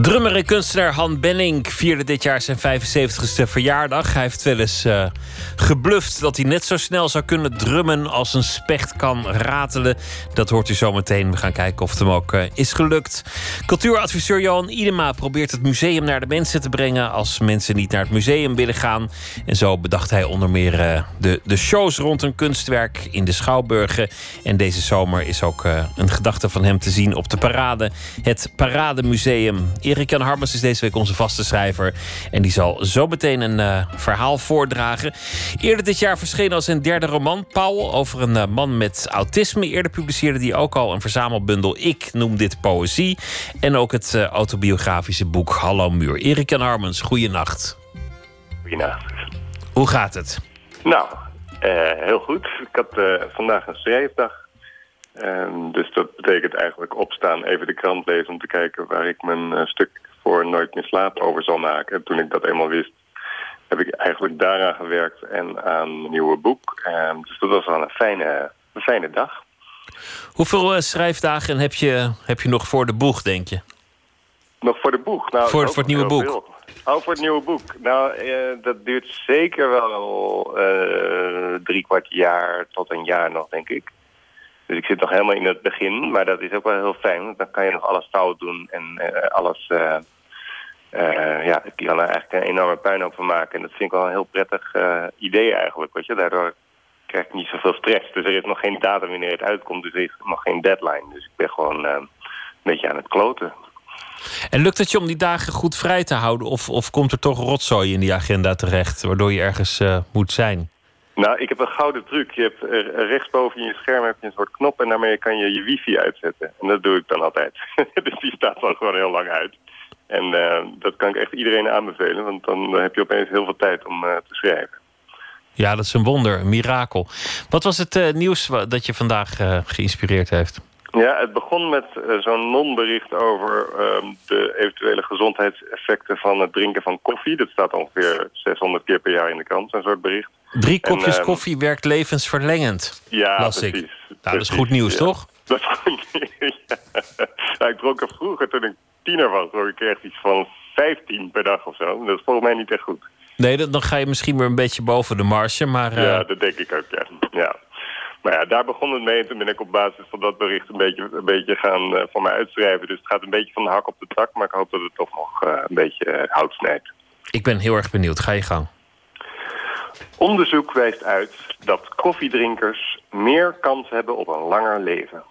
Drummer en kunstenaar Han Benning vierde dit jaar zijn 75ste verjaardag. Hij heeft wel eens uh, gebluft dat hij net zo snel zou kunnen drummen als een specht kan ratelen. Dat hoort u zometeen. We gaan kijken of het hem ook uh, is gelukt. Cultuuradviseur Johan Idema probeert het museum naar de mensen te brengen als mensen niet naar het museum willen gaan. En zo bedacht hij onder meer uh, de, de shows rond een kunstwerk in de Schouwburgen. En deze zomer is ook een gedachte van hem te zien op de parade, het Parademuseum. Erik Jan Harmens is deze week onze vaste schrijver. En die zal zo meteen een uh, verhaal voordragen. Eerder dit jaar verscheen al zijn derde roman, Paul, over een uh, man met autisme. Eerder publiceerde hij ook al een verzamelbundel Ik noem dit poëzie. En ook het uh, autobiografische boek Hallo Muur. Erik Jan Harmens, goeienacht. Goeienacht. Hoe gaat het? Nou, heel goed. Ik had vandaag een schrijfdag. Dus dat betekent eigenlijk opstaan, even de krant lezen... om te kijken waar ik mijn uh, stuk voor Nooit meer slaap over zal maken. En toen ik dat eenmaal wist, heb ik eigenlijk daaraan gewerkt en aan mijn nieuwe boek. Dus dat was wel een fijne, een fijne dag. Hoeveel uh, schrijfdagen heb je, heb je nog voor de boeg, denk je? Nog voor de boeg? Nou, voor, voor het nieuwe boek? Veel. Oh, voor het nieuwe boek. Nou, uh, dat duurt zeker wel drie kwart jaar tot een jaar nog, denk ik. Dus ik zit nog helemaal in het begin, maar dat is ook wel heel fijn. Want dan kan je nog alles fout doen en uh, alles... Uh, uh, ja, ik kan er eigenlijk een enorme puinhoop van maken. En dat vind ik wel een heel prettig idee eigenlijk. Weet je? Daardoor krijg ik niet zoveel stress. Dus er is nog geen datum wanneer het uitkomt, dus er is nog geen deadline. Dus ik ben gewoon een beetje aan het kloten. En lukt het je om die dagen goed vrij te houden? Of, of komt er toch rotzooi in die agenda terecht, waardoor je ergens moet zijn? Nou, ik heb een gouden truc. Je hebt uh, rechtsboven in je scherm heb je een soort knop en daarmee kan je je wifi uitzetten. En dat doe ik dan altijd. dus die staat dan gewoon heel lang uit. En uh, dat kan ik echt iedereen aanbevelen, want dan heb je opeens heel veel tijd om uh, te schrijven. Ja, dat is een wonder, een mirakel. Wat was het nieuws dat je vandaag geïnspireerd heeft? Ja, het begon met zo'n non-bericht over uh, de eventuele gezondheidseffecten van het drinken van koffie. Dat staat ongeveer 600 keer per jaar in de krant, zo'n soort bericht. Drie kopjes en, uh, koffie werkt levensverlengend, ja, las precies, ik. Nou, dat is goed nieuws, ja. toch? Dat is goed nieuws, ja. nou, ik dronk er vroeger, toen ik tiener was, dronk ik echt iets van 15 per dag of zo. Dat is volgens mij niet echt goed. Nee, dan ga je misschien weer een beetje boven de marge, maar... Ja, dat denk ik ook, ja. ja. Maar ja, daar begon het mee. En toen ben ik op basis van dat bericht een beetje, een beetje gaan uh, voor mij uitschrijven. Dus het gaat een beetje van de hak op de tak. Maar ik hoop dat het toch nog uh, een beetje uh, hout snijdt. Ik ben heel erg benieuwd. Ga je gang. Onderzoek wijst uit dat koffiedrinkers meer kans hebben op een langer leven.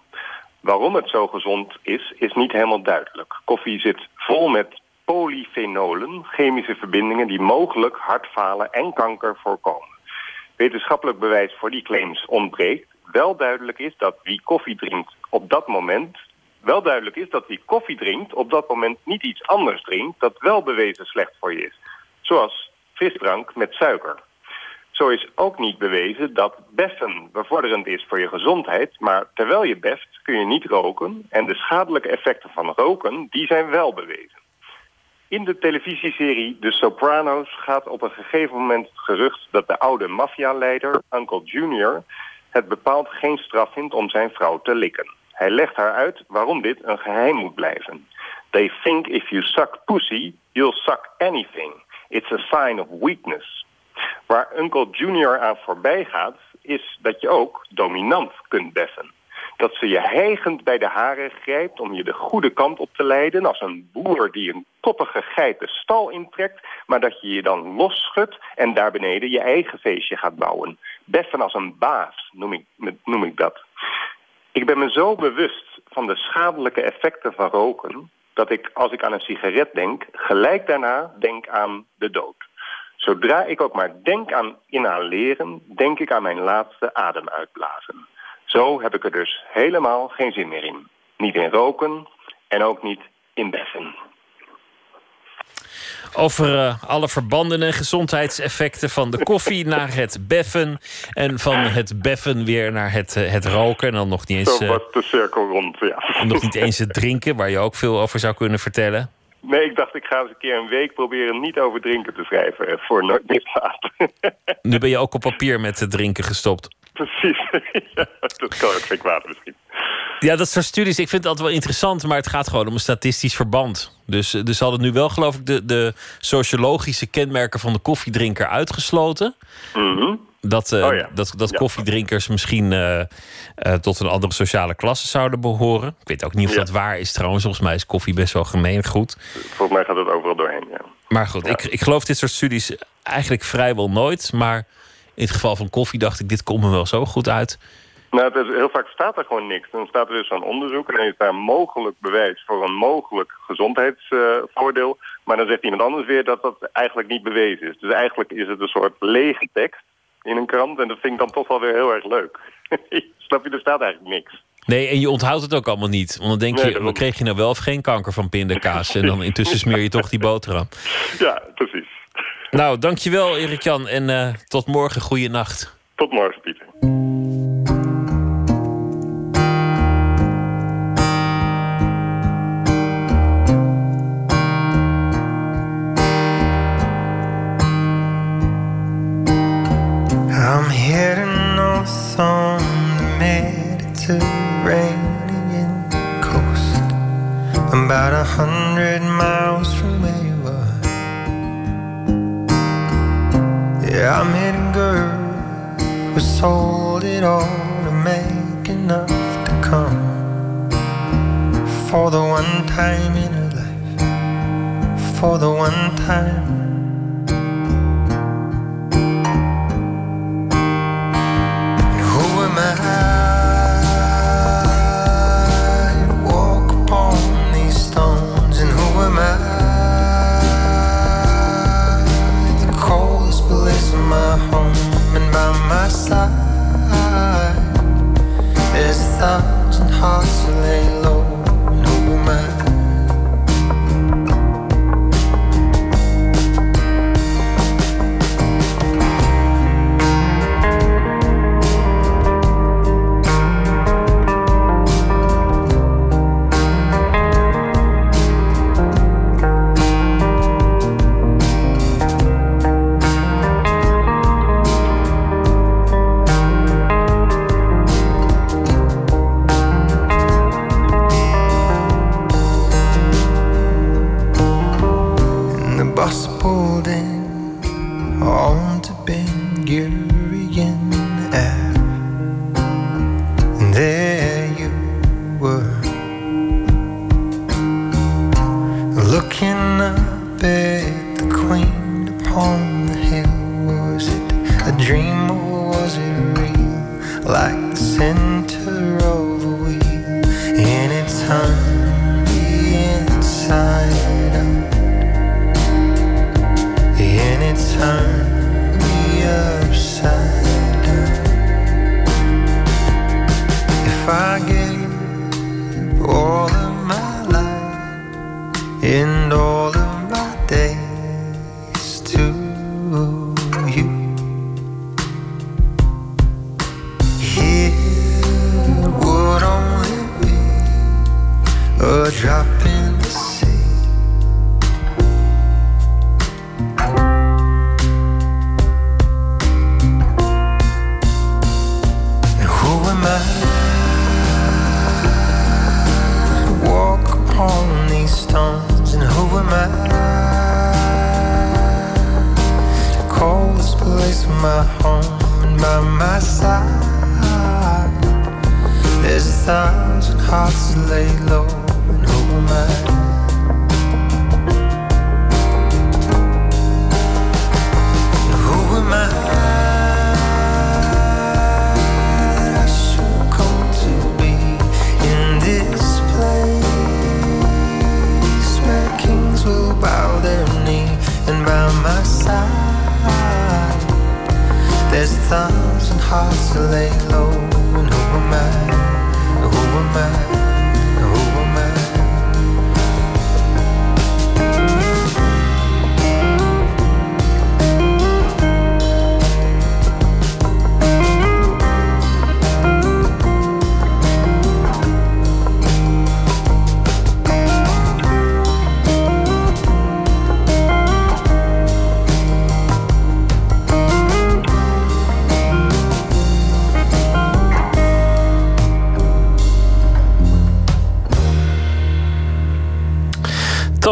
Waarom het zo gezond is, is niet helemaal duidelijk. Koffie zit vol met polyfenolen, chemische verbindingen... die mogelijk hartfalen en kanker voorkomen wetenschappelijk bewijs voor die claims ontbreekt. Wel duidelijk is dat wie koffie drinkt op dat moment... wel duidelijk is dat wie koffie drinkt op dat moment niet iets anders drinkt... dat wel bewezen slecht voor je is. Zoals frisdrank met suiker. Zo is ook niet bewezen dat beffen bevorderend is voor je gezondheid... maar terwijl je beft kun je niet roken... en de schadelijke effecten van roken, die zijn wel bewezen. In de televisieserie The Sopranos gaat op een gegeven moment het gerucht dat de oude maffialeider, Uncle Junior, het bepaald geen straf vindt om zijn vrouw te likken. Hij legt haar uit waarom dit een geheim moet blijven. They think if you suck pussy, you'll suck anything. It's a sign of weakness. Waar Uncle Junior aan voorbij gaat, is dat je ook dominant kunt beffen. Dat ze je hijgend bij de haren grijpt om je de goede kant op te leiden... als een boer die een koppige geit de stal intrekt... maar dat je je dan losschudt en daar beneden je eigen feestje gaat bouwen. Beffen als een baas, noem ik, noem ik dat. Ik ben me zo bewust van de schadelijke effecten van roken... dat ik, als ik aan een sigaret denk, gelijk daarna denk aan de dood. Zodra ik ook maar denk aan inhaleren, denk ik aan mijn laatste adem uitblazen. Zo heb ik er dus helemaal geen zin meer in. Niet in roken en ook niet in beffen. Over uh, alle verbanden en gezondheidseffecten van de koffie naar het beffen. En van het beffen weer naar het, uh, het roken. En dan nog niet eens. Zo was de cirkel rond, ja. Nog niet eens het drinken, waar je ook veel over zou kunnen vertellen. Nee, ik dacht ik ga eens een keer een week proberen niet over drinken te schrijven. eh, Voor nooit meer slapen. Nu ben je ook op papier met het drinken gestopt. Precies. ja, dat kan ook geen kwaad misschien. Ja, dat soort studies, ik vind het altijd wel interessant, maar het gaat gewoon om een statistisch verband. Dus, dus hadden nu wel, geloof ik, de, de sociologische kenmerken van de koffiedrinker uitgesloten. Mhm. Dat, eh, Oh ja. dat, dat Ja. koffiedrinkers misschien eh, eh, tot een andere sociale klasse zouden behoren. Ik weet ook niet of Ja. dat waar is trouwens. Volgens mij is koffie best wel gemeen goed. Volgens mij gaat het overal doorheen, ja. Maar goed, ik, ik geloof dit soort studies eigenlijk vrijwel nooit. Maar in het geval van koffie dacht ik, dit komt me wel zo goed uit. Nou, het is, heel vaak staat er gewoon niks. Dan staat er dus zo'n onderzoek en dan is daar mogelijk bewijs voor een mogelijk gezondheidsvoordeel. maar dan zegt iemand anders weer dat dat eigenlijk niet bewezen is. Dus eigenlijk is het een soort lege tekst in een krant en dat vind ik dan toch wel weer heel erg leuk. Snap je, er staat eigenlijk niks. Nee, en je onthoudt het ook allemaal niet. Want dan denk Nee, je, daarom. kreeg je nou wel of geen kanker van pindakaas? En dan intussen smeer je toch die boterham. Ja, precies. Nou, dankjewel Erik-Jan en eh, tot morgen. Goeie nacht. Tot morgen, Pieter.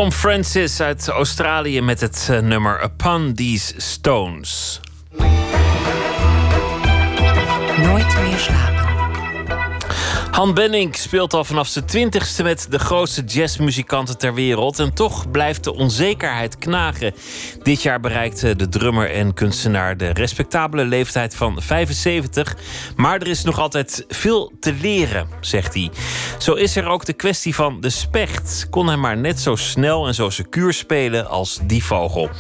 Tom Francis uit Australië met het eh, nummer Upon These Stones. Nooit meer slapen. Han Benning speelt al vanaf zijn twintigste met de grootste jazzmuzikanten ter wereld. En toch blijft de onzekerheid knagen. Dit jaar bereikte de drummer en kunstenaar de respectabele leeftijd van 75. Maar er is nog altijd veel te leren, zegt hij. Zo is er ook de kwestie van de specht. Kon hij maar net zo snel en zo secuur spelen als die vogel.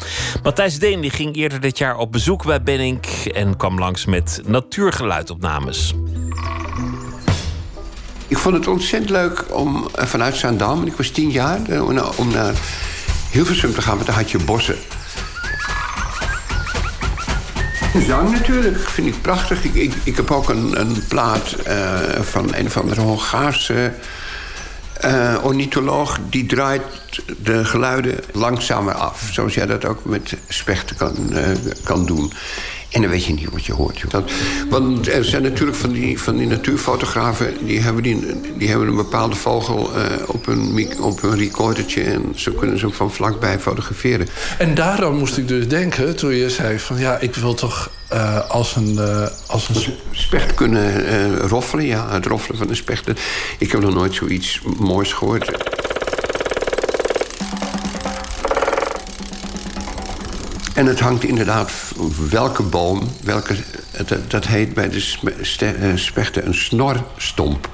Matthijs Deen die ging eerder dit jaar op bezoek bij Benning en kwam langs met natuurgeluidopnames. Ik vond het ontzettend leuk om eh, vanuit Zaandam, ik was tien jaar, eh, om naar- Hilversum te gaan, want daar had je bossen. Zang natuurlijk, vind ik prachtig. Ik, heb ook een, een plaat eh, van een of andere Hongaarse eh, ornitholoog. Die draait de geluiden langzamer af. Zoals jij dat ook met spechten kan, kan doen. En dan weet je niet wat je hoort. joh. Dat, want er zijn natuurlijk van die, van die natuurfotografen... die hebben, die, die hebben een bepaalde vogel eh, op, een, op een recordertje... en zo kunnen ze hem van vlakbij fotograferen. En daarom moest ik dus denken, toen je zei van... ja, ik wil toch eh, als een... eh, als een sp- specht kunnen eh, roffelen, ja, het roffelen van een specht. dat- Ik heb nog nooit zoiets moois gehoord. En het hangt inderdaad welke boom, welke, dat, dat heet bij de eh, spechten een snorstomp.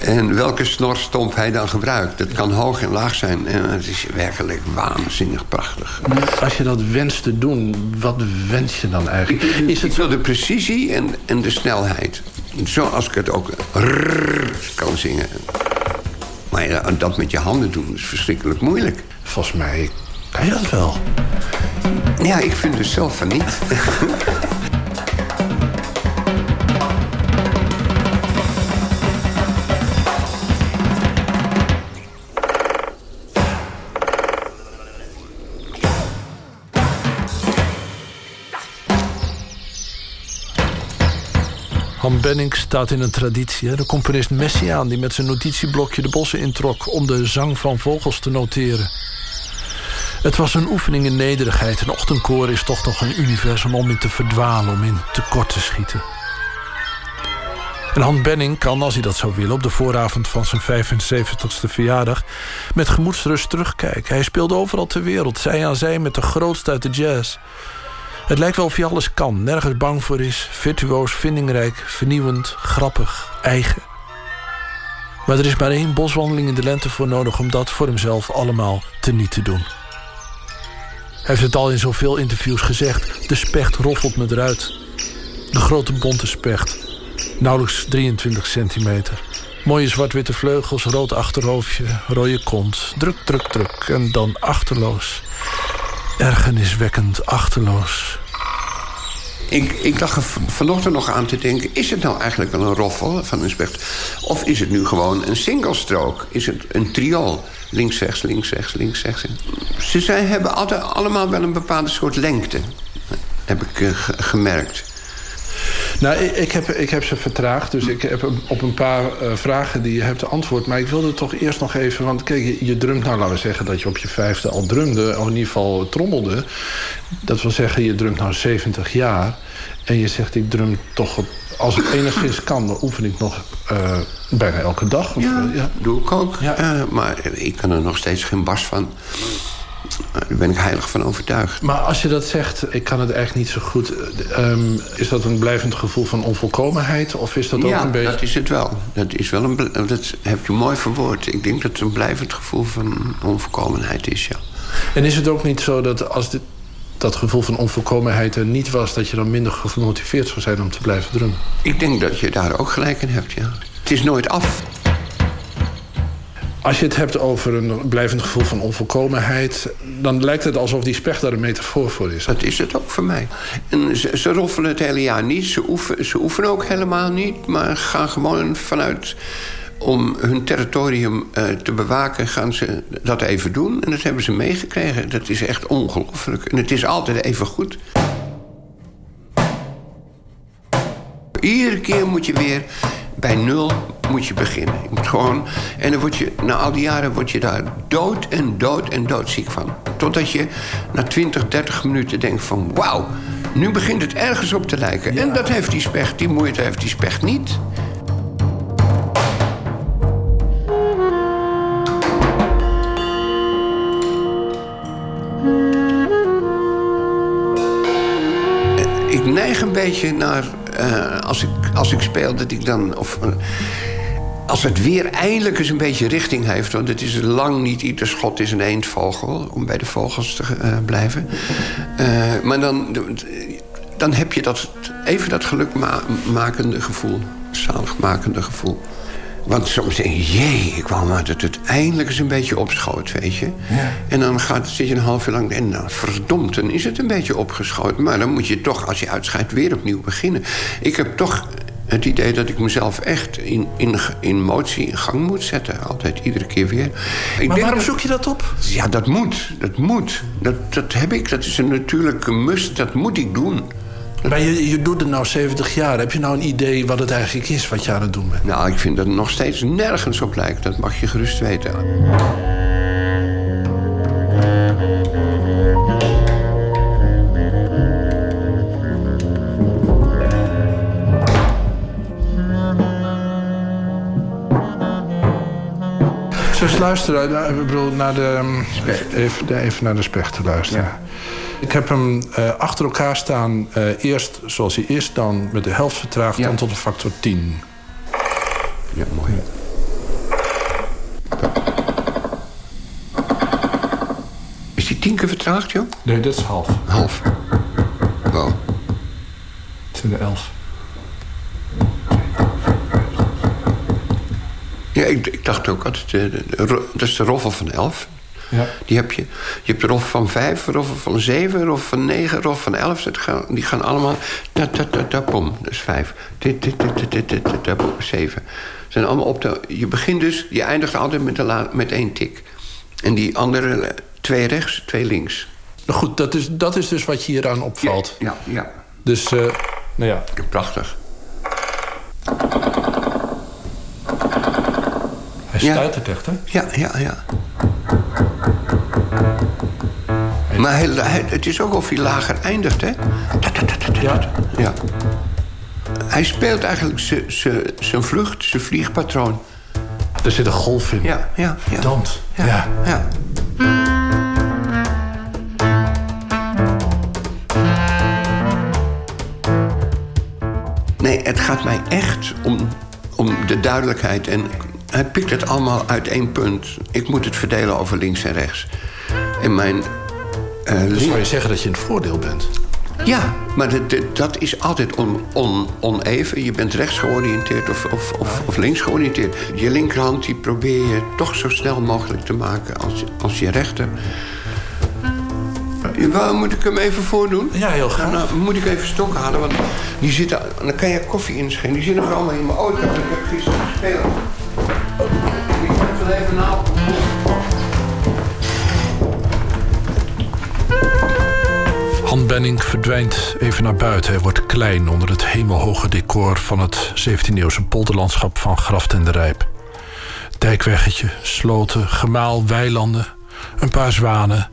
En welke snorstomp hij dan gebruikt. Dat kan hoog en laag zijn. En het is werkelijk waanzinnig prachtig. als je dat wenst te doen, wat wens je dan eigenlijk? Is het wel de precisie en, en de snelheid? Zoals ik het ook kan zingen. Maar ja, dat met je handen doen is verschrikkelijk moeilijk. Volgens mij kan je dat wel. Ja, ik vind dus zelf van niet. Han Benning staat in een traditie. De componist Messiaen die met zijn notitieblokje de bossen introk... om de zang van vogels te noteren. Het was een oefening in nederigheid. Een ochtendkoor is toch nog een universum om in te verdwalen... om in tekort te schieten. En Han Benning kan, als hij dat zou willen... op de vooravond van zijn 75ste verjaardag... met gemoedsrust terugkijken. Hij speelde overal ter wereld, zij aan zij met de grootste uit de jazz... Het lijkt wel of hij alles kan, nergens bang voor is, virtuoos, vindingrijk, vernieuwend, grappig, eigen. Maar er is maar één boswandeling in de lente voor nodig om dat voor hemzelf allemaal teniet te doen. Heeft het al in zoveel interviews gezegd: de specht roffelt me eruit. De grote bonte specht, nauwelijks 23 centimeter. Mooie zwart-witte vleugels, rood achterhoofdje, rode kont. Druk, druk, druk en dan achterloos. Ergerniswekkend achterloos. Ik, ik v- vanochtend nog aan te denken... is het nou eigenlijk wel een roffel van een specht? Of is het nu gewoon een singlestrook? Is het een triool? Links, rechts, links, rechts, links, rechts. Ze zijn, hebben altijd allemaal wel een bepaalde soort lengte. Heb ik eh, ge- gemerkt. Nou, ik, ik, heb, ik heb ze vertraagd. Dus ik heb op een paar uh, vragen die je hebt antwoord. Maar ik wilde toch eerst nog even... Want kijk, je, je drumt nou, laten we zeggen... dat je op je vijfde al drumde. Of in ieder geval trommelde. Dat wil zeggen, je drumt nou 70 jaar. En je zegt, ik drum toch op als het enigszins kan, dan oefen ik nog uh, bijna elke dag. Of, ja, ja, doe ik ook. Ja. Uh, maar ik kan er nog steeds geen bas van. Daar ben ik heilig van overtuigd. Maar als je dat zegt, ik kan het eigenlijk niet zo goed... Um, is dat een blijvend gevoel van onvolkomenheid? Of is dat ook een beetje... Ja, dat is het wel. Dat, is wel een, dat heb je mooi verwoord. Ik denk dat het een blijvend gevoel van onvolkomenheid is, ja. En is het ook niet zo dat als dit, dat gevoel van onvolkomenheid er niet was... dat je dan minder gemotiveerd zou zijn om te blijven drummen? Ik denk dat je daar ook gelijk in hebt, ja. Het is nooit af. Als je het hebt over een blijvend gevoel van onvolkomenheid... dan lijkt het alsof die specht daar een metafoor voor is. Dat is het ook voor mij. En ze, ze roffelen het hele jaar niet. Ze oefenen, ze oefenen ook helemaal niet. Maar gaan gewoon vanuit... om hun territorium uh, te bewaken, gaan ze dat even doen. En dat hebben ze meegekregen. Dat is echt ongelooflijk. En het is altijd even goed. Iedere keer moet je weer bij nul moet je beginnen. Je moet gewoon, en dan word je, na al die jaren word je daar dood en dood en doodziek van. Totdat je na 20, 30 minuten denkt van... wauw, nu begint het ergens op te lijken. En dat heeft die specht, die moeite heeft die specht niet. Neig een beetje naar uh, als, ik, als ik speel, dat ik dan. Of, uh, als het weer eindelijk eens een beetje richting heeft... want het is lang niet ieder schot is een eendvogel... om bij de vogels te uh, blijven. maar dan, dan heb je dat, even dat gelukmakende gevoel. Zaligmakende gevoel. Want soms denk je, jee, ik wou maar dat het eindelijk eens een beetje opschoot, weet je. Ja. En dan gaat, zit je een half uur lang... en dan verdomd, dan is het een beetje opgeschoten. Maar dan moet je toch, als je uitscheidt, weer opnieuw beginnen. Ik heb toch het idee dat ik mezelf echt in, in, in motie in gang moet zetten. Altijd, iedere keer weer. Ik maar waarom zoek je dat op? Ja, dat moet. Dat moet. Dat, dat heb ik. Dat is een natuurlijke must. Dat moet ik doen. Maar je, je doet het nou 70 jaar. Heb je nou een idee wat het eigenlijk is wat je aan het doen bent? Nou, ik vind dat het nog steeds nergens op lijkt. Dat mag je gerust weten. Dus luisteren, ik bedoel, naar de, even, even naar de specht te luisteren. Ja. Ik heb hem uh, achter elkaar staan. Uh, eerst zoals hij is, dan met de helft vertraagd, ja. dan tot een factor 10. Ja, mooi. Is die tien keer vertraagd, joh? Nee, dat is half. Half. Wow. Het zijn de elf. Ja, ik, ik dacht ook altijd, uh, dat is de roffel van elf. Ja. Die heb je. Je hebt rof van vijf, rof van zeven, rof van negen, rof van elf. Die gaan allemaal... Ta, ta, ta, ta, pom, dat is vijf. Dit, dit, dit, dit, dit, dit, zeven. Zijn allemaal op de, je begint dus, je eindigt altijd met, de met één tik. En die andere, twee rechts, twee links. Nou goed, dat is, dat is dus wat je hieraan opvalt. Ja, ja. ja. Dus, uh, nou ja. Prachtig. Hij stuitert echt, hè? Ja, ja, ja. Maar hij, hij, het is ook of hij lager eindigt, hè? Ja. ja. Hij speelt eigenlijk zijn vlucht, zijn vliegpatroon. Er zit een golf in. Ja, ja. ja. Dans. Ja. ja. ja. Nee, het gaat mij echt om, om de duidelijkheid. En hij pikt het allemaal uit één punt. Ik moet het verdelen over links en rechts. En mijn uh, dus zou je zeggen dat je in het voordeel bent? Ja, maar dat is altijd on, on, oneven. Je bent rechts georiënteerd of, of, of, of, links georiënteerd. Je linkerhand die probeer je toch zo snel mogelijk te maken als, als je rechter. Waar moet ik hem even voordoen? Ja, heel graag. Nou, moet ik even stok halen, want die zitten, dan kan je koffie inschenken. Die zitten nog allemaal in mijn auto. Ik heb gisteren gespeeld. Even na. Han Benning verdwijnt even naar buiten. Hij wordt klein onder het hemelhoge decor van het 17e-eeuwse polderlandschap van Graft en de Rijp. Dijkweggetje, sloten, gemaal, weilanden, een paar zwanen,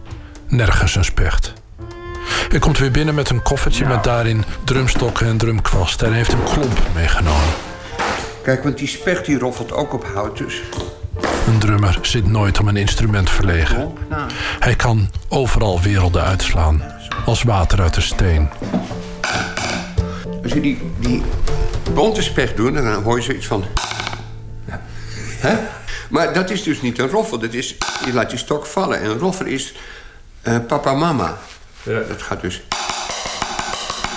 nergens een specht. Hij komt weer binnen met een koffertje met daarin drumstokken en drumkwast. En hij heeft een klomp meegenomen. Kijk, want die specht die roffelt ook op hout, dus... Een drummer zit nooit om een instrument verlegen. Hij kan overal werelden uitslaan, als water uit de steen. Als je die, die bonte specht doet, dan hoor je zoiets van... Hè? Maar dat is dus niet een roffel. Dat is, je laat die stok vallen. En een roffel is uh, papa, mama. Ja. Dat gaat dus...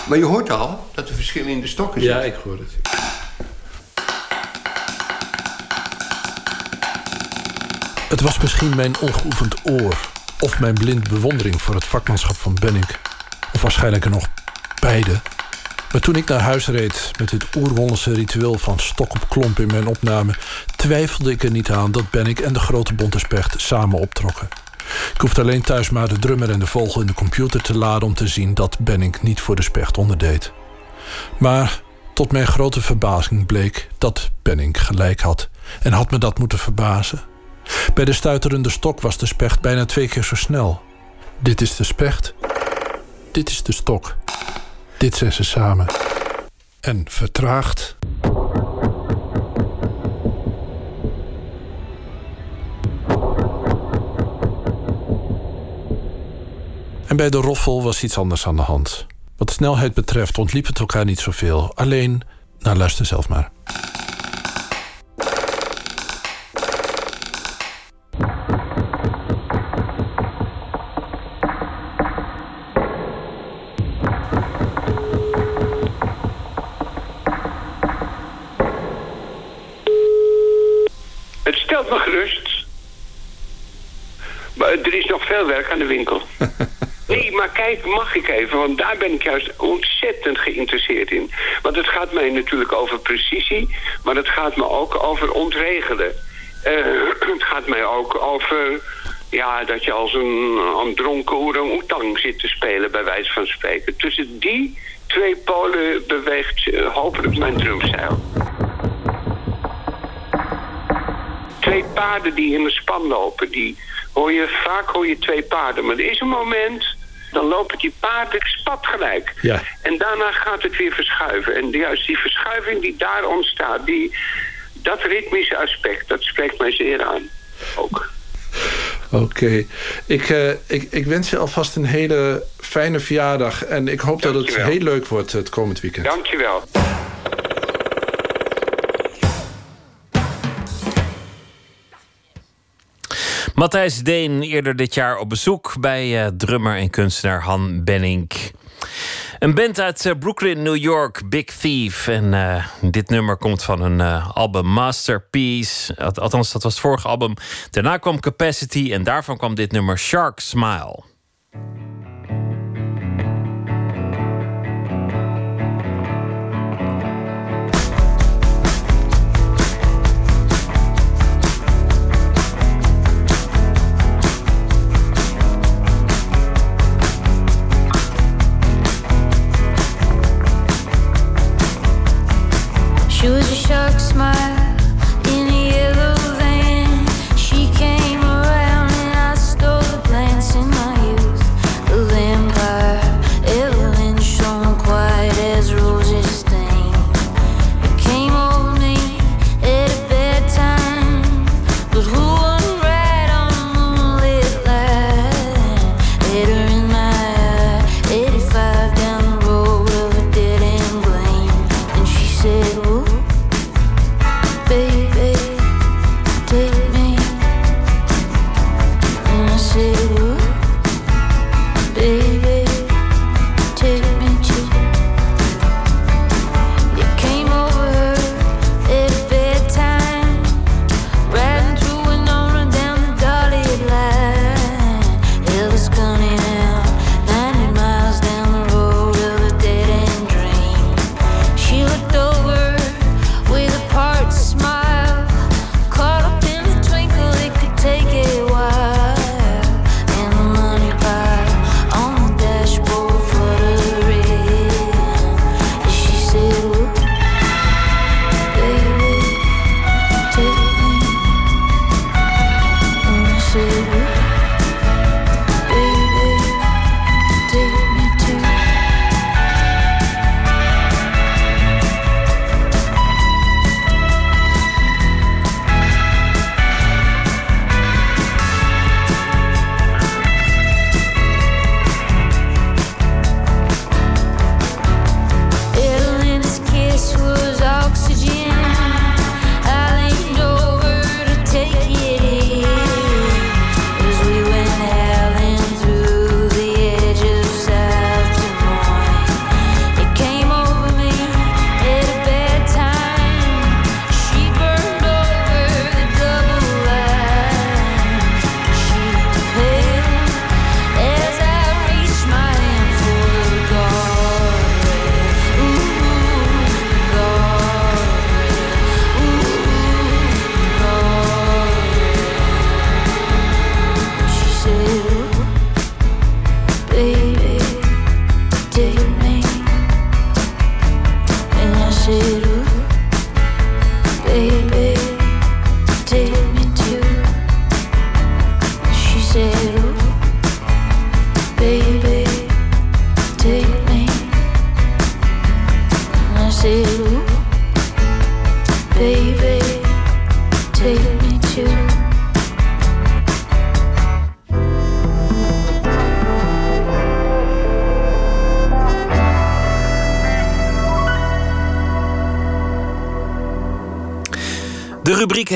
Maar je hoort al dat er verschillen in de stokken zitten. Ja, ik hoor het. Het was misschien mijn ongeoefend oor... of mijn blind bewondering voor het vakmanschap van Benning... of waarschijnlijk er nog beide... Maar toen ik naar huis reed met dit oer ritueel van stok op klomp in mijn opname, twijfelde ik er niet aan dat Bennik en de grote bonte specht samen optrokken. Ik hoefde alleen thuis maar de drummer en de vogel in de computer te laden om te zien dat Bennik niet voor de specht onderdeed. Maar tot mijn grote verbazing bleek dat Benning gelijk had en had me dat moeten verbazen. Bij de stuiterende stok was de specht bijna twee keer zo snel. Dit is de specht. Dit is de stok. Dit zijn ze samen. En vertraagd. En bij de roffel was iets anders aan de hand. Wat snelheid betreft ontliep het elkaar niet zoveel. Alleen, nou luister zelf maar. Veel werk aan de winkel. Nee, maar kijk, mag ik even? Want daar ben ik juist ontzettend geïnteresseerd in. Want het gaat mij natuurlijk over precisie, maar het gaat me ook over ontregelen. Uh, het gaat mij ook over ja, dat je als een, een dronken orang-oetang zit te spelen, bij wijze van spreken. Tussen die twee polen beweegt uh, hopelijk mijn drumstijl. Twee paarden die in de span lopen, die hoor je, vaak hoor je twee paarden. Maar er is een moment, dan lopen die paarden spatgelijk. Ja. En daarna gaat het weer verschuiven. En juist die verschuiving die daar ontstaat, die, dat ritmische aspect, dat spreekt mij zeer aan. Ook. Oké. Ik, uh, ik, ik wens je alvast een hele fijne verjaardag. En ik hoop dat het heel leuk wordt het komend weekend. Dankjewel. Matthijs Deen eerder dit jaar op bezoek bij uh, drummer en kunstenaar Han Benning. Een band uit uh, Brooklyn, New York, Big Thief. En uh, dit nummer komt van een album Masterpiece. Althans, dat was het vorige album. Daarna kwam Capacity en daarvan kwam dit nummer Shark Smile.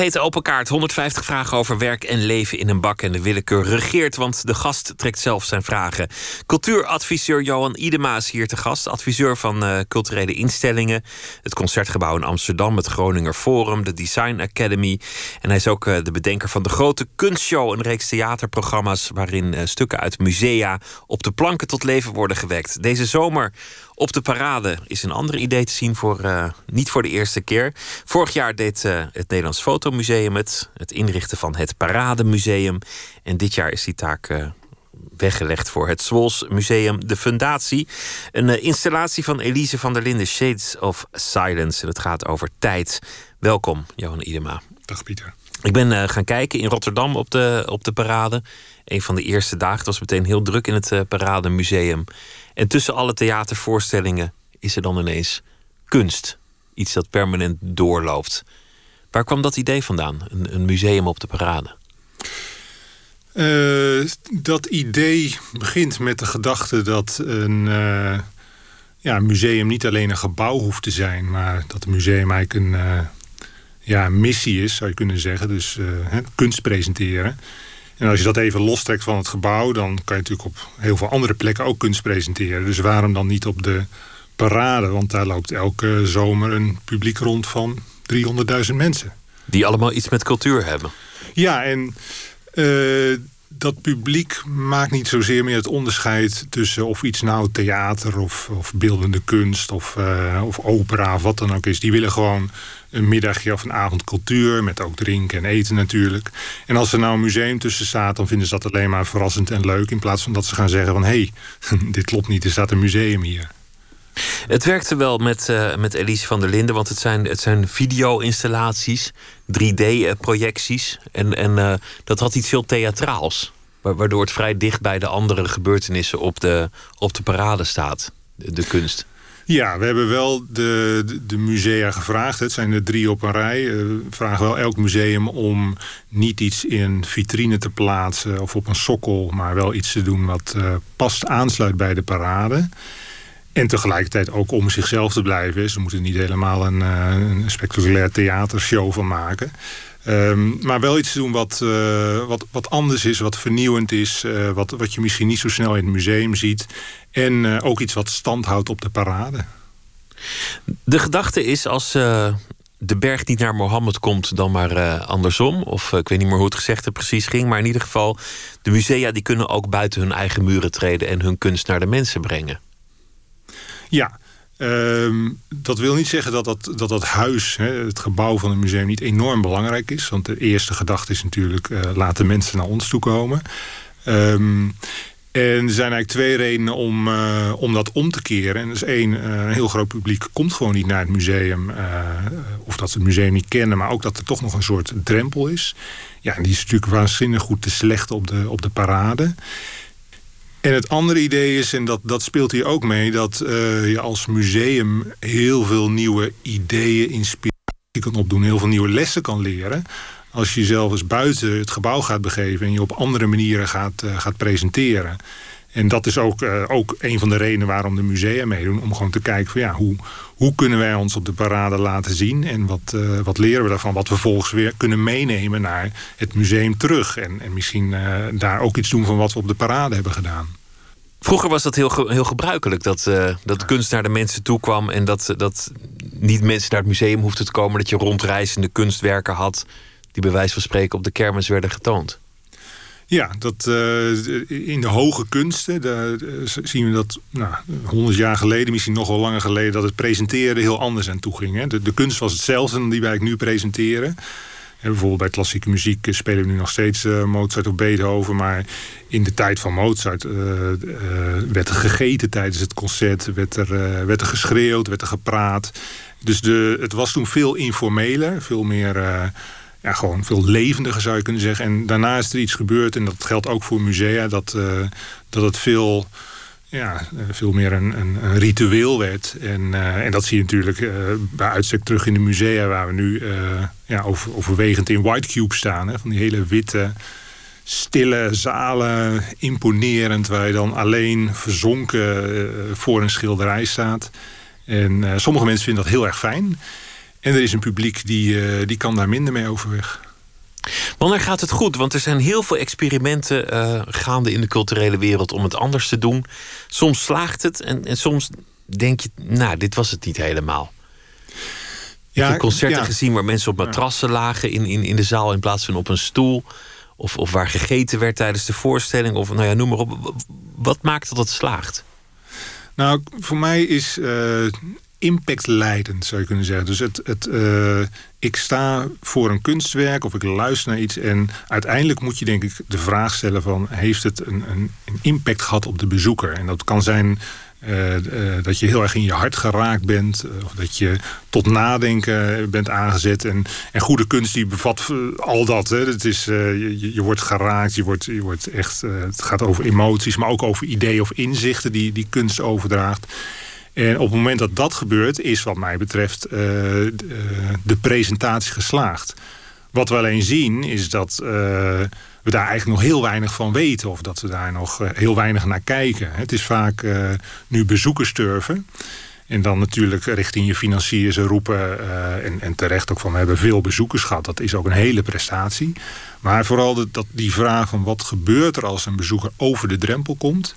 Heet Open Kaart. 150 vragen over werk en leven in een bak. En de willekeur regeert, want de gast trekt zelf zijn vragen. Cultuuradviseur Johan Idema is hier te gast. Adviseur van uh, culturele instellingen. Het Concertgebouw in Amsterdam, het Groninger Forum, de Design Academy. En hij is ook uh, de bedenker van de Grote Kunstshow. Een reeks theaterprogramma's waarin uh, stukken uit musea op de planken tot leven worden gewekt. Deze zomer op de parade is een ander idee te zien voor uh, niet voor de eerste keer. Vorig jaar deed uh, het Nederlands Fotomuseum het, het inrichten van het Parademuseum. En dit jaar is die taak uh, weggelegd voor het Swols Museum, de Fundatie. Een installatie van Elise van der Linden, Shades of Silence. En het gaat over tijd. Welkom, Johan Idema. Dag Pieter. Ik ben gaan kijken in Rotterdam op de, op de parade. Een van de eerste dagen. Het was meteen heel druk in het Parademuseum. En tussen alle theatervoorstellingen is er dan ineens kunst. Iets dat permanent doorloopt. Waar kwam dat idee vandaan? Een, een museum op de parade? Uh, dat idee begint met de gedachte dat een uh, ja, museum niet alleen een gebouw hoeft te zijn, maar dat een museum eigenlijk een uh, ja, missie is, zou je kunnen zeggen. Dus kunst presenteren. En als je dat even lostrekt van het gebouw... dan kan je natuurlijk op heel veel andere plekken ook kunst presenteren. Dus waarom dan niet op de parade? Want daar loopt elke zomer een publiek rond van 300.000 mensen. Die allemaal iets met cultuur hebben. Ja, en uh, dat publiek maakt niet zozeer meer het onderscheid... tussen of iets nou theater of, of beeldende kunst of, uh, of opera of wat dan ook is. Die willen gewoon een middagje of een avond cultuur... met ook drinken en eten natuurlijk. En als er nou een museum tussen staat... dan vinden ze dat alleen maar verrassend en leuk... in plaats van dat ze gaan zeggen van... hé, hey, dit klopt niet, er staat een museum hier. Het werkte wel met, uh, met Elise van der Linden... want het zijn, het zijn video-installaties, 3D-projecties... en, en uh, dat had iets heel theatraals... waardoor het vrij dicht bij de andere gebeurtenissen op de, op de parade staat, de kunst. Ja, we hebben wel de, de, musea gevraagd. Het zijn er drie op een rij. Eh, we vragen wel elk museum om niet iets in vitrine te plaatsen... of op een sokkel, maar wel iets te doen wat uh, past aansluit bij de parade. En tegelijkertijd ook om zichzelf te blijven. Ze moeten niet helemaal een, uh, een spectaculair theatershow van maken... Um, maar wel iets te doen wat, uh, wat, wat anders is, wat vernieuwend is... Uh, wat, wat je misschien niet zo snel in het museum ziet. En uh, ook iets wat stand houdt op de parade. De gedachte is als de berg niet naar Mohammed komt, dan maar andersom. Of ik weet niet meer hoe het gezegde precies ging. Maar in ieder geval, de musea die kunnen ook buiten hun eigen muren treden... en hun kunst naar de mensen brengen. Ja, Um, dat wil niet zeggen dat dat, dat, dat huis, hè, het gebouw van het museum, niet enorm belangrijk is. Want de eerste gedachte is natuurlijk, uh, laten mensen naar ons toe komen. Um, en er zijn eigenlijk twee redenen om, uh, om dat om te keren. En dat is één, uh, een heel groot publiek komt gewoon niet naar het museum. Of dat ze het museum niet kennen, maar ook dat er toch nog een soort drempel is. Ja, en die is natuurlijk waanzinnig goed te slecht op de, op de parade. En het andere idee is, en dat, dat speelt hier ook mee... dat uh, je als museum heel veel nieuwe ideeën, inspiratie kan opdoen... heel veel nieuwe lessen kan leren... als je jezelf eens buiten het gebouw gaat begeven... en je op andere manieren gaat, uh, gaat presenteren. En dat is ook, uh, ook een van de redenen waarom de musea meedoen... om gewoon te kijken van ja, hoe, hoe kunnen wij ons op de parade laten zien... en wat, uh, wat leren we daarvan, wat we vervolgens weer kunnen meenemen... naar het museum terug. En, en misschien uh, daar ook iets doen van wat we op de parade hebben gedaan. Vroeger was dat heel, heel gebruikelijk, dat, uh, dat de kunst naar de mensen toe kwam... en dat, dat niet mensen naar het museum hoefden te komen... dat je rondreizende kunstwerken had... die bij wijze van spreken op de kermis werden getoond. Ja, dat, uh, in de hoge kunsten daar, uh, zien we dat nou, 100 jaar geleden, misschien nog wel langer geleden, dat het presenteren heel anders aan toe ging. Hè. De, kunst was hetzelfde die wij nu presenteren. En bijvoorbeeld bij klassieke muziek spelen we nu nog steeds Mozart of Beethoven. Maar in de tijd van Mozart werd er gegeten tijdens het concert. Werd er, werd er geschreeuwd, werd er gepraat. Dus de, het was toen veel informeler, veel meer ja, gewoon veel levendiger zou je kunnen zeggen. En daarna is er iets gebeurd, en dat geldt ook voor musea, dat, uh, dat het veel, ja, veel meer een, een, een ritueel werd. En, uh, en dat zie je natuurlijk bij uitstek terug in de musea, waar we nu ja, over, overwegend in White Cube staan. Hè, van die hele witte, stille zalen, imponerend, waar je dan alleen verzonken voor een schilderij staat. En sommige mensen vinden dat heel erg fijn. En er is een publiek die, die kan daar minder mee overweg. Wanneer gaat het goed? Want er zijn heel veel experimenten uh, gaande in de culturele wereld om het anders te doen. Soms slaagt het en, en soms denk je, nou, dit was het niet helemaal. Ja, ik heb concerten gezien waar mensen op matrassen lagen in, in, in de zaal in plaats van op een stoel. Of, of waar gegeten werd tijdens de voorstelling. Of nou ja, noem maar op. Wat maakt dat het slaagt? Nou, voor mij is uh, impact leidend, zou je kunnen zeggen. Dus het, het, uh, ik sta voor een kunstwerk of ik luister naar iets... en uiteindelijk moet je denk ik de vraag stellen van... heeft het een, een, een impact gehad op de bezoeker? En dat kan zijn uh, uh, dat je heel erg in je hart geraakt bent. Of dat je tot nadenken bent aangezet. En, en goede kunst die bevat al dat. Hè. Het is, je, je wordt geraakt. Je wordt, je wordt echt, het gaat over emoties. Maar ook over ideeën of inzichten die, die kunst overdraagt. En op het moment dat dat gebeurt, is wat mij betreft de, de presentatie geslaagd. Wat we alleen zien is dat we daar eigenlijk nog heel weinig van weten. Of dat we daar nog heel weinig naar kijken. Het is vaak nu bezoekers turven. En dan natuurlijk richting je financiers roepen. En, en, terecht ook van we hebben veel bezoekers gehad. Dat is ook een hele prestatie. Maar vooral dat, die vraag van wat gebeurt er als een bezoeker over de drempel komt.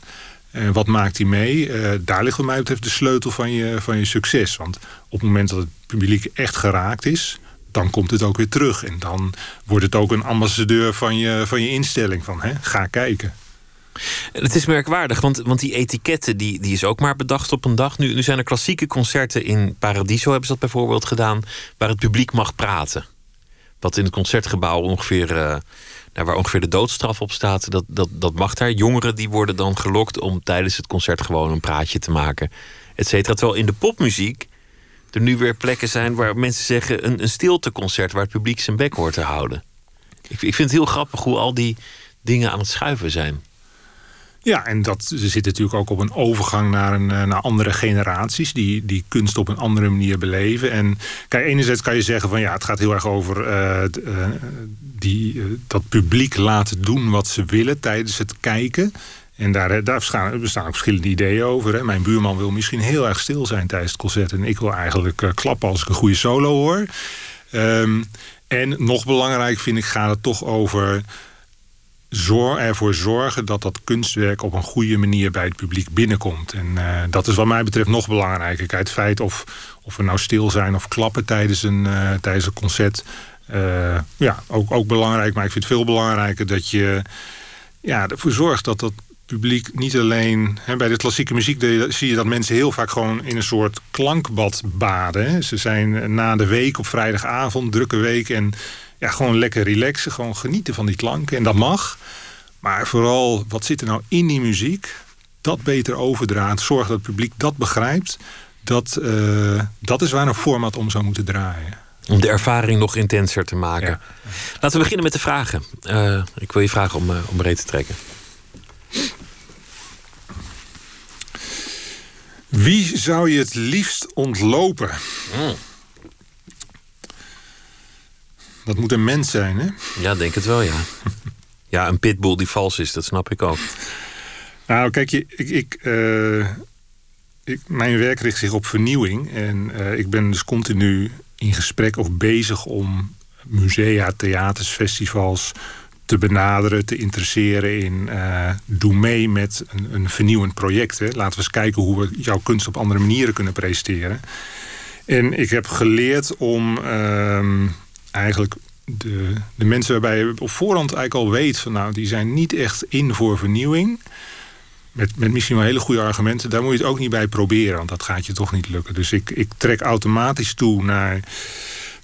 En wat maakt hij mee? daar ligt wat mij betreft de sleutel van je, van je succes. Want op het moment dat het publiek echt geraakt is dan komt het ook weer terug. En dan wordt het ook een ambassadeur van je, van je instelling. Van, hè, ga kijken. Het is merkwaardig, want, want die etiketten die, die is ook maar bedacht op een dag. Nu, nu zijn er klassieke concerten in Paradiso, hebben ze dat bijvoorbeeld gedaan, waar het publiek mag praten. Wat in het concertgebouw ongeveer, uh, waar ongeveer de doodstraf op staat, dat, dat, dat mag daar. Jongeren die worden dan gelokt om tijdens het concert gewoon een praatje te maken, et cetera. Terwijl in de popmuziek er nu weer plekken zijn waar mensen zeggen... een, een stilteconcert waar het publiek zijn bek hoort te houden. Ik, ik vind het heel grappig hoe al die dingen aan het schuiven zijn. Ja, en dat ze zit natuurlijk ook op een overgang naar, een, eh, naar andere generaties... Die, die kunst op een andere manier beleven. En kijk, enerzijds kan je zeggen van ja, het gaat heel erg over... Uh, die, dat publiek laten doen wat ze willen tijdens het kijken... En daar, daar bestaan, bestaan ook verschillende ideeën over. Hè. Mijn buurman wil misschien heel erg stil zijn tijdens het concert. En ik wil eigenlijk klappen als ik een goede solo hoor. Um, en nog belangrijk vind ik, gaat het toch over zor, ervoor zorgen dat dat kunstwerk op een goede manier bij het publiek binnenkomt. En uh, dat is wat mij betreft nog belangrijker. Kijk, het feit of, of we nou stil zijn of klappen tijdens een, uh, tijdens een concert. Uh, ja, ook, ook belangrijk. Maar ik vind het veel belangrijker dat je ja, ervoor zorgt dat dat publiek niet alleen... Hè, bij de klassieke muziek zie je dat mensen heel vaak gewoon in een soort klankbad baden. Ze zijn na de week op vrijdagavond, drukke week... en ja, gewoon lekker relaxen, gewoon genieten van die klanken. En dat mag. Maar vooral, wat zit er nou in die muziek? Dat beter overdraagt. Zorg dat het publiek dat begrijpt. Dat, uh, dat is waar een format om zou moeten draaien. Om de ervaring nog intenser te maken. Ja. Laten we beginnen met de vragen. Uh, ik wil je vragen om, uh, om breed te trekken. Wie zou je het liefst ontlopen? Mm. Dat moet een mens zijn, hè? Ja, denk het wel, ja. ja, een pitbull die vals is, dat snap ik ook. Nou, kijk, ik, ik, uh, ik mijn werk richt zich op vernieuwing. En uh, ik ben dus continu in gesprek of bezig om musea, theaters, festivals te benaderen, te interesseren in... Uh, doe mee met een, een vernieuwend project. Hè. Laten we eens kijken hoe we jouw kunst op andere manieren kunnen presenteren. En ik heb geleerd om uh, eigenlijk de, de mensen waarbij je op voorhand eigenlijk al weet... van nou, die zijn niet echt in voor vernieuwing... Met, met misschien wel hele goede argumenten, daar moet je het ook niet bij proberen, want dat gaat je toch niet lukken. Dus ik, ik trek automatisch toe naar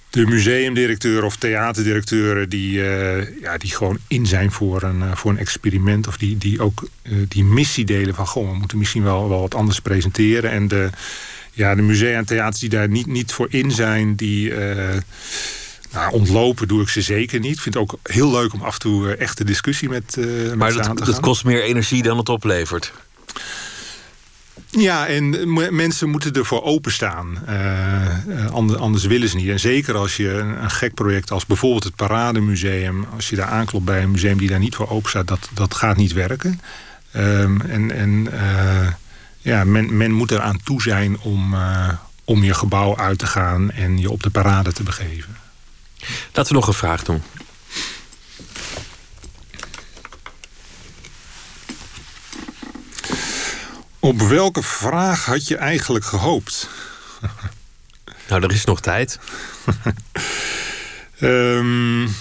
de museumdirecteur of theaterdirecteuren die, uh, ja, die gewoon in zijn voor een, uh, voor een experiment. Of die, die ook uh, die missie delen van goh, we moeten misschien wel, wel wat anders presenteren. En de, ja, de musea en theaters die daar niet, niet voor in zijn, die nou, ontlopen doe ik ze zeker niet. Ik vind het ook heel leuk om af en toe echte discussie met, met maar dat, dat kost meer energie dan het oplevert. Ja, en mensen moeten ervoor openstaan. Uh, anders willen ze niet. En zeker als je een, een, gek project als bijvoorbeeld het Parademuseum... als je daar aanklopt bij een museum die daar niet voor open staat... dat, dat gaat niet werken. Um, en en uh, ja, men, men moet eraan toe zijn om, uh, om je gebouw uit te gaan en je op de parade te begeven. Laten we nog een vraag doen. Op welke vraag had je eigenlijk gehoopt? Nou, er is nog tijd. um,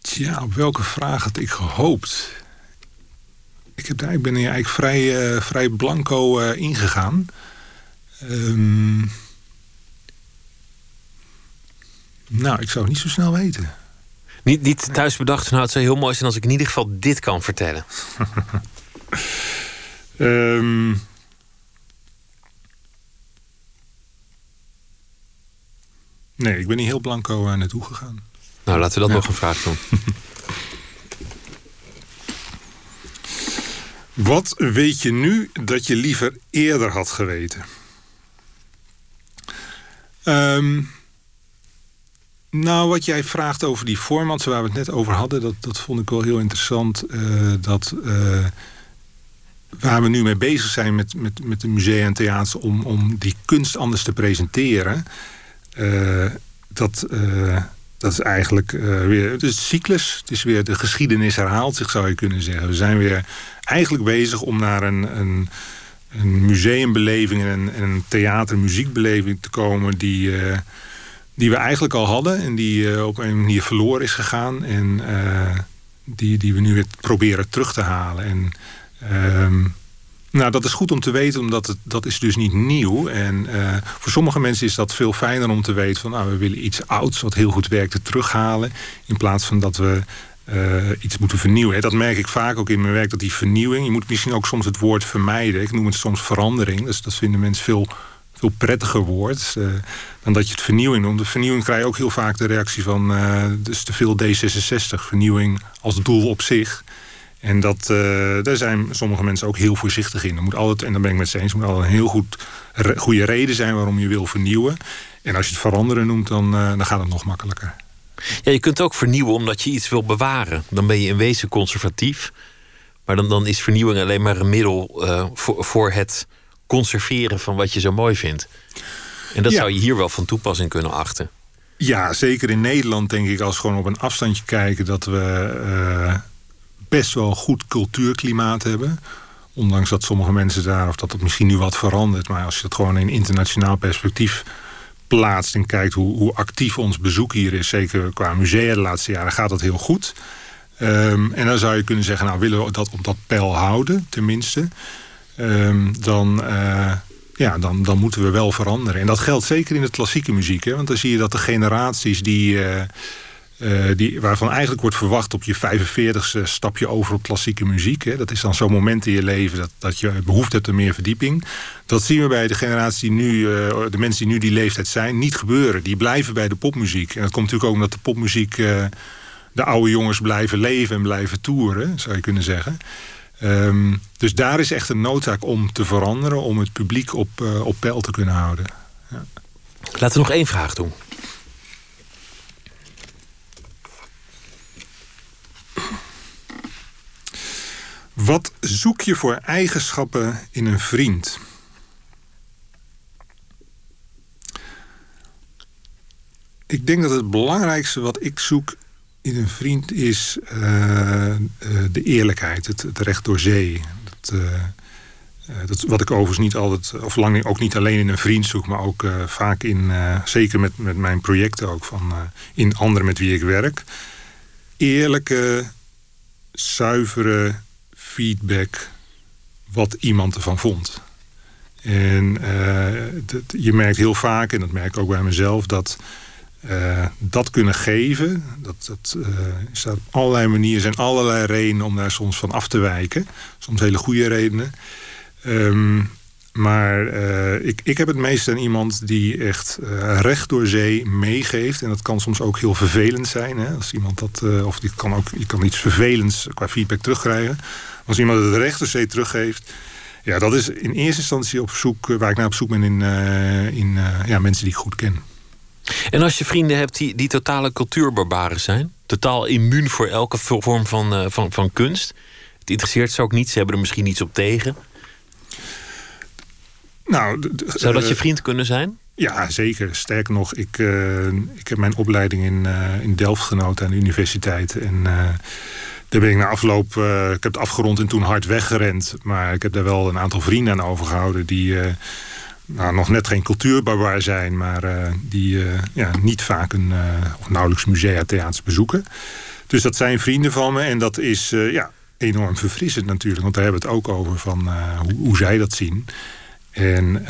tja, op welke vraag had ik gehoopt? Ik, heb, ik ben hier eigenlijk vrij, uh, vrij blanco uh, ingegaan. Um, nou, ik zou het niet zo snel weten. Niet, niet thuis bedacht, nou, het zou heel mooi zijn als ik in ieder geval dit kan vertellen. um, nee, ik ben niet heel blanco uh, naartoe gegaan. Nou, laten we dat ja. nog een vraag doen. Wat weet je nu dat je liever eerder had geweten? Um, nou, wat jij vraagt over die formats waar we het net over hadden, dat, dat vond ik wel heel interessant. Uh, dat uh, waar we nu mee bezig zijn met, met, met de musea en theaters om, om die kunst anders te presenteren. Uh, dat, dat is eigenlijk weer. Het is cyclus. Het is weer de geschiedenis herhaalt zich, zou je kunnen zeggen. We zijn weer eigenlijk bezig om naar een. een een museumbeleving en een, een theatermuziekbeleving te komen die, uh, die we eigenlijk al hadden en die uh, op een manier verloren is gegaan en uh, die, die we nu weer proberen terug te halen. En um, nou, dat is goed om te weten, omdat het, dat is dus niet nieuw. En voor sommige mensen is dat veel fijner om te weten van nou, we willen iets ouds wat heel goed werkte terughalen. In plaats van dat we uh, iets moeten vernieuwen. Dat merk ik vaak ook in mijn werk, dat die vernieuwing... je moet misschien ook soms het woord vermijden. Ik noem het soms verandering. Dus dat vinden mensen veel, veel prettiger woord... Uh, dan dat je het vernieuwing noemt. De vernieuwing krijg je ook heel vaak de reactie van... Uh, dus te veel D66, vernieuwing als doel op zich... En dat, daar zijn sommige mensen ook heel voorzichtig in. Er moet altijd, en dan ben ik met ze eens, er moet altijd een heel goed, goede reden zijn waarom je wil vernieuwen. En als je het veranderen noemt, dan, dan gaat het nog makkelijker. Ja, je kunt ook vernieuwen omdat je iets wil bewaren. Dan ben je in wezen conservatief. Maar dan, dan is vernieuwing alleen maar een middel uh, voor, voor het conserveren van wat je zo mooi vindt. En dat ja. zou je hier wel van toepassing kunnen achten. Ja, zeker in Nederland denk ik, als we gewoon op een afstandje kijken, dat we uh, best wel goed cultuurklimaat hebben. Ondanks dat sommige mensen daar, of dat het misschien nu wat verandert, maar als je het gewoon in internationaal perspectief plaatst en kijkt hoe, hoe actief ons bezoek hier is, zeker qua musea de laatste jaren, gaat dat heel goed. Um, en dan zou je kunnen zeggen, nou willen we dat op dat peil houden, tenminste. Um, dan, uh, ja, dan, dan moeten we wel veranderen. En dat geldt zeker in de klassieke muziek. Hè? Want dan zie je dat de generaties die, uh, uh, die, waarvan eigenlijk wordt verwacht op je 45ste stap je over op klassieke muziek. Hè? Dat is dan zo'n moment in je leven dat, dat je behoefte hebt aan meer verdieping. Dat zien we bij de generatie nu, uh, de mensen die nu die leeftijd zijn, niet gebeuren. Die blijven bij de popmuziek. En dat komt natuurlijk ook omdat de popmuziek uh, de oude jongens blijven leven en blijven toeren, zou je kunnen zeggen. Um, dus daar is echt een noodzaak om te veranderen, om het publiek op, op peil te kunnen houden. Ja. Laten we nog één vraag doen. Wat zoek je voor eigenschappen in een vriend? Ik denk dat het belangrijkste wat ik zoek in een vriend is uh, uh, de eerlijkheid, het, het, recht door zee. Dat, uh, dat, wat ik overigens niet altijd, of lang ook niet alleen in een vriend zoek, maar ook vaak in, zeker met, met mijn projecten ook, van, in anderen met wie ik werk. Eerlijke, zuivere feedback wat iemand ervan vond. En dat, je merkt heel vaak, en dat merk ik ook bij mezelf, dat uh, dat kunnen geven, dat, dat is op allerlei manieren, zijn allerlei redenen om daar soms van af te wijken. Soms hele goede redenen. Um, maar ik, ik heb het meest aan iemand die echt recht door zee meegeeft. En dat kan soms ook heel vervelend zijn. Hè? Als iemand dat, of die kan ook, je kan iets vervelends qua feedback terugkrijgen. Als iemand het recht door zee teruggeeft. Ja, dat is in eerste instantie op zoek, waar ik naar op zoek ben in, in ja, mensen die ik goed ken. En als je vrienden hebt die, die totale cultuurbarbaren zijn, totaal immuun voor elke vorm van, uh, van, van kunst, Het interesseert ze ook niet. Ze hebben er misschien niets op tegen. Nou, Zou dat eh, je vriend kunnen zijn? Ja, zeker. Sterker nog, ik, eh, ik heb mijn opleiding in, eh, in Delft genoten aan de universiteit. En uh, daar ben ik na afloop, ik heb het afgerond en toen hard weggerend. Maar ik heb daar wel een aantal vrienden aan overgehouden die nou, nog net geen cultuurbarbaar zijn, maar die ja, niet vaak een, of nauwelijks musea, theaters bezoeken. Dus dat zijn vrienden van me en dat is ja, enorm verfrissend natuurlijk. Want daar hebben we het ook over van hoe, hoe zij dat zien. En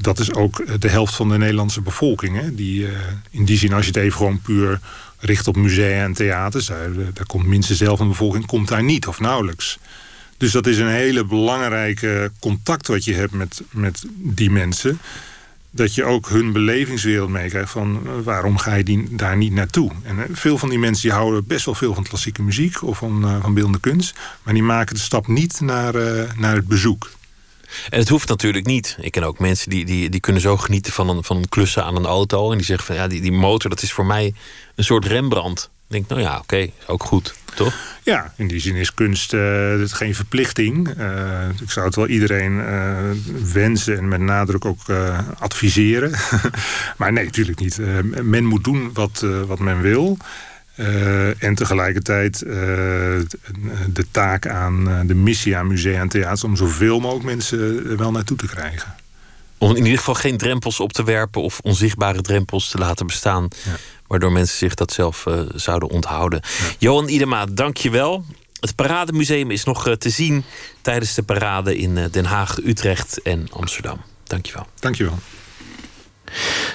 dat is ook de helft van de Nederlandse bevolking. Hè? Die, in die zin, als je het even gewoon puur richt op musea en theaters... daar, daar komt minstens van de bevolking komt daar niet of nauwelijks. Dus dat is een hele belangrijke contact wat je hebt met, met die mensen. Dat je ook hun belevingswereld meekrijgt van uh, waarom ga je die, daar niet naartoe. En veel van die mensen die houden best wel veel van klassieke muziek of van, van beeldende kunst. Maar die maken de stap niet naar, naar het bezoek. En het hoeft natuurlijk niet. Ik ken ook mensen die, die, die kunnen zo genieten van een, van een klussen aan een auto. En die zeggen van ja, die, die motor, dat is voor mij een soort Rembrandt. Ik denk, nou ja, oké, ook goed, toch? Ja, in die zin is kunst uh, geen verplichting. Uh, ik zou het wel iedereen uh, wensen en met nadruk ook adviseren. maar nee, natuurlijk niet. men moet doen wat, wat men wil. Uh, en tegelijkertijd uh, de taak aan uh, de missie aan musea en theaters... om zoveel mogelijk mensen wel naartoe te krijgen. Om in ieder geval geen drempels op te werpen... of onzichtbare drempels te laten bestaan... Ja. waardoor mensen zich dat zelf zouden onthouden. Ja. Johan Idema, dank je wel. Het Parademuseum is nog te zien... tijdens de parade in Den Haag, Utrecht en Amsterdam. Dank je wel. Dank je wel.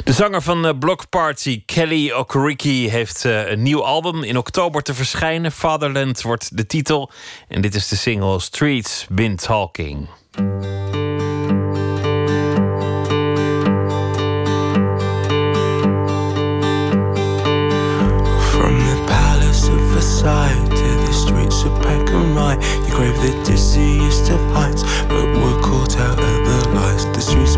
De zanger van uh, Block Party, Kelly Okereke, heeft uh, een nieuw album in oktober te verschijnen. Fatherland wordt de titel. En dit is de single Streets Been Talking. From the palace of Versailles to the streets of Peckham You crave the dizziest of heights, but we're caught out at the lights. The streets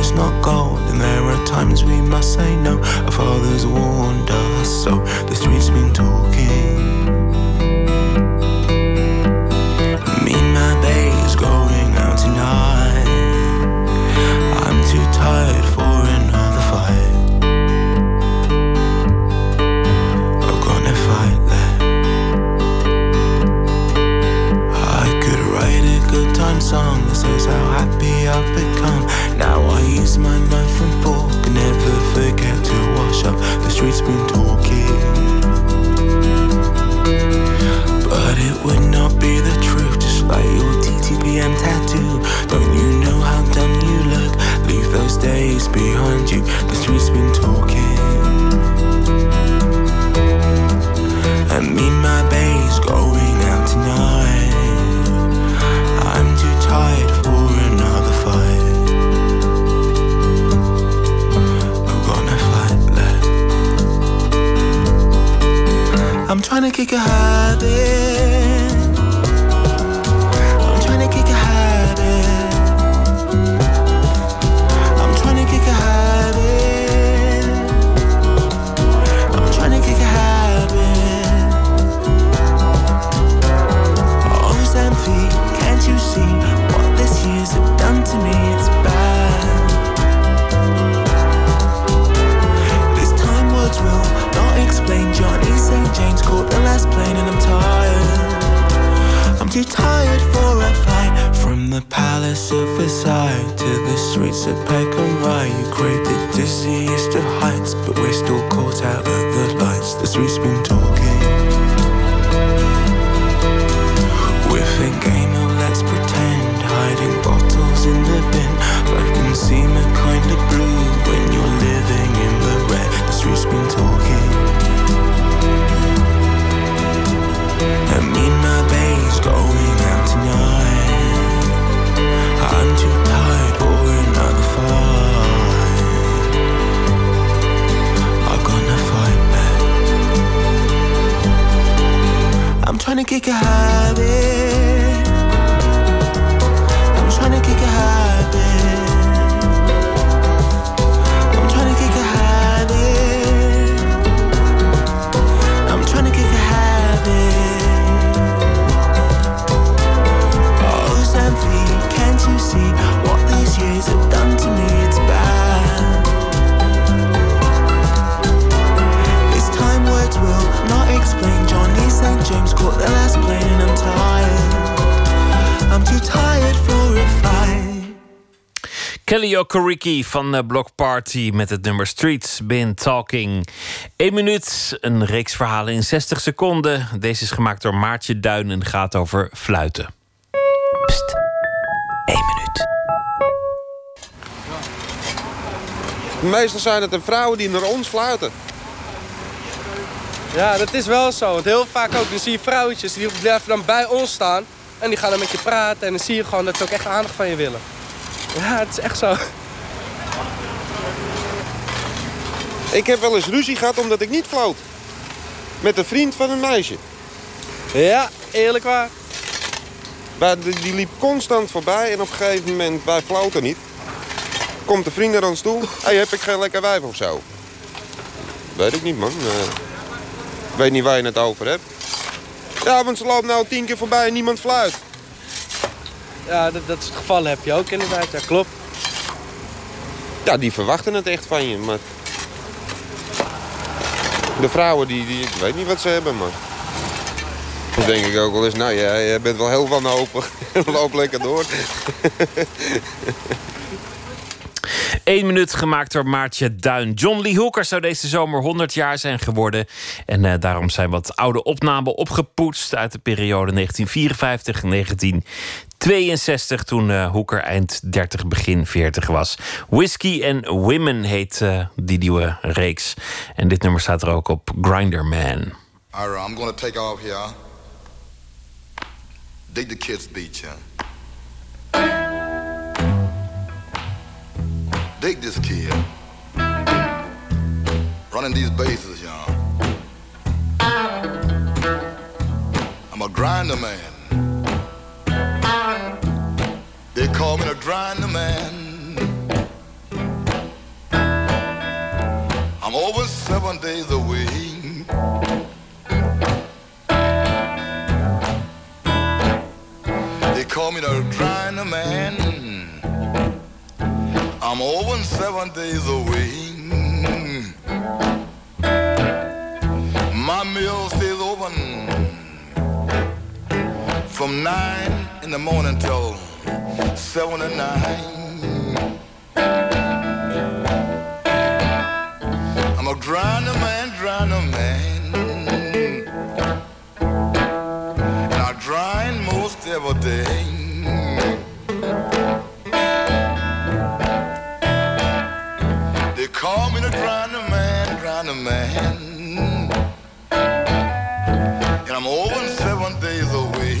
is not gold. And there are times we must say no. Our fathers warned us, so the streets been talking. Kelly Okoriki van uh, Block Party met het nummer Streets Been Talking. Eén minuut, een reeks verhalen in 60 seconden. Deze is gemaakt door Maartje Duin en gaat over fluiten. Pst, één minuut. Meestal zijn het de vrouwen die naar ons fluiten. Ja, dat is wel zo. Want heel vaak ook, dan zie je vrouwtjes die blijven dan bij ons staan. En die gaan dan met je praten. En dan zie je gewoon dat ze ook echt aandacht van je willen. Ja, het is echt zo. Ik heb wel eens ruzie gehad omdat ik niet floot. Met een vriend van een meisje. Ja, eerlijk waar. Maar die liep constant voorbij en op een gegeven moment, wij floten niet. Komt de vriend naar ons toe. Hé, hey, heb ik geen lekker wijf of zo? Weet ik niet, man. Ik weet niet waar je het over hebt. Ja, want ze loopt nou tien keer voorbij en niemand fluit. Ja, dat, dat is het geval heb je ook inderdaad. Ja, klopt. Ja, die verwachten het echt van je, maar... De vrouwen, die, die, ik weet niet wat ze hebben, maar... Dan denk ik ook wel eens, nou ja, jij bent wel heel wanhopig. Loop lekker door. Eén minuut gemaakt door Maartje Duin. John Lee Hooker zou deze zomer 100 jaar zijn geworden. En eh, daarom zijn wat oude opnamen opgepoetst uit de periode 1954-1962. Toen eh, Hooker eind 30, begin 40 was. Whiskey and Women heet eh, die nieuwe reeks. En dit nummer staat er ook op Grinder Man. Right, I'm gonna take off here. Dig the kids' beach, yeah. Dig this kid. Running these bases, y'all. I'm a grinder man. They call me a grinder man. I'm over seven days a week. They call me the grinder man. I'm over seven days a week. My mill stays open from nine in the morning till seven at night. I'm a grinder man, grinder man. And I grind most every day. Man. And I'm over seven days away.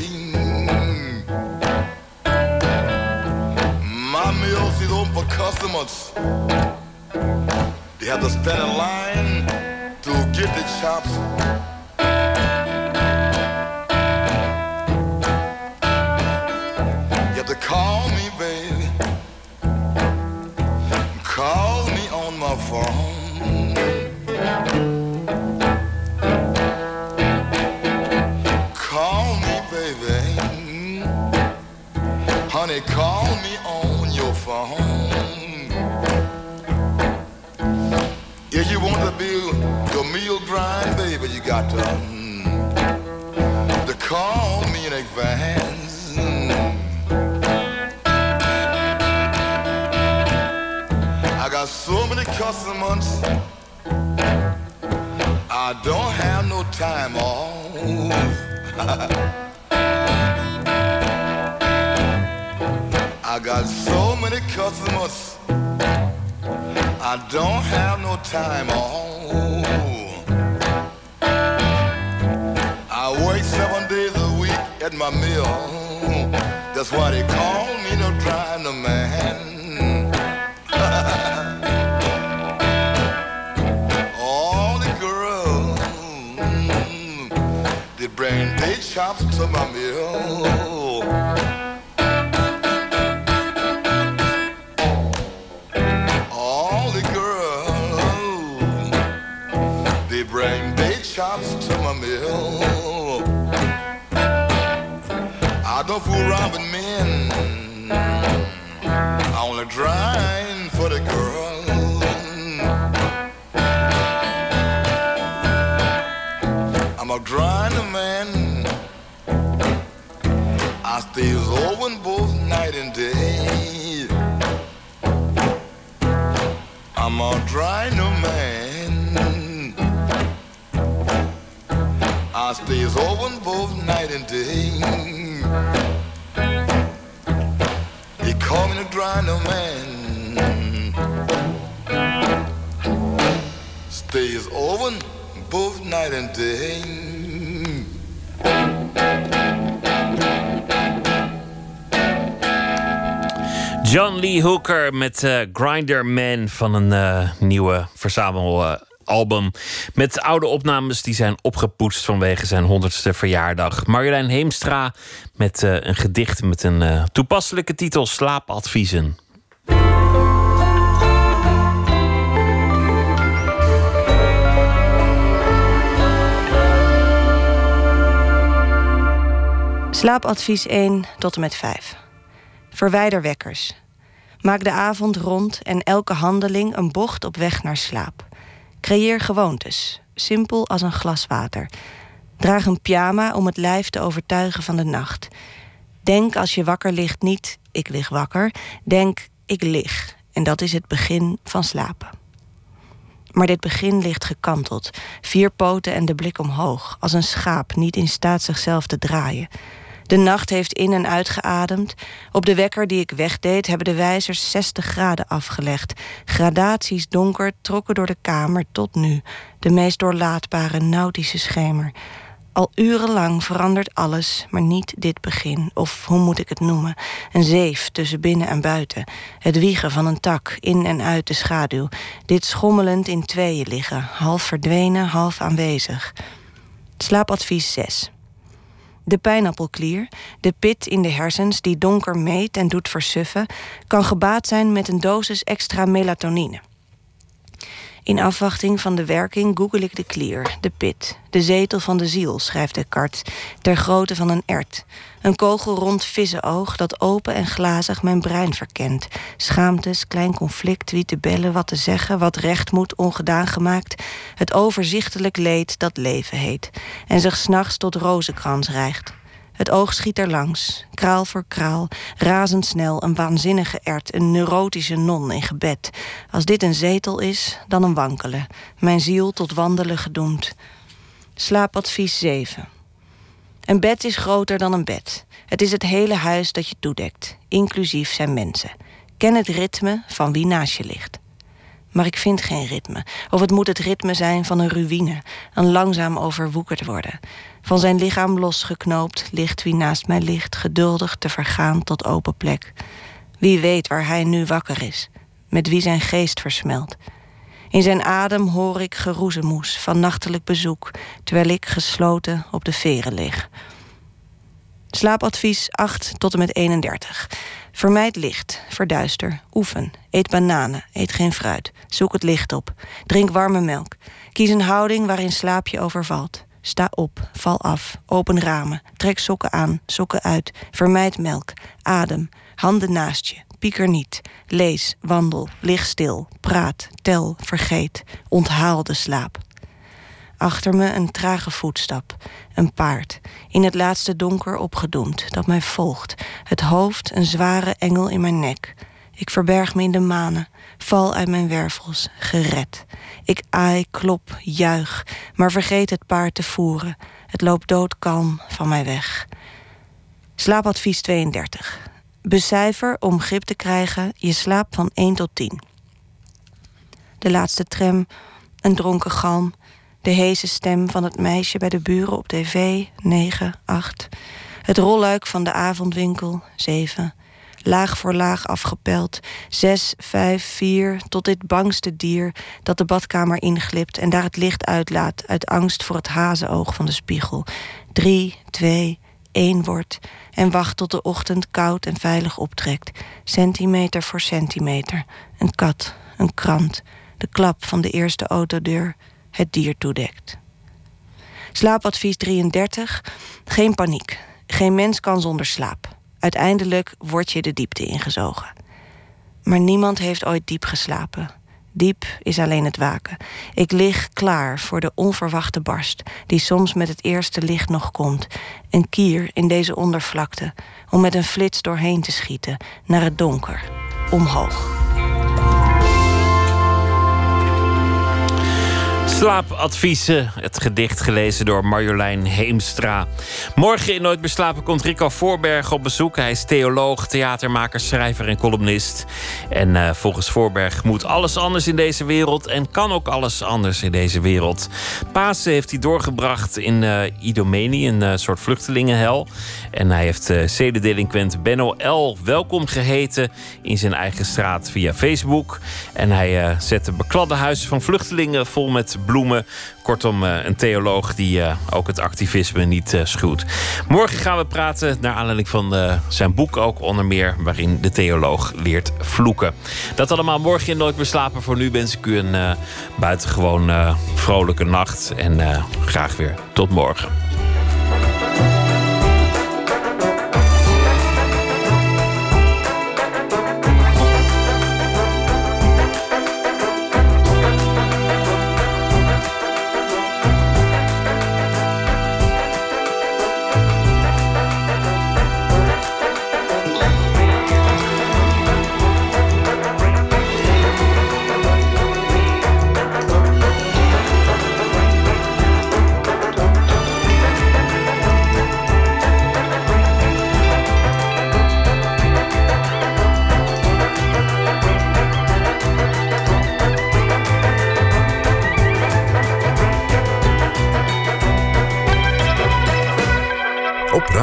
My mills is open for customers. They have to stand in line to get the chops. Honey, call me on your phone. If you want to build your meal grind, baby, you got to, mm, to call me in advance. I got so many customers. I don't have no time off. I got so many customers. I don't have no time off. I work seven days a week at my mill. That's why they call me the grinder man. All the girls, they bring their chops to my mill. loving me. Met eh, Grinder Man van een eh, nieuwe verzamelalbum. met oude opnames die zijn opgepoetst vanwege zijn 100ste verjaardag. Marjolein Heemstra met eh, een gedicht met een toepasselijke titel: Slaapadviezen. Slaapadvies 1 tot en met 5. Verwijder wekkers. Maak de avond rond en elke handeling een bocht op weg naar slaap. Creëer gewoontes, simpel als een glas water. Draag een pyjama om het lijf te overtuigen van de nacht. Denk als je wakker ligt niet ik lig wakker. Denk ik lig. En dat is het begin van slapen. Maar dit begin ligt gekanteld. Vier poten en de blik omhoog. Als een schaap niet in staat zichzelf te draaien. De nacht heeft in- en uitgeademd. Op de wekker die ik wegdeed hebben de wijzers 60 graden afgelegd. Gradaties donker trokken door de kamer tot nu. De meest doorlaatbare nautische schemer. Al urenlang verandert alles, maar niet dit begin. Of hoe moet ik het noemen? Een zeef tussen binnen en buiten. Het wiegen van een tak, in en uit de schaduw. Dit schommelend in tweeën liggen, half verdwenen, half aanwezig. Slaapadvies 6. De pijnappelklier, de pit in de hersens die donker meet en doet versuffen, kan gebaat zijn met een dosis extra melatonine. In afwachting van de werking google ik de klier, de pit, de zetel van de ziel, schrijft Descartes, ter grootte van een ert. Een kogelrond vissenoog dat open en glazig mijn brein verkent. Schaamtes, klein conflict, wie te bellen, wat te zeggen, wat recht moet, ongedaan gemaakt. Het overzichtelijk leed dat leven heet. En zich s'nachts tot rozenkrans rijgt. Het oog schiet er langs, kraal voor kraal, razendsnel, een waanzinnige ert, een neurotische non in gebed. Als dit een zetel is, dan een wankelen, mijn ziel tot wandelen gedoemd. Slaapadvies 7. Een bed is groter dan een bed. Het is het hele huis dat je toedekt, inclusief zijn mensen. Ken het ritme van wie naast je ligt. Maar ik vind geen ritme. Of het moet het ritme zijn van een ruïne, een langzaam overwoekerd worden. Van zijn lichaam losgeknoopt ligt wie naast mij ligt, geduldig te vergaan tot open plek. Wie weet waar hij nu wakker is, met wie zijn geest versmelt. In zijn adem hoor ik geroezemoes van nachtelijk bezoek, terwijl ik gesloten op de veren lig. Slaapadvies 8 tot en met 31. Vermijd licht, verduister, oefen, eet bananen, eet geen fruit, zoek het licht op, drink warme melk. Kies een houding waarin slaap je overvalt. Sta op, val af, open ramen, trek sokken aan, sokken uit, vermijd melk, adem, handen naast je, pieker niet, lees, wandel, lig stil, praat, tel, vergeet, onthaal de slaap. Achter me een trage voetstap, een paard, in het laatste donker opgedoemd, dat mij volgt, het hoofd een zware engel in mijn nek. Ik verberg me in de manen, val uit mijn wervels, gered. Ik aai, klop, juich, maar vergeet het paard te voeren. Het loopt doodkalm van mij weg. Slaapadvies 32. Becijfer om grip te krijgen je slaap van 1 tot 10. De laatste tram, een dronken galm, de heese stem van het meisje bij de buren op tv, 9, 8. Het rolluik van de avondwinkel, 7. Laag voor laag afgepeld, 6, 5, 4, tot dit bangste dier dat de badkamer inglipt en daar het licht uitlaat uit angst voor het hazenoog van de spiegel. 3, 2, 1 wordt en wacht tot de ochtend koud en veilig optrekt. Centimeter voor centimeter. Een kat, een krant, de klap van de eerste autodeur het dier toedekt. Slaapadvies 33. Geen paniek. Geen mens kan zonder slaap. Uiteindelijk word je de diepte ingezogen. Maar niemand heeft ooit diep geslapen. Diep is alleen het waken. Ik lig klaar voor de onverwachte barst, die soms met het eerste licht nog komt. Een kier in deze ondervlakte, om met een flits doorheen te schieten, naar het donker, omhoog. Slaapadviezen, het gedicht gelezen door Marjolein Heemstra. Morgen in Nooit meer slapen komt Rico Voorberg op bezoek. Hij is theoloog, theatermaker, schrijver en columnist. En uh, volgens Voorberg moet alles anders in deze wereld... en kan ook alles anders in deze wereld. Pasen heeft hij doorgebracht in uh, Idomeni, een uh, soort vluchtelingenhel. En hij heeft uh, Benno L. welkom geheten... in zijn eigen straat via Facebook. En hij zette bekladde huizen van vluchtelingen vol met bloemen. Kortom, eh, een theoloog die eh, ook het activisme niet eh, schuwt. Morgen gaan we praten naar aanleiding van zijn boek ook onder meer... waarin de theoloog leert vloeken. Dat allemaal morgen in Nooit meer slapen. Voor nu wens ik u een buitengewoon vrolijke nacht. En graag weer tot morgen.